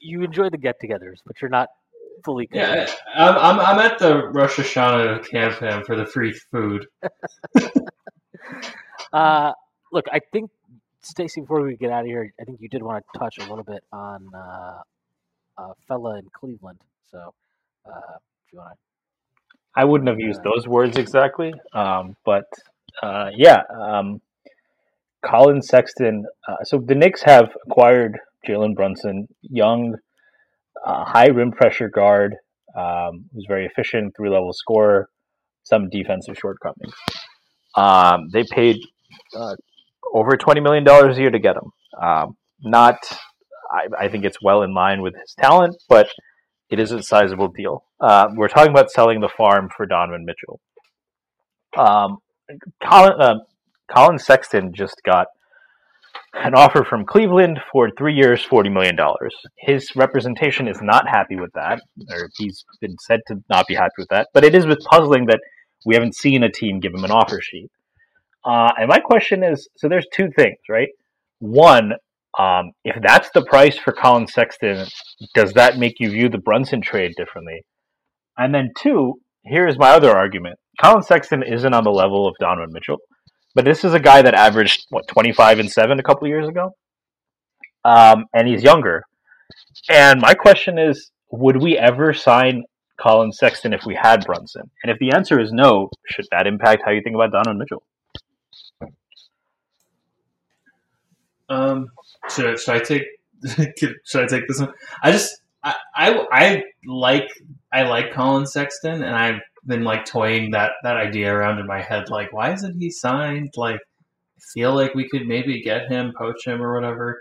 You enjoy the get-togethers, but you're not fully. Yeah, I'm, I'm, I'm at the Rosh Hashanah campaign for the free food. Uh, look, I think Stacy. Before we get out of here, I think you did want to touch a little bit on uh, a fella in Cleveland. So, uh, if you want to, I wouldn't have used those words exactly, um, but uh, yeah, um, Collin Sexton. Uh, so the Knicks have acquired Jalen Brunson, young, uh, high rim pressure guard, um, who's very efficient, three level scorer, some defensive shortcomings. Um, they paid uh, over twenty million dollars a year to get him. Um, not, I, I, think it's well in line with his talent, but it is a sizable deal. Uh, we're talking about selling the farm for Donovan Mitchell. Um, Collin, uh, Collin Sexton just got an offer from Cleveland for three years, $40 million. His representation is not happy with that, or he's been said to not be happy with that, but it is with puzzling that we haven't seen a team give him an offer sheet. Uh, and my question is so there's two things, right? One, um, if that's the price for Collin Sexton, does that make you view the Brunson trade differently? And then two, here's my other argument. Collin Sexton isn't on the level of Donovan Mitchell. But this is a guy that averaged what twenty five and seven a couple years ago, um, and he's younger. And my question is, would we ever sign Collin Sexton if we had Brunson? And if the answer is no, should that impact how you think about Donovan Mitchell? Um, should, should I take should I take this one? I just I, I, I like I like Collin Sexton, and I've been like toying that that idea around in my head. Like, why isn't he signed? Like, I feel like we could maybe get him, poach him, or whatever.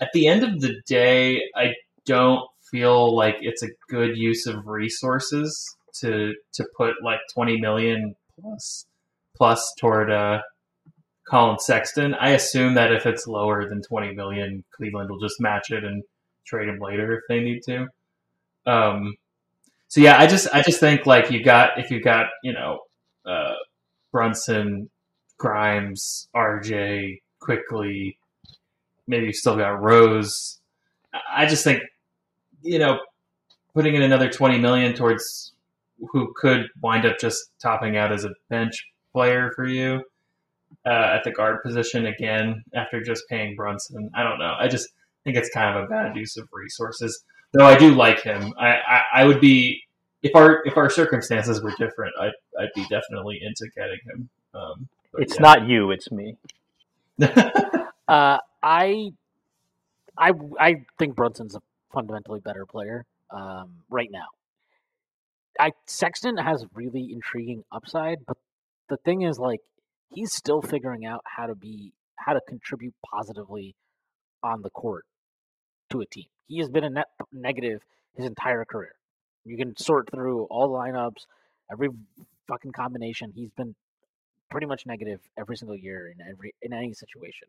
At the end of the day, I don't feel like it's a good use of resources to to put like twenty million plus plus toward uh, Collin Sexton. I assume that if it's lower than twenty million, Cleveland will just match it and trade him later if they need to. Um, so yeah, I just I just think like you got if you got you know uh, Brunson, Grimes, RJ, Quickley, maybe you still got Rose. I just think you know putting in another twenty million towards who could wind up just topping out as a bench player for you uh, at the guard position again after just paying Brunson. I don't know. I just think it's kind of a bad use of resources. Though I do like him. I, I, I would be if our if our circumstances were different, I'd I'd be definitely into getting him. Um, it's yeah. not you, it's me. uh, I I I think Brunson's a fundamentally better player um, right now. I Sexton has really intriguing upside, but the thing is, like, he's still figuring out how to be how to contribute positively on the court to a team. He has been a net negative his entire career. You can sort through all lineups, every fucking combination. He's been pretty much negative every single year in every in any situation.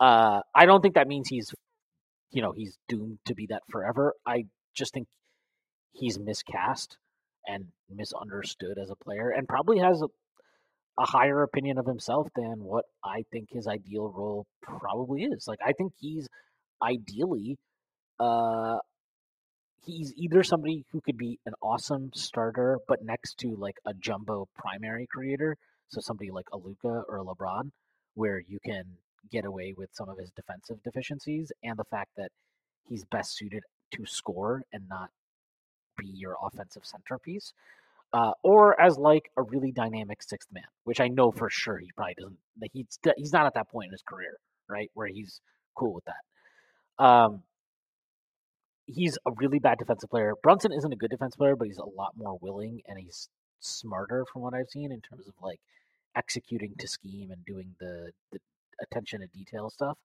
Uh, I don't think that means he's, you know, he's doomed to be that forever. I just think he's miscast and misunderstood as a player, and probably has a, a higher opinion of himself than what I think his ideal role probably is. Like I think he's ideally uh he's either somebody who could be an awesome starter, but next to like a jumbo primary creator, so somebody like a Luka or a LeBron, where you can get away with some of his defensive deficiencies and the fact that he's best suited to score and not be your offensive centerpiece. Uh, or as like a really dynamic sixth man, which I know for sure he probably doesn't. He's he's not at that point in his career, right, where he's cool with that. Um, he's a really bad defensive player. Brunson isn't a good defensive player, but he's a lot more willing and he's smarter from what I've seen in terms of like executing to scheme and doing the, the attention to detail stuff.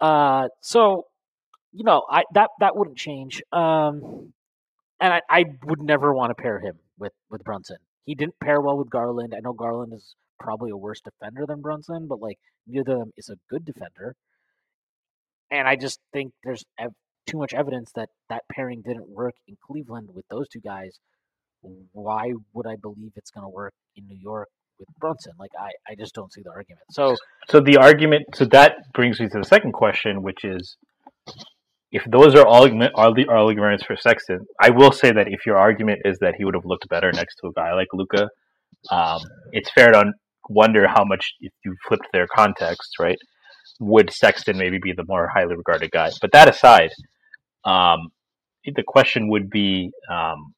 Uh, so you know, I that that wouldn't change. Um, and I, I would never want to pair him with with Brunson. He didn't pair well with Garland. I know Garland is probably a worse defender than Brunson, but like neither of them is a good defender. And I just think there's too much evidence that that pairing didn't work in Cleveland with those two guys. Why would I believe it's going to work in New York with Brunson? Like I, I just don't see the argument. So, so the argument, so that brings me to the second question, which is, if those are all are the arguments for Sexton, I will say that if your argument is that he would have looked better next to a guy like Luka, um, it's fair to wonder how much if you flipped their context, right? Would Sexton maybe be the more highly regarded guy? But that aside, um, the question would be, um,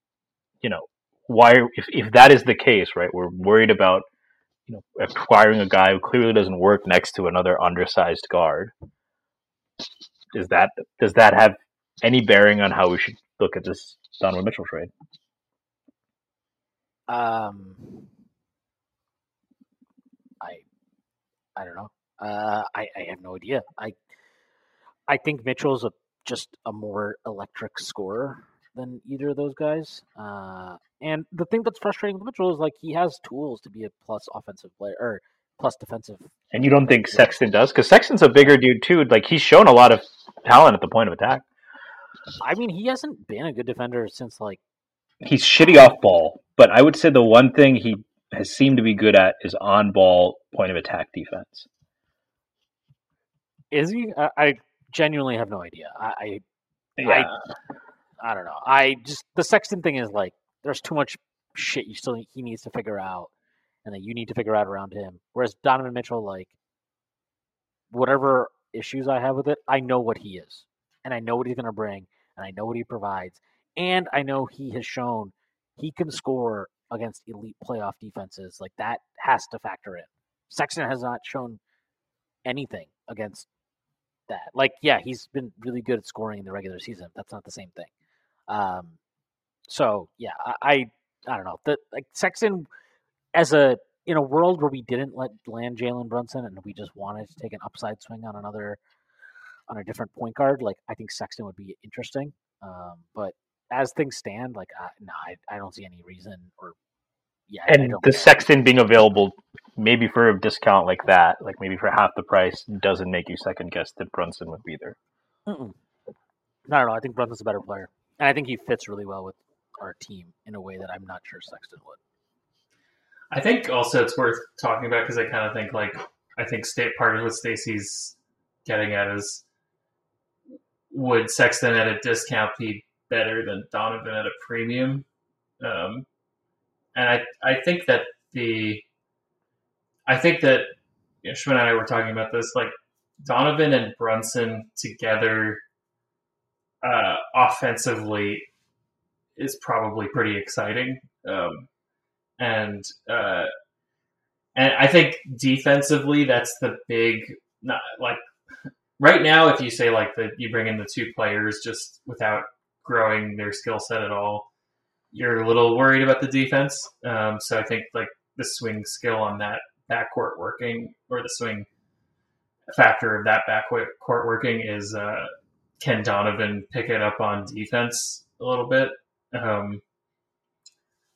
you know, why if if that is the case, right? We're worried about you know acquiring a guy who clearly doesn't work next to another undersized guard. is that does that have any bearing on how we should look at this Donovan Mitchell trade? Um, I, I don't know. Uh, I, I have no idea. I, I think Mitchell's a just a more electric scorer than either of those guys. Uh, and the thing that's frustrating with Mitchell is like he has tools to be a plus offensive player or plus defensive. And you don't think Sexton does? Because Sexton's a bigger dude too. Like he's shown a lot of talent at the point of attack. I mean, he hasn't been a good defender since like He's shitty off ball, but I would say the one thing he has seemed to be good at is on ball point of attack defense. is he? I, I genuinely have no idea. I, I Yeah. I don't know. I just the Sexton thing is like there's too much shit you still he needs to figure out, and that you need to figure out around him. Whereas Donovan Mitchell, like whatever issues I have with it, I know what he is, and I know what he's going to bring, and I know what he provides, and I know he has shown he can score against elite playoff defenses. Like that has to factor in. Sexton has not shown anything against that. Like, yeah, he's been really good at scoring in the regular season. That's not the same thing. Um, so yeah, I, I I don't know. The like Sexton as a in a world where we didn't let land Jalen Brunson and we just wanted to take an upside swing on another on a different point guard, like I think Sexton would be interesting. Um, but as things stand, like I, no, I, I don't see any reason or yeah, And the Sexton being available maybe for a discount like that, like maybe for half the price, doesn't make you second guess that Brunson would be there. Mm-mm. I don't know. I think Brunson's a better player, and I think he fits really well with our team in a way that I'm not sure Sexton would. I think also it's worth talking about because I kind of think like I think state part of what Stacy's getting at is would Sexton at a discount be better than Donovan at a premium? Um, and I I think that the I think that you know, and I were talking about this like Donovan and Brunson together uh, offensively is probably pretty exciting. Um, and uh, and I think defensively, that's the big not like right now. If you say like that, you bring in the two players just without growing their skill set at all, you're a little worried about the defense. Um, so I think like the swing skill on that backcourt working or the swing factor of that backcourt working is uh, can Donovan pick it up on defense a little bit. Um,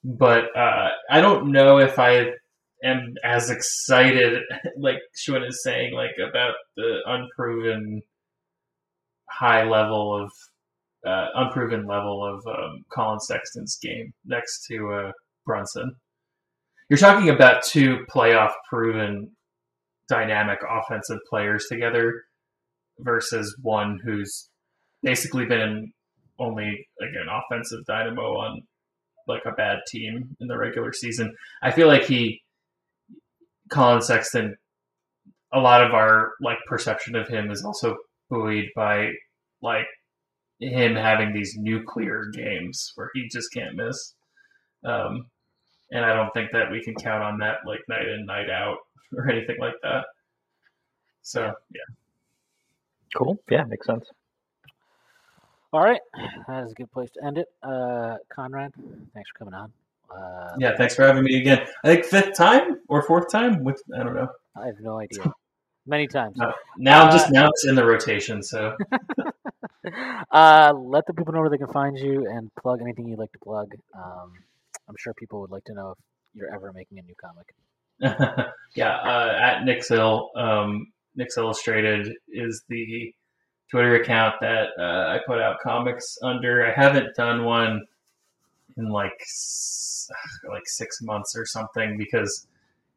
but uh, I don't know if I am as excited, like Shwin is saying, like about the unproven high level of uh, unproven level of um, Collin Sexton's game next to uh, Brunson. You're talking about two playoff proven dynamic offensive players together versus one who's basically been only like an offensive dynamo on like a bad team in the regular season. I feel like he, Colin Sexton, a lot of our like perception of him is also buoyed by like him having these nuclear games where he just can't miss. Um, and I don't think that we can count on that like night in night out or anything like that. So yeah, Cool. Yeah, makes sense. All right, that is a good place to end it. Uh, Conrad, thanks for coming on. Uh, yeah. Thanks for having me again. I think fifth time or fourth time. With I don't know. I have no idea. Many times. No. Now Uh, just now it's in the rotation. So uh, let the people know where they can find you and plug anything you'd like to plug. Um, I'm sure people would like to know if you're ever making a new comic. yeah, uh, at Knicks Ill, um, Knicks Illustrated is the Twitter account that uh, I put out comics under. I haven't done one in like like six months or something because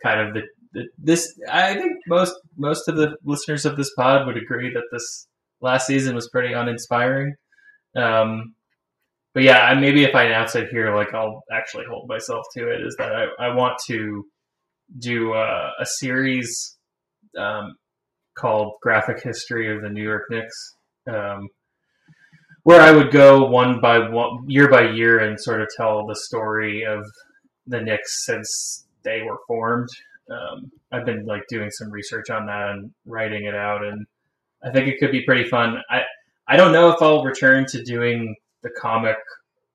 kind of the, the this I think most most of the listeners of this pod would agree that this last season was pretty uninspiring. Um, but yeah, maybe if I announce it here, like I'll actually hold myself to it. Is that I, I want to do uh, a series um, called "Graphic History of the New York Knicks," um, where I would go one by one, year by year, and sort of tell the story of the Knicks since they were formed. Um, I've been like doing some research on that and writing it out, and I think it could be pretty fun. I I don't know if I'll return to doing the comic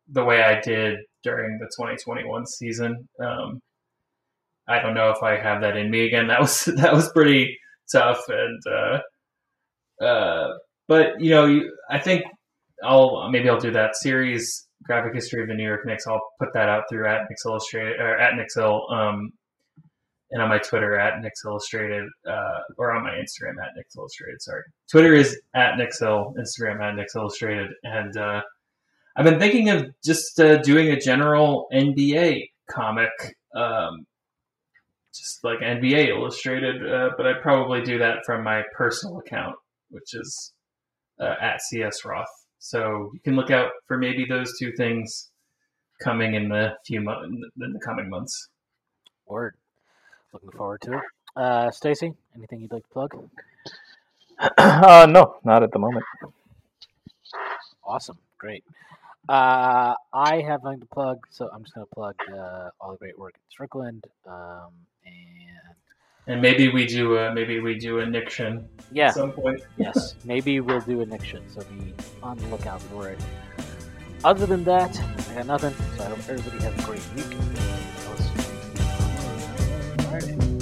the way I did during the 2021 season. Um, I don't know if I have that in me again. That was that was pretty tough, and uh, uh, but you know, you, I think I'll maybe I'll do that series graphic history of the New York Knicks. I'll put that out through at Knicks Illustrated or at Knicks Ill, um, and on my Twitter at Knicks Illustrated, uh, or on my Instagram at Knicks Illustrated. Sorry, Twitter is at Knicks Ill, Instagram at Knicks Illustrated, and uh, I've been thinking of just uh, doing a general NBA comic. Um, just like NBA Illustrated, uh, but I'd probably do that from my personal account, which is uh, at CS Roth. So you can look out for maybe those two things coming in the few mo- in the coming months. Word. Looking forward to it. Uh, Stacy, anything you'd like to plug? uh, no, not at the moment. Awesome. Great. Uh, I have nothing to plug, so I'm just going to plug uh, all the great work at Strickland. Um, and And maybe we do a maybe we do a Niction yeah, at some point. yes, maybe we'll do a Niction, so be on the lookout for it. Other than that, I got nothing, so I hope everybody has a great week. You